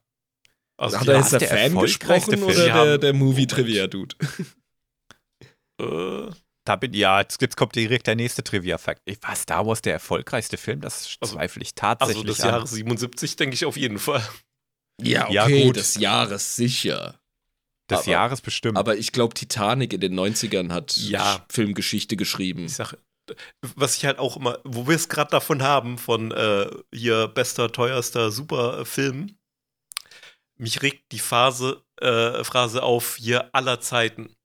Also Hat er jetzt der der Fan gesprochen oder der, der Movie-Trivia-Dude? äh, Da bin, ja, jetzt, jetzt kommt direkt der nächste Trivia-Fakt. War Star Wars der erfolgreichste Film? Das Also- zweifle ich also tatsächlich des an. Jahres 77 denke ich auf jeden Fall. Ja, Ja, okay, gut. des Jahres sicher. Des aber- Jahres bestimmt. Aber ich glaube, Titanic in den 90ern hat Ja. Filmgeschichte geschrieben. Ich sage, was ich halt auch immer, wo wir es gerade davon haben, von äh, hier bester, teuerster, super Film, mich regt die Phase, äh, Phrase auf hier aller Zeiten.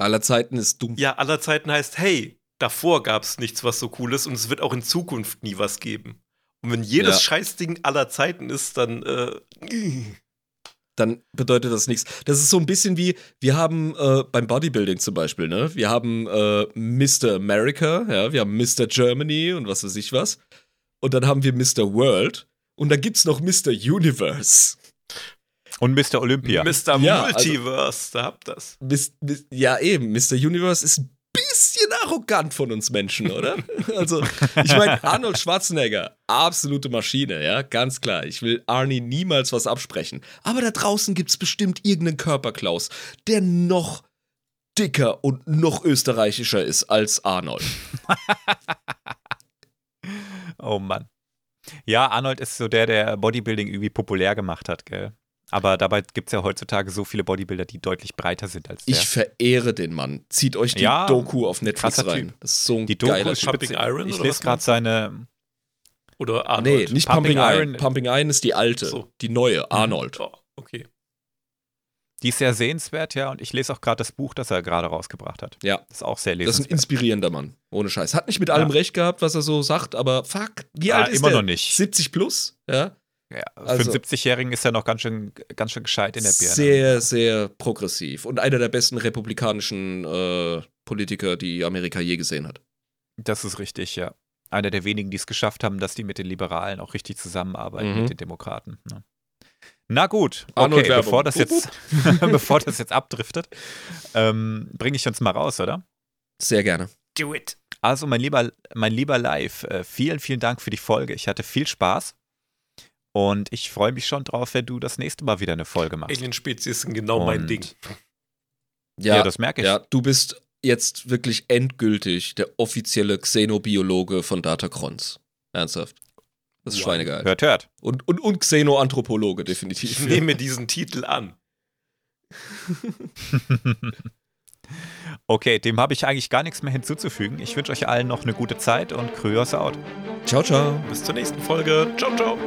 Aller Zeiten ist dumm. Ja, aller Zeiten heißt, hey, davor gab es nichts, was so cool ist und es wird auch in Zukunft nie was geben. Und wenn jedes Ja. Scheißding aller Zeiten ist, dann äh, dann bedeutet das nichts. Das ist so ein bisschen wie, wir haben äh, beim Bodybuilding zum Beispiel, ne? Wir haben äh, Mr. America, ja, wir haben Mr. Germany und was weiß ich was. Und dann haben wir Mr. World und dann gibt's noch Mr. Universe. Und Mr. Olympia. Mr. Ja, also- Multiverse, da habt das. Mis, mis, ja, eben, Mr. Universe ist ein bisschen arrogant von uns Menschen, oder? (laughs) also, ich meine, Arnold Schwarzenegger, absolute Maschine, ja, ganz klar. Ich will Arnie niemals was absprechen. Aber da draußen gibt's bestimmt irgendeinen Körperklaus, der noch dicker und noch österreichischer ist als Arnold. (laughs) Oh Mann. Ja, Arnold ist so der, der Bodybuilding irgendwie populär gemacht hat, gell? Aber dabei gibt es ja heutzutage so viele Bodybuilder, die deutlich breiter sind als der. Ich verehre den Mann. Zieht euch die Ja, Doku auf Netflix rein. Typ. Das ist so ein die Doku geiler ist. Pumping. Iron Ich lese gerade seine. Oder Nee, Arnold. nicht Pumping Pumping, Iron. Iron- Pumping Iron ist die alte, So. die neue, Arnold. Oh, okay. Die ist sehr sehenswert, ja. Und ich lese auch gerade das Buch, das er gerade rausgebracht hat. Ja. Das ist auch sehr Das ist ein lesenswert. inspirierender Mann. Ohne Scheiß. Hat nicht mit allem Ja. recht gehabt, was er so sagt, aber fuck, wie Ah, alt ist immer der? noch nicht. 70 plus? Ja. Ja, für Also- einen 70-Jährigen ist er noch ganz schön, ganz schön gescheit in der Birne. Sehr, sehr progressiv. Und einer der besten republikanischen äh, Politiker, die Amerika je gesehen hat. Das ist richtig, ja. Einer der wenigen, die es geschafft haben, dass die mit den Liberalen auch richtig zusammenarbeiten, Mhm. mit den Demokraten. Ne? Na gut, Arnold okay, bevor das, jetzt, (laughs) bevor das jetzt abdriftet, ähm, bringe ich uns mal raus, oder? Sehr gerne. Do it. Also, mein lieber, mein lieber Live, äh, vielen, vielen Dank für die Folge. Ich hatte viel Spaß. Und ich freue mich schon drauf, wenn du das nächste Mal wieder eine Folge machst. Alien-Spezies sind genau mein Und- Ding. Ja, Ja, das merke ich. ja, du bist jetzt wirklich endgültig der offizielle Xenobiologe von Datacrons. Ernsthaft. Das ist Wow. schweinegeil. Hört, hört. Und, und, und Xenoanthropologe, definitiv. Ich nehme diesen Titel an. (laughs) okay, dem habe ich eigentlich gar nichts mehr hinzuzufügen. Ich wünsche euch allen noch eine gute Zeit und Kryos out. Ciao, ciao. Bis zur nächsten Folge. Ciao, ciao.